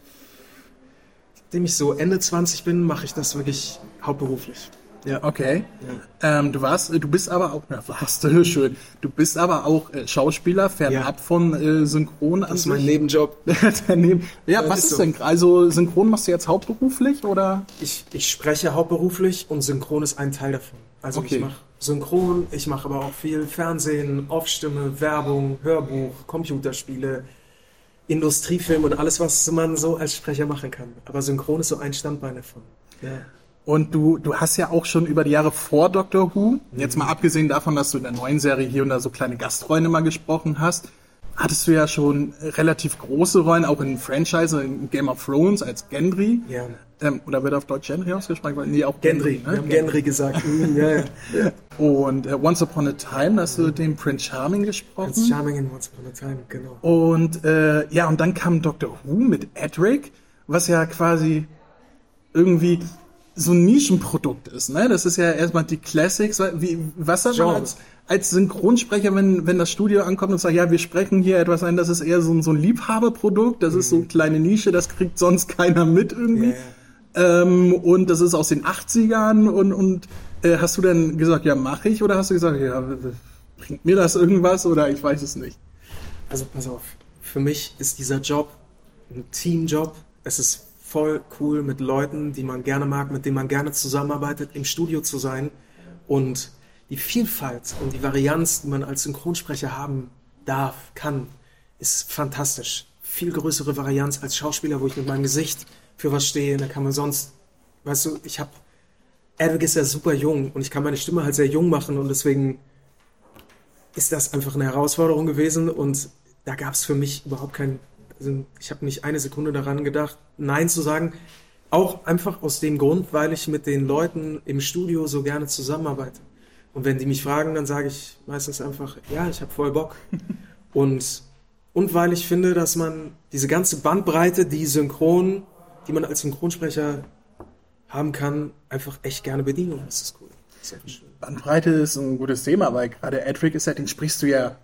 seitdem ich so Ende 20 bin, mache ich das wirklich hauptberuflich. Ja. Okay. Ähm, du warst, du bist aber auch, ja, warst du schön. Du bist aber auch äh, Schauspieler, fernab Ja. von äh, Synchron. Das ist mein Nebenjob. Daneben. Ja, Ja, was ist so. denn? Also Synchron machst du jetzt hauptberuflich oder? Ich, ich spreche hauptberuflich und Synchron ist ein Teil davon. Also Okay. ich mache Synchron, ich mache aber auch viel Fernsehen, Off-Stimme, Werbung, Hörbuch, Computerspiele, Industriefilm und alles, was man so als Sprecher machen kann. Aber Synchron ist so ein Standbein davon. Ja. Und du, du hast ja auch schon über die Jahre vor Doctor Who, jetzt mal abgesehen davon, dass du in der neuen Serie hier und da so kleine Gastrollen immer gesprochen hast, hattest du ja schon relativ große Rollen, auch in Franchise, in Game of Thrones als Gendry. Ja. Ähm, oder wird auf Deutsch Gendry ausgesprochen? Weil- Nee, auch Gendry, wir ne? haben Gendry gesagt. Mhm, ja, ja. Und äh, Once Upon a Time hast du den Prince Charming gesprochen. Prince Charming in Once Upon a Time, genau. Und äh, ja, und dann kam Doctor Who mit Edric, was ja quasi irgendwie so ein Nischenprodukt ist. Ne? Das ist ja erstmal die Classics. Wie, was sagt man als, als Synchronsprecher, wenn, wenn das Studio ankommt und sagt, ja, wir sprechen hier etwas ein, das ist eher so ein, so ein Liebhaberprodukt, das ist so eine kleine Nische, das kriegt sonst keiner mit irgendwie. Ja. Ähm, und das ist aus den 80ern und, und äh, hast du dann gesagt, ja, mache ich? Oder hast du gesagt, ja, bringt mir das irgendwas? Oder ich weiß es nicht. Also pass auf, für mich ist dieser Job ein Teamjob. Es ist voll cool, mit Leuten, die man gerne mag, mit denen man gerne zusammenarbeitet, im Studio zu sein. Und die Vielfalt und die Varianz, die man als Synchronsprecher haben darf, kann, ist fantastisch. Viel größere Varianz als Schauspieler, wo ich mit meinem Gesicht für was stehe. Da kann man sonst, weißt du, ich habe, Edwig ist ja super jung und ich kann meine Stimme halt sehr jung machen und deswegen ist das einfach eine Herausforderung gewesen und da gab es für mich überhaupt kein, also ich habe nicht eine Sekunde daran gedacht, Nein zu sagen. Auch einfach aus dem Grund, weil ich mit den Leuten im Studio so gerne zusammenarbeite. Und wenn die mich fragen, dann sage ich meistens einfach, ja, ich habe voll Bock. Und, und weil ich finde, dass man diese ganze Bandbreite, die synchron, die man als Synchronsprecher haben kann, einfach echt gerne bedienen. Und das ist cool. Das ist schön. Bandbreite ist ein gutes Thema, weil gerade Edric ist ja, den sprichst du ja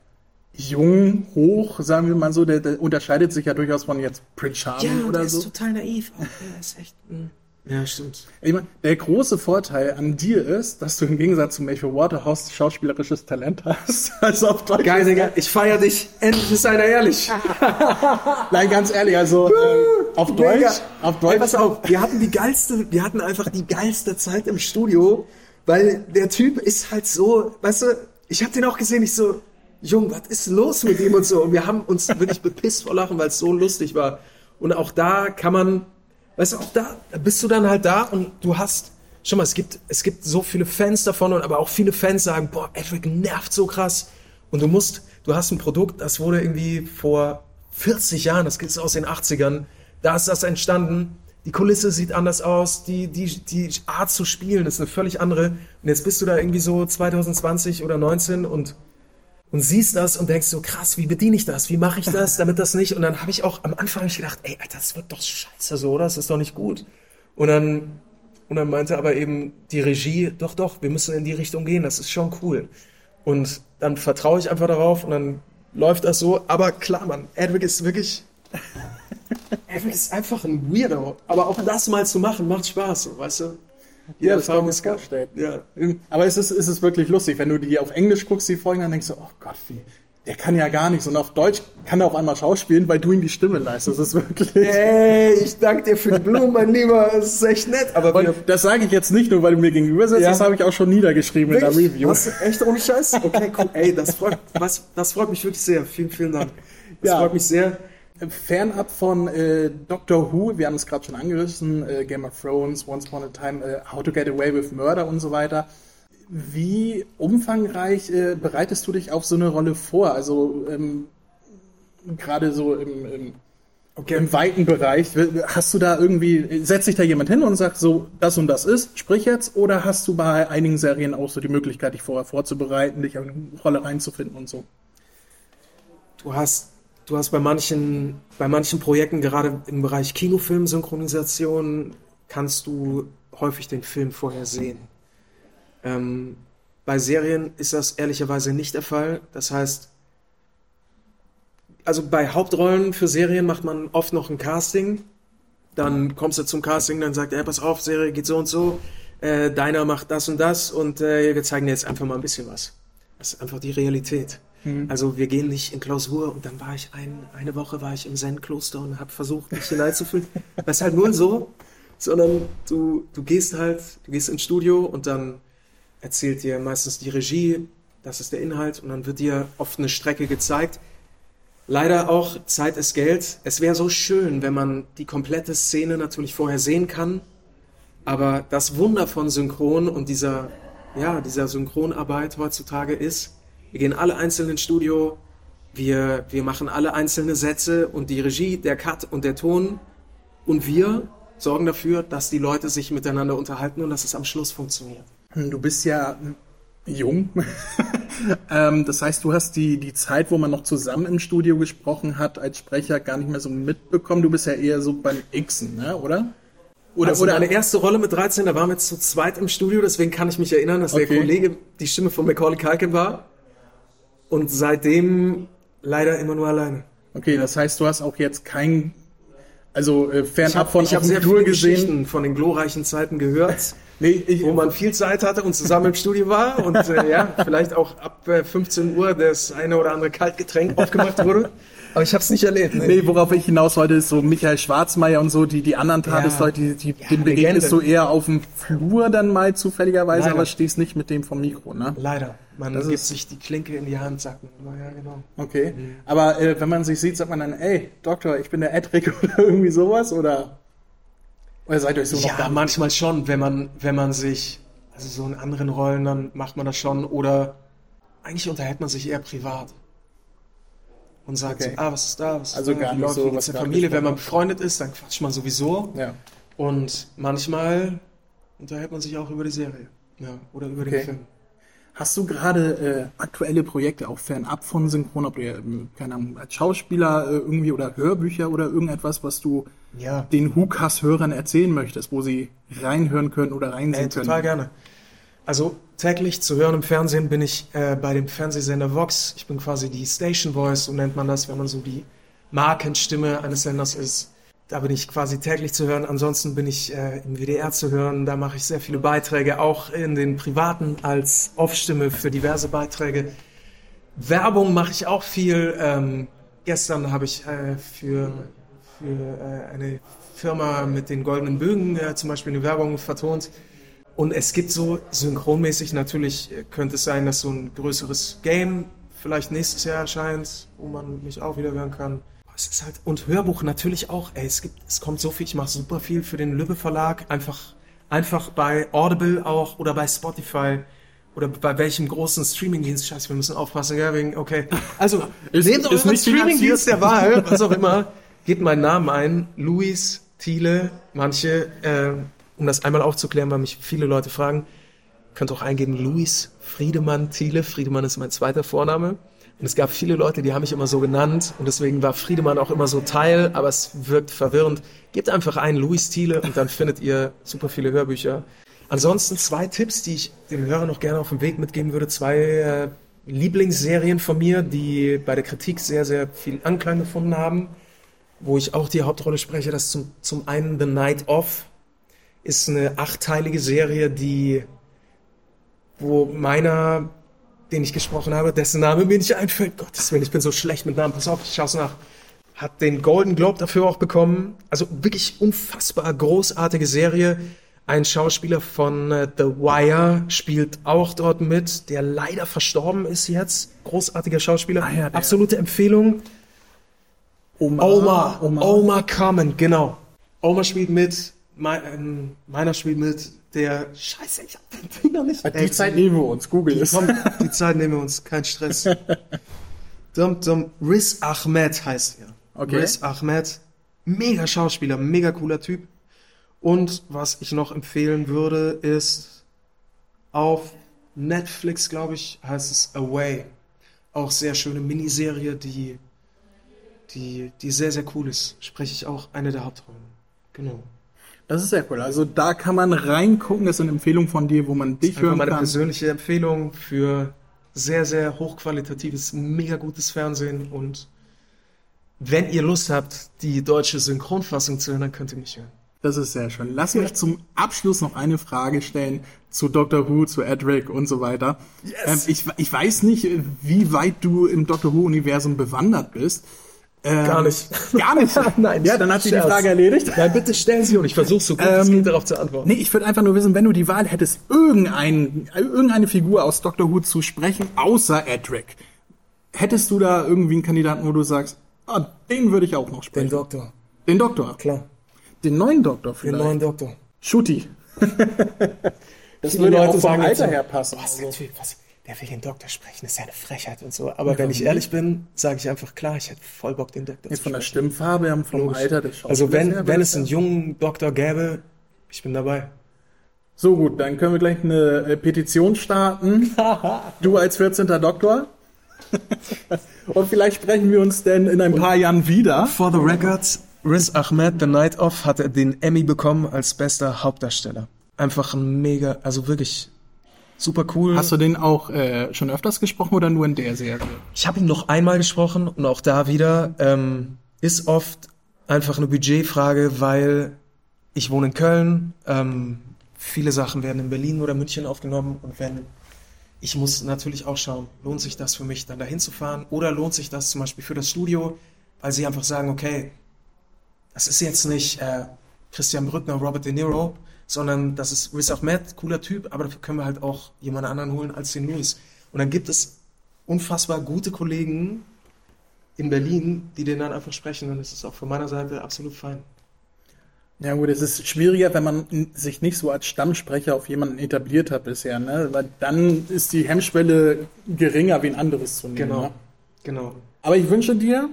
jung, hoch, sagen wir mal so, der, der unterscheidet sich ja durchaus von jetzt Prince Charming Ja, oder der so. ist total naiv. Auch. Der ist echt. mm. Ja, stimmt. Ich mein, der große Vorteil an dir ist, dass du im Gegensatz zu Matthew Waterhouse schauspielerisches Talent hast. Also auf Deutsch. Geil, Digga. Ich feier dich. Endlich ist einer ehrlich. Nein, ganz ehrlich, also ähm, auf Deutsch, Mega. auf Ey, Deutsch. pass auf, wir hatten die geilste, wir hatten einfach die geilste Zeit im Studio, weil der Typ ist halt so, weißt du, ich habe den auch gesehen, ich so, Jung, was ist los mit ihm und so. Und wir haben uns wirklich bepisst vor Lachen, weil es so lustig war. Und auch da kann man, weißt du, auch da bist du dann halt da und du hast, schau mal, es gibt, es gibt so viele Fans davon und aber auch viele Fans sagen, boah, Edric nervt so krass. Und du musst, du hast ein Produkt, das wurde irgendwie vor 40 Jahren, das ist aus den 80ern, da ist das entstanden. Die Kulisse sieht anders aus, die, die, die Art zu spielen ist eine völlig andere. Und jetzt bist du da irgendwie so 2020 oder 19 und und siehst das und denkst so, krass, wie bediene ich das? Wie mache ich das, damit das nicht? Und dann habe ich auch am Anfang gedacht, ey, Alter, das wird doch scheiße so, oder? Das ist doch nicht gut. Und dann, und dann meinte aber eben die Regie, doch, doch, wir müssen in die Richtung gehen, das ist schon cool. Und dann vertraue ich einfach darauf und dann läuft das so. Aber klar, Mann, Edwig ist wirklich, Edwig ist einfach ein Weirdo. Aber auch das mal zu machen, macht Spaß, so, weißt du? Ja, das Erfahrung ist vorstellen. Ja. Aber es ist, es ist wirklich lustig, wenn du die auf Englisch guckst, die Folgen, dann denkst du, oh Gott, wie, der kann ja gar nichts. Und auf Deutsch kann er auf einmal schauspielen, weil du ihm die Stimme leistest. Das ist wirklich. Ey, ich danke dir für die Blumen, mein Lieber. Das ist echt nett. Aber wir, Und das sage ich jetzt nicht nur, weil du mir gegenüber sitzt, Ja. das habe ich auch schon niedergeschrieben in der Wirklich? Review. Du echt ohne Scheiß? Okay, cool. Ey, das freut, was, das freut mich wirklich sehr. Vielen, vielen Dank. Das Ja. freut mich sehr. Fernab von äh, Doctor Who, wir haben es gerade schon angerissen, äh, Game of Thrones, Once Upon a Time, äh, How to Get Away with Murder und so weiter. Wie umfangreich äh, bereitest du dich auf so eine Rolle vor? Also ähm, gerade so im, im, Okay. im weiten Bereich, hast du da irgendwie, setzt sich da jemand hin und sagt so, das und das ist, sprich jetzt, oder hast du bei einigen Serien auch so die Möglichkeit, dich vorher vorzubereiten, dich in eine Rolle reinzufinden und so? Du hast, du hast bei manchen, bei manchen Projekten, gerade im Bereich Kinofilm-Synchronisation, kannst du häufig den Film vorher sehen. Ähm, bei Serien ist das ehrlicherweise nicht der Fall. Das heißt, also bei Hauptrollen für Serien macht man oft noch ein Casting. Dann kommst du zum Casting, dann sagt er, pass auf, Serie geht so und so, äh, deiner macht das und das und äh, wir zeigen dir jetzt einfach mal ein bisschen was. Das ist einfach die Realität. Mhm. Also wir gehen nicht in Klausur und dann war ich ein, eine Woche war ich im Zen-Kloster und habe versucht, mich hineinzufühlen. Das ist halt nur so, sondern du, du gehst halt, du gehst ins Studio und dann erzählt dir meistens die Regie, das ist der Inhalt und dann wird dir oft eine Strecke gezeigt. Leider auch Zeit ist Geld. Es wäre so schön, wenn man die komplette Szene natürlich vorher sehen kann, aber das Wunder von Synchron und dieser, ja, dieser Synchronarbeit heutzutage ist, wir gehen alle einzeln ins Studio, wir, wir machen alle einzelne Sätze und die Regie, der Cut und der Ton und wir sorgen dafür, dass die Leute sich miteinander unterhalten und dass es am Schluss funktioniert. Du bist ja jung. ähm, das heißt, du hast die, die Zeit, wo man noch zusammen im Studio gesprochen hat, als Sprecher gar nicht mehr so mitbekommen. Du bist ja eher so beim Xen, ne? oder? Oder, also oder meine erste Rolle mit 13, da waren wir zu zweit im Studio, deswegen kann ich mich erinnern, dass okay. der Kollege die Stimme von Macaulay Culkin war. Und seitdem leider immer nur alleine. Okay, das heißt, du hast auch jetzt kein, also äh, fernab hab, von ich habe sehr viele gesehen. Geschichten von den glorreichen Zeiten gehört. Nee, ich, wo man viel Zeit hatte und zusammen im Studio war und äh, ja, vielleicht auch ab äh, 15 Uhr das eine oder andere Kaltgetränk aufgemacht wurde. Aber ich habe es nicht erlebt. Nee. nee, worauf ich hinaus wollte, ist so Michael Schwarzmeier und so, die, die anderen Tagesleute, die, die, ja, den begegnest du eher auf dem Flur dann mal zufälligerweise, Leider. aber stehst nicht mit dem vom Mikro, ne? Leider. Man das gibt sich die Klinke in die Hand, sagt man. Ja, genau. Okay. Mhm. Aber äh, wenn man sich sieht, sagt man dann, ey, Doktor, ich bin der Edric oder irgendwie sowas, oder? Oder seid ihr euch so ja, noch Ja, manchmal schon, wenn man, wenn man sich, also so in anderen Rollen, dann macht man das schon, oder eigentlich unterhält man sich eher privat und sagt, okay. ah, was ist da? Was also da? gar nicht so, was der Familie, wenn man befreundet ist, dann quatscht man sowieso. Ja. Und manchmal unterhält man sich auch über die Serie. Ja, oder über okay. den Film. Hast du gerade äh, aktuelle Projekte auch fernab von Synchron, ob du ja, ähm, keine Ahnung, als Schauspieler äh, irgendwie oder Hörbücher oder irgendetwas, was du ja. den Hukas-Hörern erzählen möchtest, wo sie reinhören können oder reinsehen äh, können? Total gerne. Also täglich zu hören im Fernsehen bin ich äh, bei dem Fernsehsender Vox. Ich bin quasi die Station Voice, so nennt man das, wenn man so die Markenstimme eines Senders ist. Da bin ich quasi täglich zu hören. Ansonsten bin ich äh, im WDR zu hören. Da mache ich sehr viele Beiträge, auch in den privaten als Off-Stimme für diverse Beiträge. Werbung mache ich auch viel. Ähm, gestern habe ich äh, für, für äh, eine Firma mit den goldenen Bögen äh, zum Beispiel eine Werbung vertont. Und es gibt so synchronmäßig natürlich, äh, könnte es sein, dass so ein größeres Game vielleicht nächstes Jahr erscheint, wo man mich auch wieder hören kann. Es ist halt, und Hörbuch natürlich auch, ey, es gibt, es kommt so viel, ich mache super viel für den Lübbe Verlag, einfach, einfach bei Audible auch oder bei Spotify oder bei welchem großen Streamingdienst, scheiße, wir müssen aufpassen, wegen, okay. Also, ist, nehmt euren Streamingdienst der Wahl, was auch immer, gebt meinen Namen ein, Luis Thiele, manche, äh, um das einmal aufzuklären, weil mich viele Leute fragen, könnt auch eingeben Luis Friedemann Thiele. Friedemann ist mein zweiter Vorname. Und es gab viele Leute, die haben mich immer so genannt und deswegen war Friedemann auch immer so Teil, aber es wirkt verwirrend. Gebt einfach ein Luis Thiele und dann findet ihr super viele Hörbücher. Ansonsten zwei Tipps, die ich dem Hörer noch gerne auf den Weg mitgeben würde. Zwei äh, Lieblingsserien von mir, die bei der Kritik sehr, sehr viel Anklang gefunden haben, wo ich auch die Hauptrolle spreche. Das ist zum, zum einen The Night Off ist eine achtteilige Serie, die, wo meiner, den ich gesprochen habe, dessen Name mir nicht einfällt, Gottes Willen, ich bin so schlecht mit Namen, pass auf, ich schaue nach, hat den Golden Globe dafür auch bekommen. Also wirklich unfassbar großartige Serie. Ein Schauspieler von äh, The Wire spielt auch dort mit, der leider verstorben ist jetzt. Großartiger Schauspieler. Ah, ja, Absolute Empfehlung. Omar. Omar. Omar. Common, genau. Omar spielt mit mein, ähm, meiner spielt mit der Scheiße, ich hab den Ding noch nicht. Die Zeit nehmen wir uns, Google es. die Zeit nehmen wir uns, kein Stress. dum, dum, Riz Ahmed heißt er. Okay. Riz Ahmed, mega Schauspieler, mega cooler Typ. Und was ich noch empfehlen würde, ist auf Netflix, glaube ich, heißt es Away. Auch sehr schöne Miniserie, die die, die sehr, sehr cool ist. Spreche ich auch eine der Hauptrollen. Genau. Das ist sehr cool. Also da kann man reingucken. Das sind Empfehlungen von dir, wo man dich hören meine kann. persönliche Empfehlung für sehr, sehr hochqualitatives, mega gutes Fernsehen. Und wenn ihr Lust habt, die deutsche Synchronfassung zu hören, dann könnt ihr mich hören. Das ist sehr schön. Lass mich zum Abschluss noch eine Frage stellen zu Doctor Who, zu Edric und so weiter. Ähm, ich, ich weiß nicht, wie weit du im Doctor Who-Universum bewandert bist. Ähm, Gar nicht. Gar nicht? Nein, Ja, dann hat sich die. Frage erledigt. Nein, bitte stellen Sie und ich versuche so gut es Ähm, geht darauf zu antworten. Nee, ich würde einfach nur wissen, wenn du die Wahl hättest, irgendein, irgendeine Figur aus Doctor Who zu sprechen, außer Edric, hättest du da irgendwie einen Kandidaten, wo du sagst, ah, den würde ich auch noch Den sprechen? Doktor, Den Doktor. klar. Den neuen Doktor Den vielleicht. neuen Doktor. Schutti. das würde auch vom sagen Alter her passen. Was, Also. was, der will den Doktor sprechen, das ist ja eine Frechheit und so. Aber wenn ich ehrlich bin, sage ich einfach klar, ich hätte voll Bock, den Doktor zu von der sprechen. Stimmfarbe her, vom Logisch. Alter des Also wenn, wenn es einen jungen Doktor gäbe, ich bin dabei. So gut, dann können wir gleich eine äh, Petition starten. du als 14. Doktor. Und vielleicht sprechen wir uns denn in ein paar Jahren wieder. For the records, Riz Ahmed, The Night Of, hatte den Emmy bekommen als bester Hauptdarsteller. Einfach ein mega, also wirklich super cool. Hast du den auch äh, schon öfters gesprochen oder nur in der Serie? Ich habe ihn noch einmal gesprochen und auch da wieder ähm, ist oft einfach eine Budgetfrage, weil ich wohne in Köln. Ähm, viele Sachen werden in Berlin oder München aufgenommen und wenn ich muss natürlich auch schauen, lohnt sich das für mich, dann dahin zu fahren oder lohnt sich das zum Beispiel für das Studio, weil sie einfach sagen, okay, das ist jetzt nicht äh, Christian Brückner, Robert De Niro, sondern das ist Riz Ahmed, cooler Typ, aber dafür können wir halt auch jemand anderen holen als den Louis. Und dann gibt es unfassbar gute Kollegen in Berlin, die den dann einfach sprechen und das ist auch von meiner Seite absolut fein. Ja gut, es ist schwieriger, wenn man sich nicht so als Stammsprecher auf jemanden etabliert hat bisher, ne? Weil dann ist die Hemmschwelle geringer, wie ein anderes zu nehmen. Genau, Ne? genau. Aber ich wünsche dir,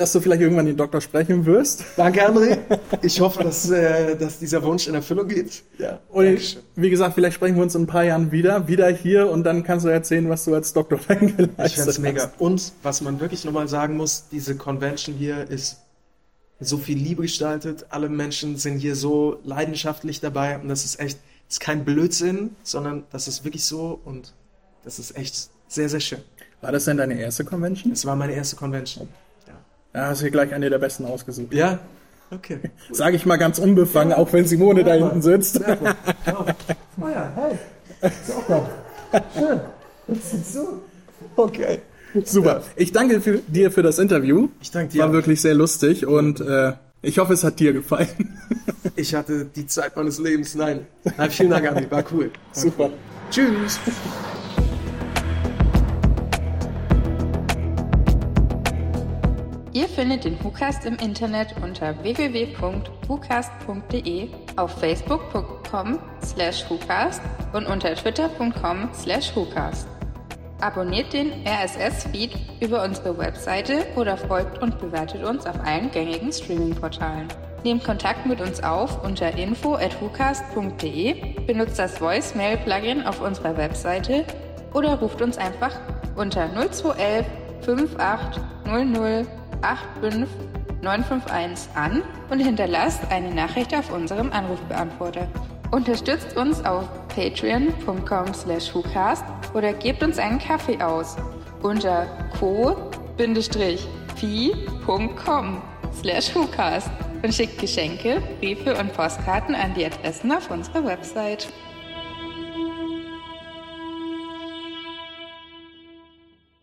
dass du vielleicht irgendwann den Doktor sprechen wirst. Danke, André. Ich hoffe, dass, äh, dass dieser Wunsch in Erfüllung geht. Ja, Und Dankeschön. wie gesagt, vielleicht sprechen wir uns in ein paar Jahren wieder, wieder hier und dann kannst du erzählen, was du als Doktor geleistet Ich fände es mega. hast. Und was man wirklich nochmal sagen muss, diese Convention hier ist so viel Liebe gestaltet. Alle Menschen sind hier so leidenschaftlich dabei und das ist echt, das ist kein Blödsinn, sondern das ist wirklich so und das ist echt sehr, sehr schön. War das denn deine erste Convention? Es war meine erste Convention. Ja. Hast du gleich eine der besten ausgesucht. Ja? Okay. Sage ich mal ganz unbefangen, auch wenn Simone da hinten sitzt. Oh ja, hey. Ist auch da. Schön. So. Okay. Super. Ich danke für, dir für das Interview. Ich danke dir. War wirklich sehr lustig und äh, ich hoffe, es hat dir gefallen. Ich hatte die Zeit meines Lebens. Nein. Nein vielen Dank, Andi. War cool. War Super. Cool. Tschüss. Ihr findet den WhoCast im Internet unter www.whocast.de, auf facebook.com slash WhoCast und unter twitter.com slash WhoCast. Abonniert den RSS-Feed über unsere Webseite oder folgt und bewertet uns auf allen gängigen Streaming-Portalen. Nehmt Kontakt mit uns auf unter info at whocast.de, benutzt das Voicemail-Plugin auf unserer Webseite oder ruft uns einfach unter 0211 5800 85951 an und hinterlasst eine Nachricht auf unserem Anrufbeantworter. Unterstützt uns auf patreon.com slash WhoCast oder gebt uns einen Kaffee aus unter co-fi.com slash WhoCast und schickt Geschenke, Briefe und Postkarten an die Adressen auf unserer Website.